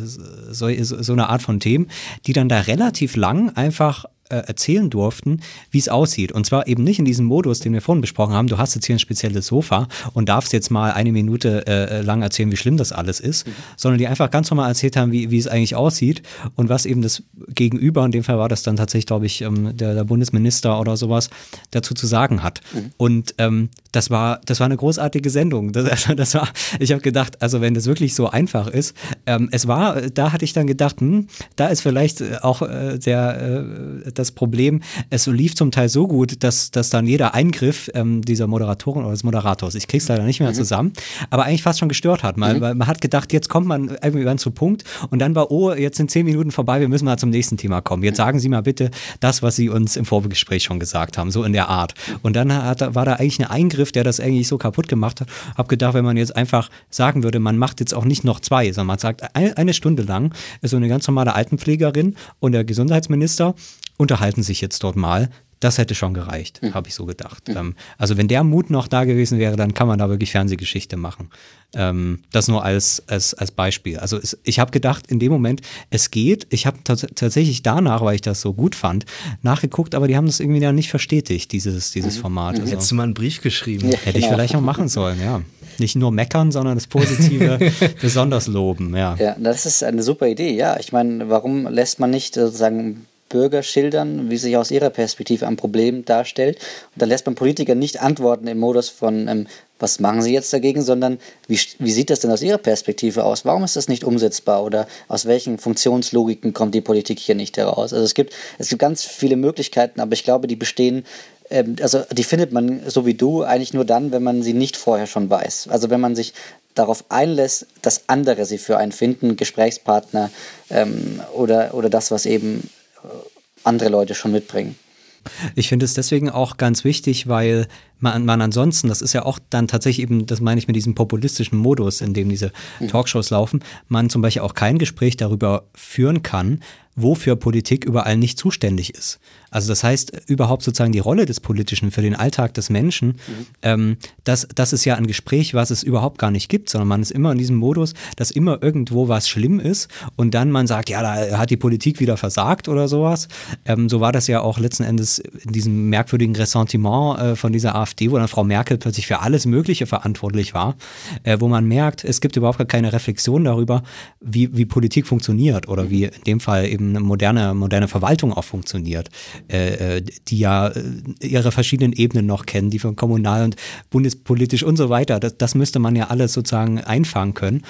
so, so eine Art von Themen, die dann da relativ lang einfach äh, erzählen durften, wie es aussieht. Und zwar eben nicht in diesem Modus, den wir vorhin besprochen haben. Du hast jetzt hier ein spezielles Sofa und darfst jetzt mal eine Minute äh, lang erzählen, wie schlimm das alles ist, mhm. sondern die einfach ganz normal erzählt haben, wie, wie es eigentlich aussieht und was eben das Gegenüber, in dem Fall war das dann tatsächlich, glaube ich, ähm, der, der, Bundesminister oder sowas, dazu zu sagen hat. Mhm. Und ähm, das war, das war eine großartige Sendung. Das, also das war, ich habe gedacht, also wenn das wirklich so einfach ist, ähm, es war, da hatte ich dann gedacht, hm, da ist vielleicht auch äh, der äh, das Problem, es lief zum Teil so gut, dass, dass dann jeder Eingriff ähm, dieser Moderatorin oder des Moderators, ich krieg's leider nicht mehr mhm. zusammen, aber eigentlich fast schon gestört hat. Man, mhm. man hat gedacht, jetzt kommt man irgendwann zu Punkt und dann war, oh, jetzt sind zehn Minuten vorbei, wir müssen mal zum nächsten Thema kommen. Jetzt sagen Sie mal bitte das, was Sie uns im Vorgespräch schon gesagt haben, so in der Art. Und dann hat, war da eigentlich ein Eingriff, der das eigentlich so kaputt gemacht hat. Hab gedacht, wenn man jetzt einfach sagen würde, man macht jetzt auch nicht noch zwei, sondern man sagt, eine Stunde lang ist so eine ganz normale Altenpflegerin und der Gesundheitsminister unterhalten sich jetzt dort mal. Das hätte schon gereicht, mhm. habe ich so gedacht. Mhm. also wenn der Mut noch da gewesen wäre, dann kann man da wirklich Fernsehgeschichte machen. Ähm, das nur als, als, als Beispiel. Also es, ich habe gedacht, in dem Moment, es geht. Ich habe tatsächlich danach, weil ich das so gut fand, nachgeguckt, aber die haben das irgendwie dann nicht verstetigt, dieses, dieses mhm. Format. Also, Hättest du mal einen Brief geschrieben. Ja, hätte genau. ich vielleicht auch machen sollen, ja. Nicht nur meckern, sondern das Positive [laughs] besonders loben, ja. Ja, das ist eine super Idee, ja. Ich meine, warum lässt man nicht sozusagen Bürger schildern, wie sich aus ihrer Perspektive ein Problem darstellt. Und dann lässt man Politiker nicht antworten im Modus von, ähm, was machen sie jetzt dagegen, sondern wie, wie sieht das denn aus ihrer Perspektive aus? Warum ist das nicht umsetzbar oder aus welchen Funktionslogiken kommt die Politik hier nicht heraus? Also es gibt, es gibt ganz viele Möglichkeiten, aber ich glaube, die bestehen ähm, also die findet man so wie du eigentlich nur dann, wenn man sie nicht vorher schon weiß. Also wenn man sich darauf einlässt, dass andere sie für einen finden, Gesprächspartner ähm, oder, oder das, was eben andere Leute schon mitbringen. Ich finde es deswegen auch ganz wichtig, weil man, man ansonsten, das ist ja auch dann tatsächlich eben, das meine ich mit diesem populistischen Modus, in dem diese mhm. Talkshows laufen, man zum Beispiel auch kein Gespräch darüber führen kann, wofür Politik überall nicht zuständig ist. Also das heißt, überhaupt sozusagen die Rolle des Politischen für den Alltag des Menschen, mhm. ähm, das, das ist ja ein Gespräch, was es überhaupt gar nicht gibt, sondern man ist immer in diesem Modus, dass immer irgendwo was schlimm ist und dann man sagt, ja, da hat die Politik wieder versagt oder sowas. Ähm, so war das ja auch letzten Endes in diesem merkwürdigen Ressentiment äh, von dieser AfD, wo dann Frau Merkel plötzlich für alles Mögliche verantwortlich war, äh, wo man merkt, es gibt überhaupt gar keine Reflexion darüber, wie, wie Politik funktioniert oder wie in dem Fall eben moderne, moderne Verwaltung auch funktioniert. Äh, äh, die ja äh, ihre verschiedenen Ebenen noch kennen, die von kommunal und bundespolitisch und so weiter. Das, das müsste man ja alles sozusagen einfangen können.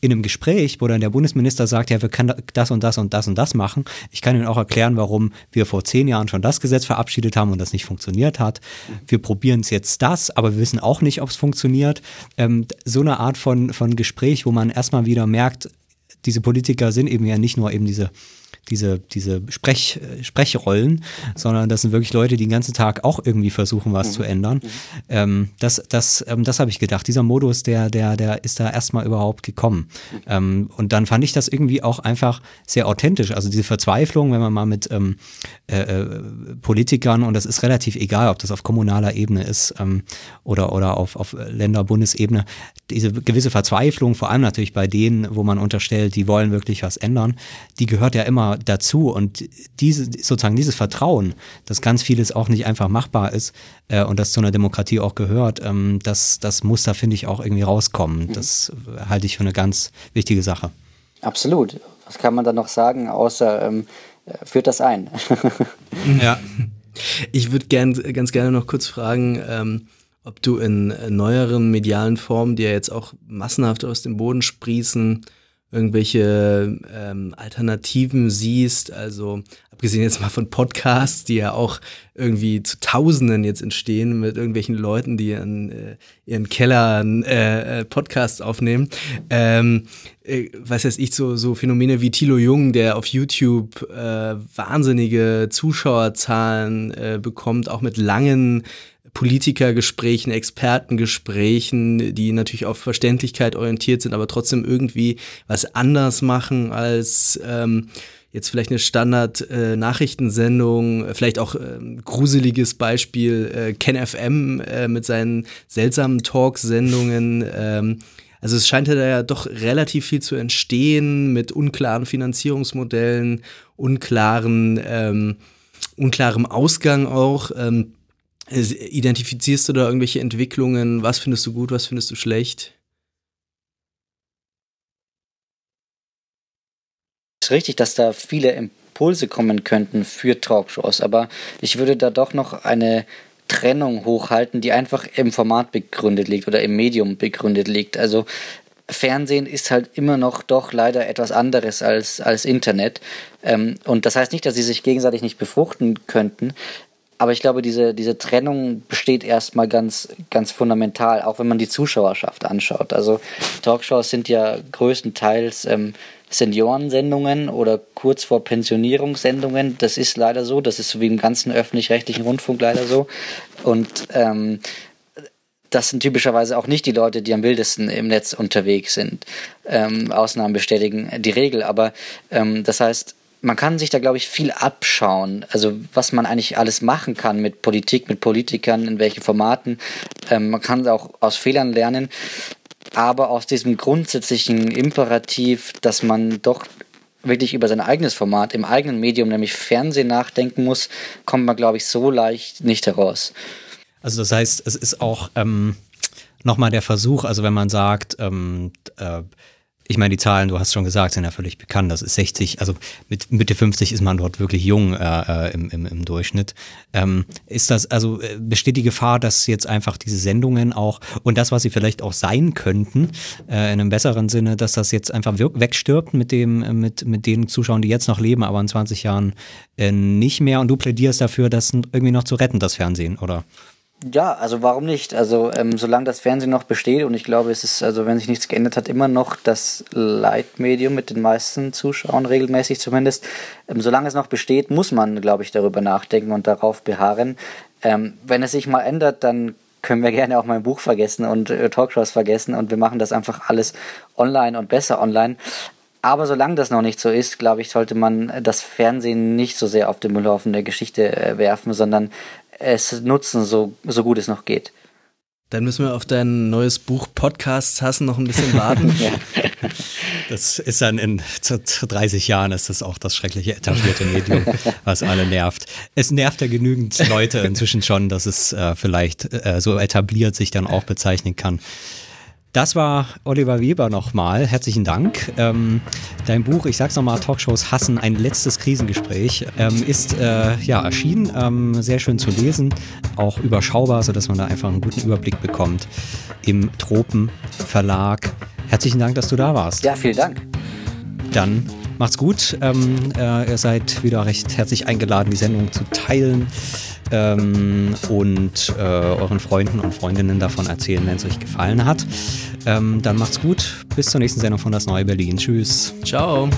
In einem Gespräch, wo dann der Bundesminister sagt, ja, wir können das und das und das und das machen. Ich kann Ihnen auch erklären, warum wir vor zehn Jahren schon das Gesetz verabschiedet haben und das nicht funktioniert hat. Wir probieren es jetzt das, aber wir wissen auch nicht, ob es funktioniert. Ähm, so eine Art von, von Gespräch, wo man erstmal wieder merkt, diese Politiker sind eben ja nicht nur eben diese diese, diese Sprech, Sprechrollen, sondern das sind wirklich Leute, die den ganzen Tag auch irgendwie versuchen, was mhm. zu ändern. Mhm. Ähm, das das, ähm, das habe ich gedacht. Dieser Modus, der, der, der ist da erstmal überhaupt gekommen. Mhm. Ähm, und dann fand ich das irgendwie auch einfach sehr authentisch. Also diese Verzweiflung, wenn man mal mit ähm, äh, äh, Politikern, und das ist relativ egal, ob das auf kommunaler Ebene ist ähm, oder, oder auf, auf Länder-, Bundesebene, diese gewisse Verzweiflung, vor allem natürlich bei denen, wo man unterstellt, die wollen wirklich was ändern, die gehört ja immer dazu. Und diese, sozusagen dieses Vertrauen, dass ganz vieles auch nicht einfach machbar ist äh, und das zu einer Demokratie auch gehört, ähm, das, das muss da, finde ich, auch irgendwie rauskommen. Mhm. Das halte ich für eine ganz wichtige Sache. Absolut. Was kann man da noch sagen, außer ähm, führt das ein? [laughs] ja. Ich würde gern, ganz gerne noch kurz fragen, ähm, ob du in neueren medialen Formen, die ja jetzt auch massenhaft aus dem Boden sprießen, irgendwelche ähm, Alternativen siehst, also abgesehen jetzt mal von Podcasts, die ja auch irgendwie zu Tausenden jetzt entstehen mit irgendwelchen Leuten, die in äh, ihren Kellern äh, äh, Podcasts aufnehmen. Ähm, äh, was weiß ich, so, so Phänomene wie Thilo Jung, der auf YouTube äh, wahnsinnige Zuschauerzahlen äh, bekommt, auch mit langen Politikergesprächen, Expertengesprächen, die natürlich auf Verständlichkeit orientiert sind, aber trotzdem irgendwie was anders machen als ähm, jetzt vielleicht eine Standard-Nachrichtensendung, äh, vielleicht auch äh, gruseliges Beispiel äh, Ken FM äh, mit seinen seltsamen Talksendungen. Ähm, also es scheint ja da ja doch relativ viel zu entstehen mit unklaren Finanzierungsmodellen, unklaren, ähm, unklarem Ausgang auch. Ähm, Identifizierst du da irgendwelche Entwicklungen? Was findest du gut, was findest du schlecht? Es ist richtig, dass da viele Impulse kommen könnten für Talkshows, aber ich würde da doch noch eine Trennung hochhalten, die einfach im Format begründet liegt oder im Medium begründet liegt. Also Fernsehen ist halt immer noch doch leider etwas anderes als, als Internet. Ähm, und das heißt nicht, dass sie sich gegenseitig nicht befruchten könnten, aber ich glaube, diese, diese Trennung besteht erstmal ganz, ganz fundamental, auch wenn man die Zuschauerschaft anschaut. Also Talkshows sind ja größtenteils ähm, Seniorensendungen oder kurz vor Pensionierungssendungen. Das ist leider so. Das ist so wie im ganzen öffentlich-rechtlichen Rundfunk leider so. Und ähm, das sind typischerweise auch nicht die Leute, die am wildesten im Netz unterwegs sind. Ähm, Ausnahmen bestätigen die Regel. Aber ähm, das heißt, man kann sich da, glaube ich, viel abschauen. Also was man eigentlich alles machen kann mit Politik, mit Politikern, in welchen Formaten. Ähm, man kann auch aus Fehlern lernen. Aber aus diesem grundsätzlichen Imperativ, dass man doch wirklich über sein eigenes Format im eigenen Medium, nämlich Fernsehen, nachdenken muss, kommt man, glaube ich, so leicht nicht heraus. Also das heißt, es ist auch ähm, nochmal der Versuch, also wenn man sagt, ähm, äh, ich meine, die Zahlen, du hast schon gesagt, sind ja völlig bekannt. Das ist 60, also mit Mitte 50 ist man dort wirklich jung äh, äh, im, im, im Durchschnitt. Ähm, ist das, also äh, besteht die Gefahr, dass jetzt einfach diese Sendungen auch und das, was sie vielleicht auch sein könnten, äh, in einem besseren Sinne, dass das jetzt einfach wegstirbt mit dem, mit, mit den Zuschauern, die jetzt noch leben, aber in 20 Jahren äh, nicht mehr und du plädierst dafür, das irgendwie noch zu retten, das Fernsehen, oder? Ja, also warum nicht? Also ähm, solange das Fernsehen noch besteht und ich glaube, es ist, also wenn sich nichts geändert hat, immer noch das Leitmedium mit den meisten Zuschauern, regelmäßig zumindest. Ähm, solange es noch besteht, muss man, glaube ich, darüber nachdenken und darauf beharren. Ähm, wenn es sich mal ändert, dann können wir gerne auch mein Buch vergessen und äh, Talkshows vergessen und wir machen das einfach alles online und besser online. Aber solange das noch nicht so ist, glaube ich, sollte man das Fernsehen nicht so sehr auf den Müllhaufen der Geschichte äh, werfen, sondern es nutzen, so, so gut es noch geht. Dann müssen wir auf dein neues Buch Podcasts hassen noch ein bisschen warten. [laughs] ja. Das ist dann in 30 Jahren ist das auch das schreckliche etablierte Medium, [laughs] was alle nervt. Es nervt ja genügend Leute inzwischen schon, dass es äh, vielleicht äh, so etabliert sich dann auch bezeichnen kann. Das war Oliver Weber nochmal. Herzlichen Dank. Ähm, dein Buch, ich sag's nochmal, Talkshows hassen, ein letztes Krisengespräch, ähm, ist äh, ja erschienen. Ähm, sehr schön zu lesen, auch überschaubar, sodass man da einfach einen guten Überblick bekommt. Im Tropen Verlag. Herzlichen Dank, dass du da warst. Ja, vielen Dank. Dann macht's gut. Ähm, äh, ihr seid wieder recht herzlich eingeladen, die Sendung zu teilen ähm, und äh, euren Freunden und Freundinnen davon erzählen, wenn es euch gefallen hat. Ähm, dann macht's gut. Bis zur nächsten Sendung von Das Neue Berlin. Tschüss. Ciao.